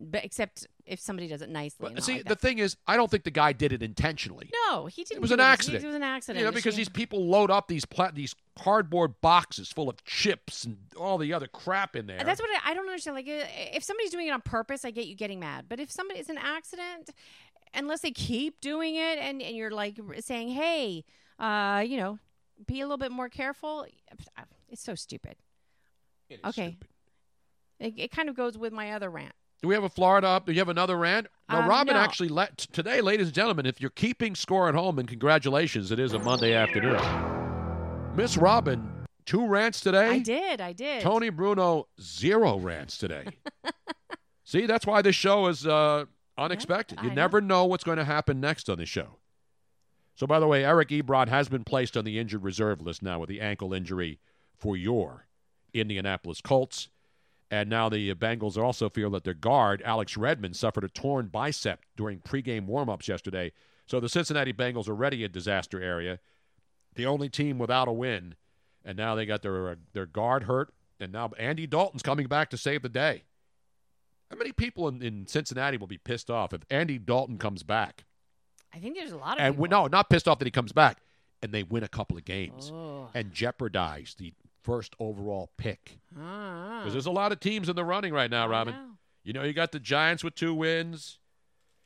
but except if somebody does it nicely But see, like the thing is, I don't think the guy did it intentionally. no he didn't It was an accident. it was an accident You know, She- because these people load up these pla- these cardboard boxes full of chips and all the other crap in there. That's what I, I don't understand. Like, uh, if somebody's doing it on purpose, I get you getting mad. But if somebody it's an accident, unless they keep doing it, and, and you're like saying, "Hey, uh, you know, be a little bit more careful," it's so stupid. okay, It, it kind of goes with my other rant. Do we have a Florida up? Do you have another rant? No, Um, Robin no. actually let today, ladies and gentlemen. If you're keeping score at home, and congratulations, it is a Monday afternoon. Miss Robin, two rants today. I did, I did. Tony Bruno, zero rants today. [laughs] See, that's why this show is uh, unexpected. you I never know what's going to happen next on the show. So, by the way, Eric Ebron has been placed on the injured reserve list now with the ankle injury for your Indianapolis Colts. And now the Bengals also feel that their guard, Alex Redmond, suffered a torn bicep during pregame warmups yesterday. So the Cincinnati Bengals are already a disaster area, the only team without a win. And now they got their, uh, their guard hurt. And now Andy Dalton's coming back to save the day. How many people in, in Cincinnati will be pissed off if Andy Dalton comes back? I think there's a lot of and people. no, not pissed off that he comes back, and they win a couple of games Oh. and jeopardize the first overall pick. Ah. Because there's a lot of teams in the running right now, Robin. know. You know, you got the Giants with two wins.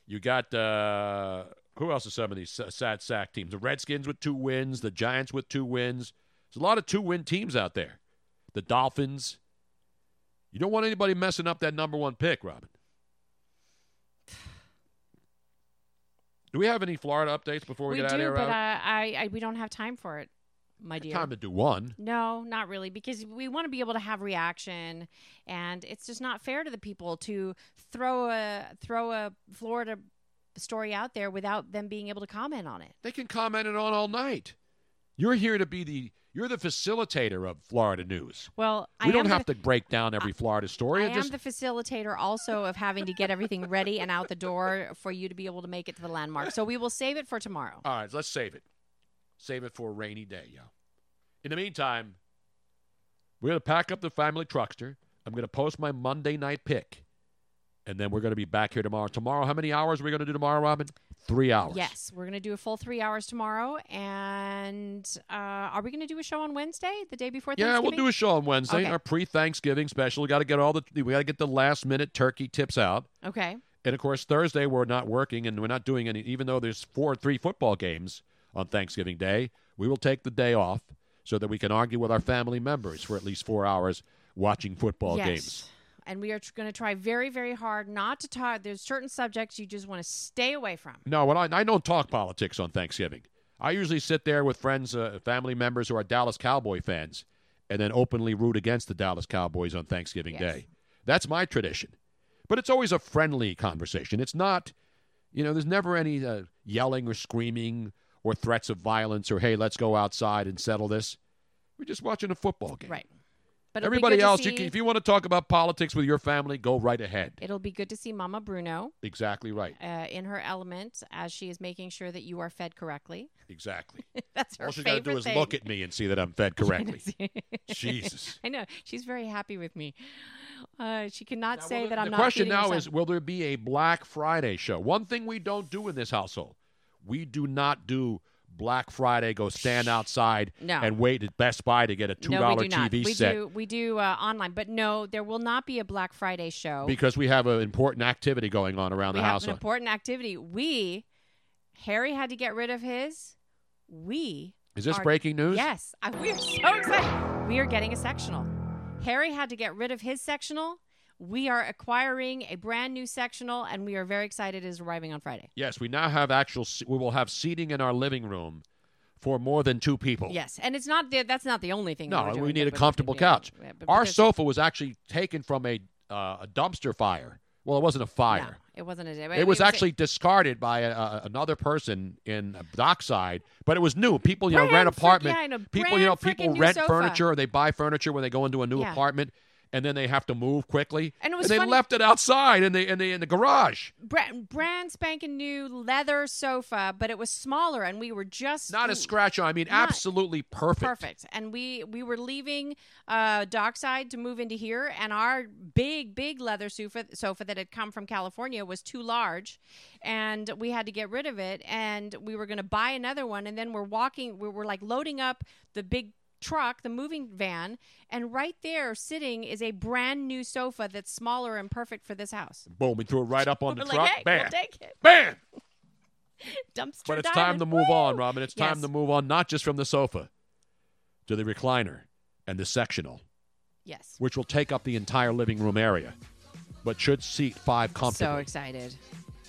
You got uh, who else are some of these sad sack teams? The Redskins with two wins. The Giants with two wins. There's a lot of two-win teams out there. The Dolphins. You don't want anybody messing up that number one pick, Robin. Do we have any Florida updates before we, we get do, out of here? but uh? I, I we don't have time for it, my dear. Time to do one. No, not really, because we want to be able to have reaction, and it's just not fair to the people to throw a throw a Florida story out there without them being able to comment on it. They can comment it on all night. You're here to be the you're the facilitator of Florida news. Well, we I don't have the, to break down every Florida story. I and am the facilitator also of having to get everything ready and out the door for you to be able to make it to the landmark. So we will save it for tomorrow. all right. Let's save it. Save it for a rainy day, yo. In the meantime, we're gonna pack up the family truckster. I'm gonna post my Monday night pick, and then we're gonna be back here tomorrow. Tomorrow, how many hours are we gonna do tomorrow, Robin? Three hours. Yes, we're going to do a full three hours tomorrow. And uh, are we going to do a show on Wednesday, the day before Thanksgiving? Yeah, we'll do a show on Wednesday. Okay. Our pre-Thanksgiving special. We got to get all the we got to get the last minute turkey tips out. Okay. And of course, Thursday we're not working and we're not doing any. Even though there's four, or three football games on Thanksgiving Day, we will take the day off so that we can argue with our family members for at least four hours watching football yes. games. And we are going to try very, very hard not to talk. There's certain subjects you just want to stay away from. No, when I, I don't talk politics on Thanksgiving. I usually sit there with friends, uh, family members who are Dallas Cowboy fans, and then openly root against the Dallas Cowboys on Thanksgiving Yes. Day. That's my tradition. But it's always a friendly conversation. It's not, you know, there's never any uh, yelling or screaming or threats of violence or, hey, let's go outside and settle this. We're just watching a football game. Right. But Everybody else, you can, if you want to talk about politics with your family, go right ahead. It'll be good to see Mama Bruno Exactly right. uh, in her element as she is making sure that you are fed correctly. Exactly. [laughs] That's her All she's got to do is thing. look at me and see that I'm fed [laughs] correctly. [laughs] Jesus. I know. She's very happy with me. Uh, she cannot say that I'm the not. question now is will there be a Black Friday show? One thing we don't do in this household, we do not do Black Friday, go stand outside No. and wait at Best Buy to get a $2 no, we do. TV we set do we do uh, online, but no, there will not be a Black Friday show. because we have an important activity going on around we the have house. an important activity. We, Harry had to get rid of his. We. Is this are- breaking news? Yes, I- we are so excited. We are getting a sectional. Harry had to get rid of his sectional. We are acquiring a brand new sectional, and we are very excited. It is arriving on Friday. Yes, we now have actual. We will have seating in our living room for more than two people. Yes, and it's not the, that's not the only thing. No, we need a comfortable couch. yeah, Our sofa was actually taken from a uh, a dumpster fire. Well, it wasn't a fire. It wasn't a. It was actually discarded by a, a, another person in a Dockside, but it was new. People, you know, rent apartment. yeah, people, you know, people rent sofa. furniture or they buy furniture when they go into a new Yeah. apartment, and then they have to move quickly. And it was they funny- left it outside in the in the in the garage. brand, brand spanking new leather sofa, but it was smaller, and we were just Not a scratch on. I mean, absolutely perfect. Perfect. And we we were leaving uh, Dockside to move into here, and our big big leather sofa sofa that had come from California was too large, and we had to get rid of it. And we were going to buy another one, and then we're walking. We were like loading up the big truck the moving van and right there sitting is a brand new sofa that's smaller and perfect for this house Boom! We threw it right up on the like, truck. hey, Bam! we'll take it. Bam! [laughs] dumpster But it's diving. time to move on, Robin. It's time Yes. to move on, not just from the sofa to the recliner and the sectional, yes which will take up the entire living room area, but should seat five comfortably. so excited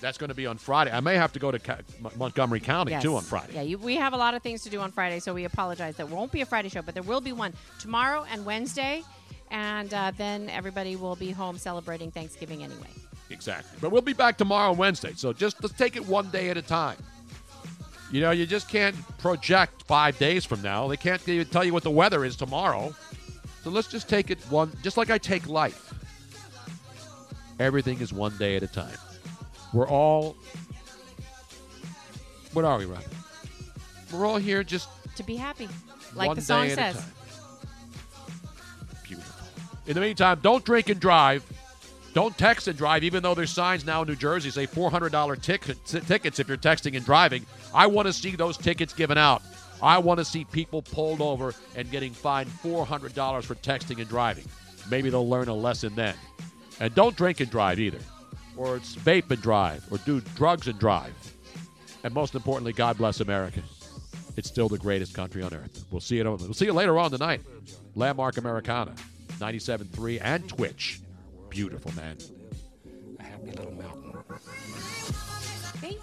That's going to be on Friday. I may have to go to Ca- M- Montgomery County Yes. too on Friday. Yeah, you, we have a lot of things to do on Friday, so we apologize. There won't be a Friday show, but there will be one tomorrow and Wednesday, and uh, then everybody will be home celebrating Thanksgiving anyway. Exactly. But we'll be back tomorrow and Wednesday. So just let's take it one day at a time. You know, you just can't project five days from now. They can't even tell you what the weather is tomorrow. So let's just take it one, just like I take life. Everything is one day at a time. We're all, what are we, Robin? We're all here just To be happy, like one the song day at a says. time. Beautiful. In the meantime, don't drink and drive. Don't text and drive, even though there's signs now in New Jersey say $400 ticket, tickets if you're texting and driving. I want to see those tickets given out. I want to see people pulled over and getting fined $400 for texting and driving. Maybe they'll learn a lesson then. And don't drink and drive either. Or it's vape and drive, or do drugs and drive. And most importantly, God bless America. It's still the greatest country on earth. We'll see. On, we'll see you later on tonight. Landmark Americana, 97.3 and Twitch. Beautiful man. A happy little mountain.